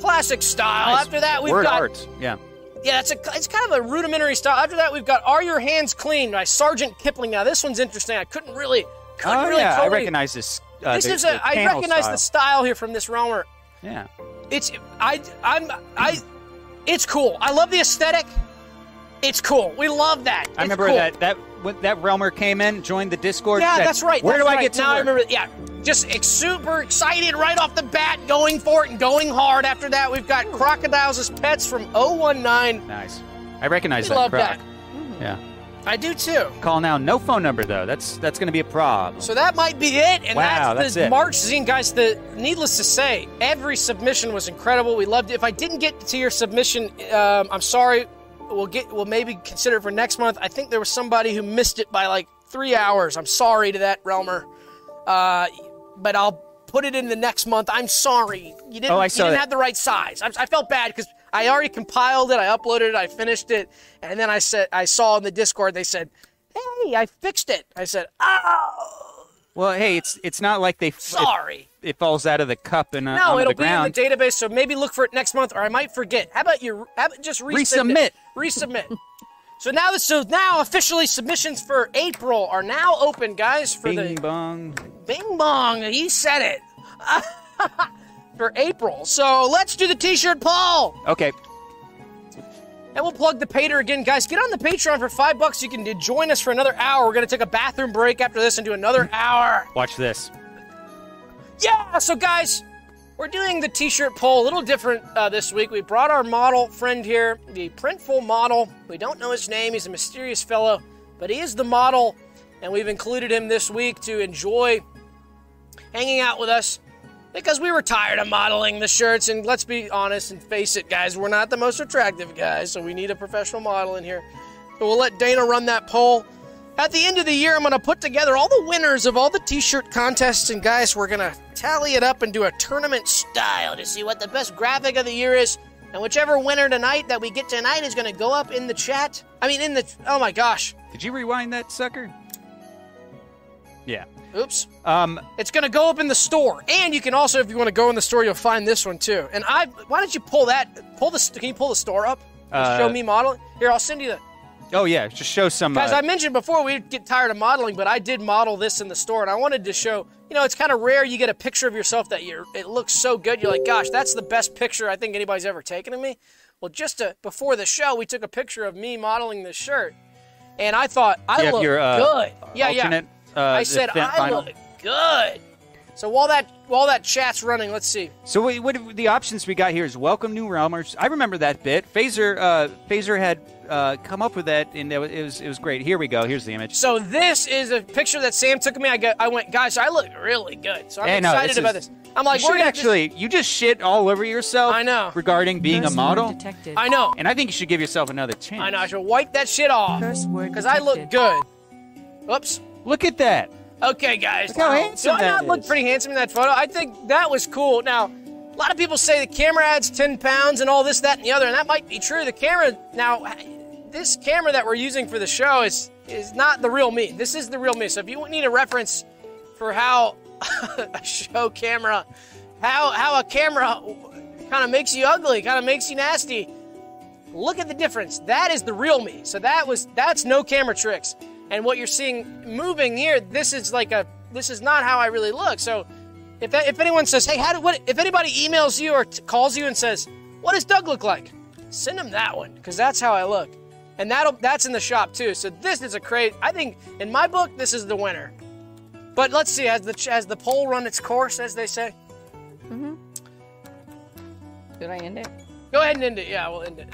Speaker 1: Classic style.
Speaker 2: Nice.
Speaker 1: After that, we've
Speaker 2: Word
Speaker 1: got
Speaker 2: art. Yeah.
Speaker 1: Yeah, it's a it's kind of a rudimentary style. After that, we've got "Are Your Hands Clean" by Sergeant Kipling. Now, this one's interesting. I couldn't really, couldn't
Speaker 2: Oh
Speaker 1: really
Speaker 2: yeah, I recognize this. Uh,
Speaker 1: This
Speaker 2: the-
Speaker 1: is a.
Speaker 2: the
Speaker 1: I recognize
Speaker 2: style.
Speaker 1: the style here from this realmer.
Speaker 2: Yeah.
Speaker 1: It's I I'm I. It's cool. I love the aesthetic. It's cool. We love that.
Speaker 2: I
Speaker 1: It's
Speaker 2: remember
Speaker 1: cool.
Speaker 2: that that when that Realmer came in, joined the Discord.
Speaker 1: Yeah,
Speaker 2: said,
Speaker 1: that's right.
Speaker 2: Where
Speaker 1: that's
Speaker 2: do I get to
Speaker 1: now? I remember. Yeah, just ex- super excited right off the bat, going for it and going hard. After that, we've got crocodiles as pets from 019.
Speaker 2: Nice. I recognize
Speaker 1: We
Speaker 2: that.
Speaker 1: love
Speaker 2: croc.
Speaker 1: that.
Speaker 2: Yeah.
Speaker 1: I do too.
Speaker 2: Call now. No phone number though. That's that's going to be a problem.
Speaker 1: So that might be it. And
Speaker 2: Wow,
Speaker 1: that's,
Speaker 2: that's
Speaker 1: the
Speaker 2: it.
Speaker 1: March zine, guys. The needless to say, every submission was incredible. We loved it. If I didn't get to your submission, um, I'm sorry. We'll get. We'll maybe consider it for next month. I think there was somebody who missed it by like three hours. I'm sorry to that Realmer. Uh, but I'll put it in the next month. I'm sorry. You didn't.
Speaker 2: Oh, I
Speaker 1: you didn't
Speaker 2: that.
Speaker 1: have the right size. I, I felt bad because I already compiled it. I uploaded it. I finished it, and then I said I saw in the Discord they said, "Hey, I fixed it." I said, "Oh."
Speaker 2: well, hey, it's it's not like they.
Speaker 1: Sorry.
Speaker 2: It, it falls out of the cup and uh,
Speaker 1: No, it'll be in the database, so maybe look for it next month, or I might forget. How about you? How about just resubmit?
Speaker 2: Resubmit.
Speaker 1: Resubmit. So now, this, so now officially submissions for April are now open, guys. For
Speaker 2: Bing
Speaker 1: the
Speaker 2: bong.
Speaker 1: Bing Bong, he said it. <laughs> for April. So let's do the T-shirt poll.
Speaker 2: Okay.
Speaker 1: And we'll plug the Pater again, guys. Get on the Patreon for five bucks. You can join us for another hour. We're gonna take a bathroom break after this and do another hour.
Speaker 2: Watch this.
Speaker 1: Yeah, so guys, we're doing the t-shirt poll a little different uh, this week. We brought our model friend here, the printful model. We don't know his name. He's a mysterious fellow, but he is the model, and we've included him this week to enjoy hanging out with us because we were tired of modeling the shirts. And let's be honest and face it, guys, we're not the most attractive guys, so we need a professional model in here. So we'll let Dana run that poll. At the end of the year, I'm going to put together all the winners of all the t shirt contests. And guys, we're going to tally it up and do a tournament style to see what the best graphic of the year is. And whichever winner tonight that we get tonight is going to go up in the chat. I mean, in the. Oh my gosh.
Speaker 2: Did you rewind that sucker? Yeah.
Speaker 1: Oops.
Speaker 2: Um.
Speaker 1: It's going to go up in the store. And you can also, if you want to go in the store, you'll find this one too. And I. Why don't you pull that? Pull the. Can you pull the store up?
Speaker 2: Uh,
Speaker 1: show me modeling. Here, I'll send you the.
Speaker 2: Oh yeah. Just show some.
Speaker 1: Guys,
Speaker 2: uh,
Speaker 1: I mentioned before we'd get tired of modeling, but I did model this in the store, and I wanted to show. You know, it's kind of rare you get a picture of yourself that you're. It looks so good. You're like, gosh, that's the best picture I think anybody's ever taken of me. Well, just to, before the show, we took a picture of me modeling this shirt, and I thought I look
Speaker 2: your uh,
Speaker 1: good. Yeah, yeah.
Speaker 2: Uh,
Speaker 1: I said I
Speaker 2: final.
Speaker 1: look good. So while that while that chat's running, let's see.
Speaker 2: So we, what the options we got here is welcome new realmers. I remember that bit. Phaser, uh, Phaser had uh, come up with that, and it was, it was it was great. Here we go. Here's the image.
Speaker 1: So this is a picture that Sam took of me. I go, I went, gosh, I look really good. So I'm
Speaker 2: Hey, no,
Speaker 1: excited
Speaker 2: this
Speaker 1: about
Speaker 2: is-
Speaker 1: this. I'm like,
Speaker 2: you
Speaker 1: we're
Speaker 2: should
Speaker 1: gonna
Speaker 2: actually. You just shit all over yourself.
Speaker 1: I know.
Speaker 2: Regarding being
Speaker 3: Curse
Speaker 2: a model,
Speaker 3: detected.
Speaker 1: I know.
Speaker 2: and I think you should give yourself another chance.
Speaker 1: I know. I should wipe that shit off. Because I look good. Oops.
Speaker 2: Look at that.
Speaker 1: Okay, guys.
Speaker 2: Look how
Speaker 1: Do
Speaker 2: handsome
Speaker 1: I
Speaker 2: that
Speaker 1: not look
Speaker 2: is.
Speaker 1: pretty handsome in that photo? I think that was cool. Now, a lot of people say the camera adds 10 pounds and all this, that, and the other, and that might be true. The camera, now, this camera that we're using for the show is is not the real me. This is the real me. So if you need a reference for how <laughs> a show camera, how how a camera kind of makes you ugly, kind of makes you nasty, look at the difference. That is the real me. So that was that's no camera tricks. And what you're seeing moving here, this is like a this is not how I really look. So if if anyone says, "Hey, how do what?" If anybody emails you or t- calls you and says, "What does Doug look like?" Send them that one because that's how I look, and that'll that's in the shop too. So this is a great. I think in my book, this is the winner. But let's see, has the has the poll run its course, as they say? Mhm.
Speaker 4: Did I end it?
Speaker 1: Go ahead and end it. Yeah, we'll end it.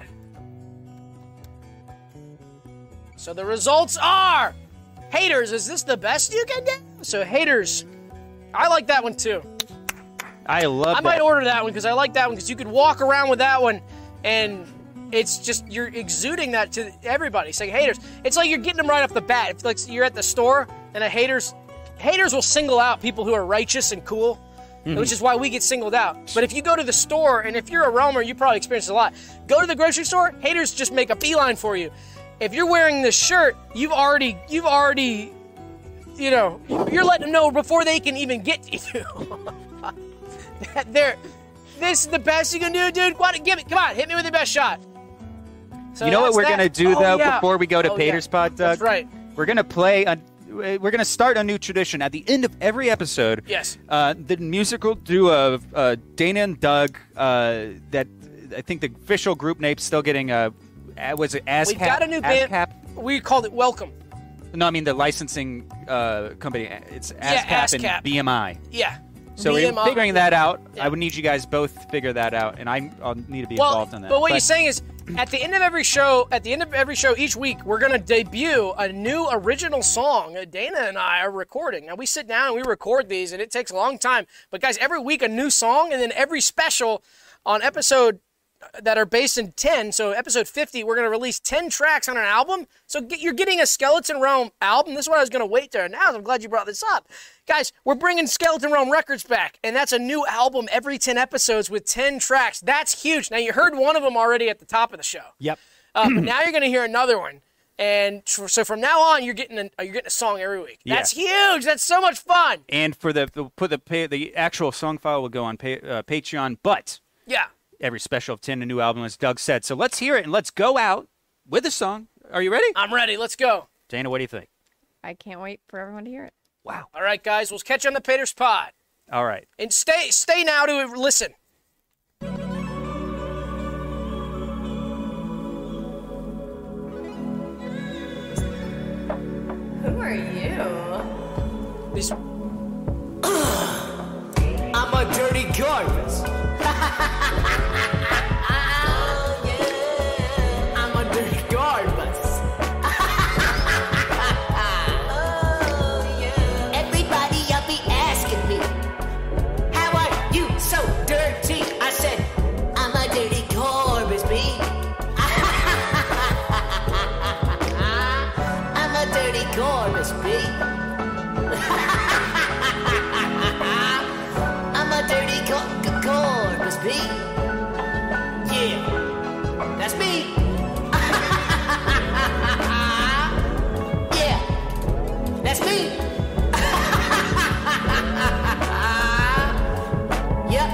Speaker 1: So the results are haters. Is this the best you can do? So haters, I like that one too.
Speaker 2: I love
Speaker 1: I
Speaker 2: that.
Speaker 1: might order that one because I like that one because you could walk around with that one and it's just you're exuding that to everybody. Saying haters, it's like you're getting them right off the bat. It's like you're at the store and a haters, haters will single out people who are righteous and cool, mm-hmm. which is why we get singled out. But if you go to the store and if you're a realmer, you probably experience a lot. Go to the grocery store, haters just make a beeline for you. If you're wearing this shirt, you've already, you've already, you know, you're letting them know before they can even get to you. <laughs> They're, this is the best you can do, dude. Don't- give it? Come on, hit me with your best shot. So
Speaker 2: you know what we're
Speaker 1: that.
Speaker 2: gonna do
Speaker 1: Oh,
Speaker 2: though
Speaker 1: yeah.
Speaker 2: before we go to
Speaker 1: Oh, yeah.
Speaker 2: Pater's Pod, Doug?
Speaker 1: That's right.
Speaker 2: We're gonna play. A, we're gonna start a new tradition at the end of every episode.
Speaker 1: Yes.
Speaker 2: Uh, the musical do a, uh Dana and Doug. Uh, that I think the official group name's still getting a. uh, Was it ASCAP?
Speaker 1: We've got a new band.
Speaker 2: ASCAP?
Speaker 1: We called it Welcome.
Speaker 2: No, I mean the licensing uh, company. It's ASCAP,
Speaker 1: Yeah,
Speaker 2: and BMI.
Speaker 1: Yeah.
Speaker 2: So we're figuring that out.
Speaker 1: Yeah.
Speaker 2: I would need you guys both figure that out, and I, I'll need to be
Speaker 1: Well,
Speaker 2: involved in that.
Speaker 1: but what you're saying is, at the end of every show, at the end of every show each week, we're gonna debut a new original song. Dana and I are recording. Now we sit down and we record these, and it takes a long time. But guys, every week a new song, and then every special on episode that are based in 10 so episode 50 we're going to release 10 tracks on an album. So get, you're getting a skeleton realm album. This is what i was going to wait there. Now i'm glad you brought this up. Guys we're bringing skeleton realm records back and that's a new album every 10 episodes with 10 tracks. That's huge. Now you heard one of them already at the top of the show.
Speaker 2: Yep.
Speaker 1: uh, but now you're going to hear another one. And so from now on you're getting a, you're getting a song every week. That's huge. That's so much fun.
Speaker 2: And for the, the put the pay, the actual song file will go on pay, uh, Patreon, but
Speaker 1: yeah
Speaker 2: every special of 10 a new album as Doug said. So let's hear it and let's go out with a song. Are you ready?
Speaker 1: i'm ready let's go
Speaker 2: Dana, what do you think?
Speaker 4: I can't wait for everyone to hear it.
Speaker 2: Wow.
Speaker 1: all right guys we'll catch you on the Paters pod
Speaker 2: All right.
Speaker 1: and stay stay now to listen
Speaker 6: Who are you?
Speaker 1: These
Speaker 7: I'm a dirty garbage. <laughs>
Speaker 5: B. Yeah, that's me.
Speaker 7: yeah, that's me. <laughs>
Speaker 5: yep,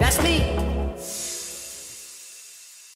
Speaker 5: that's me. <laughs>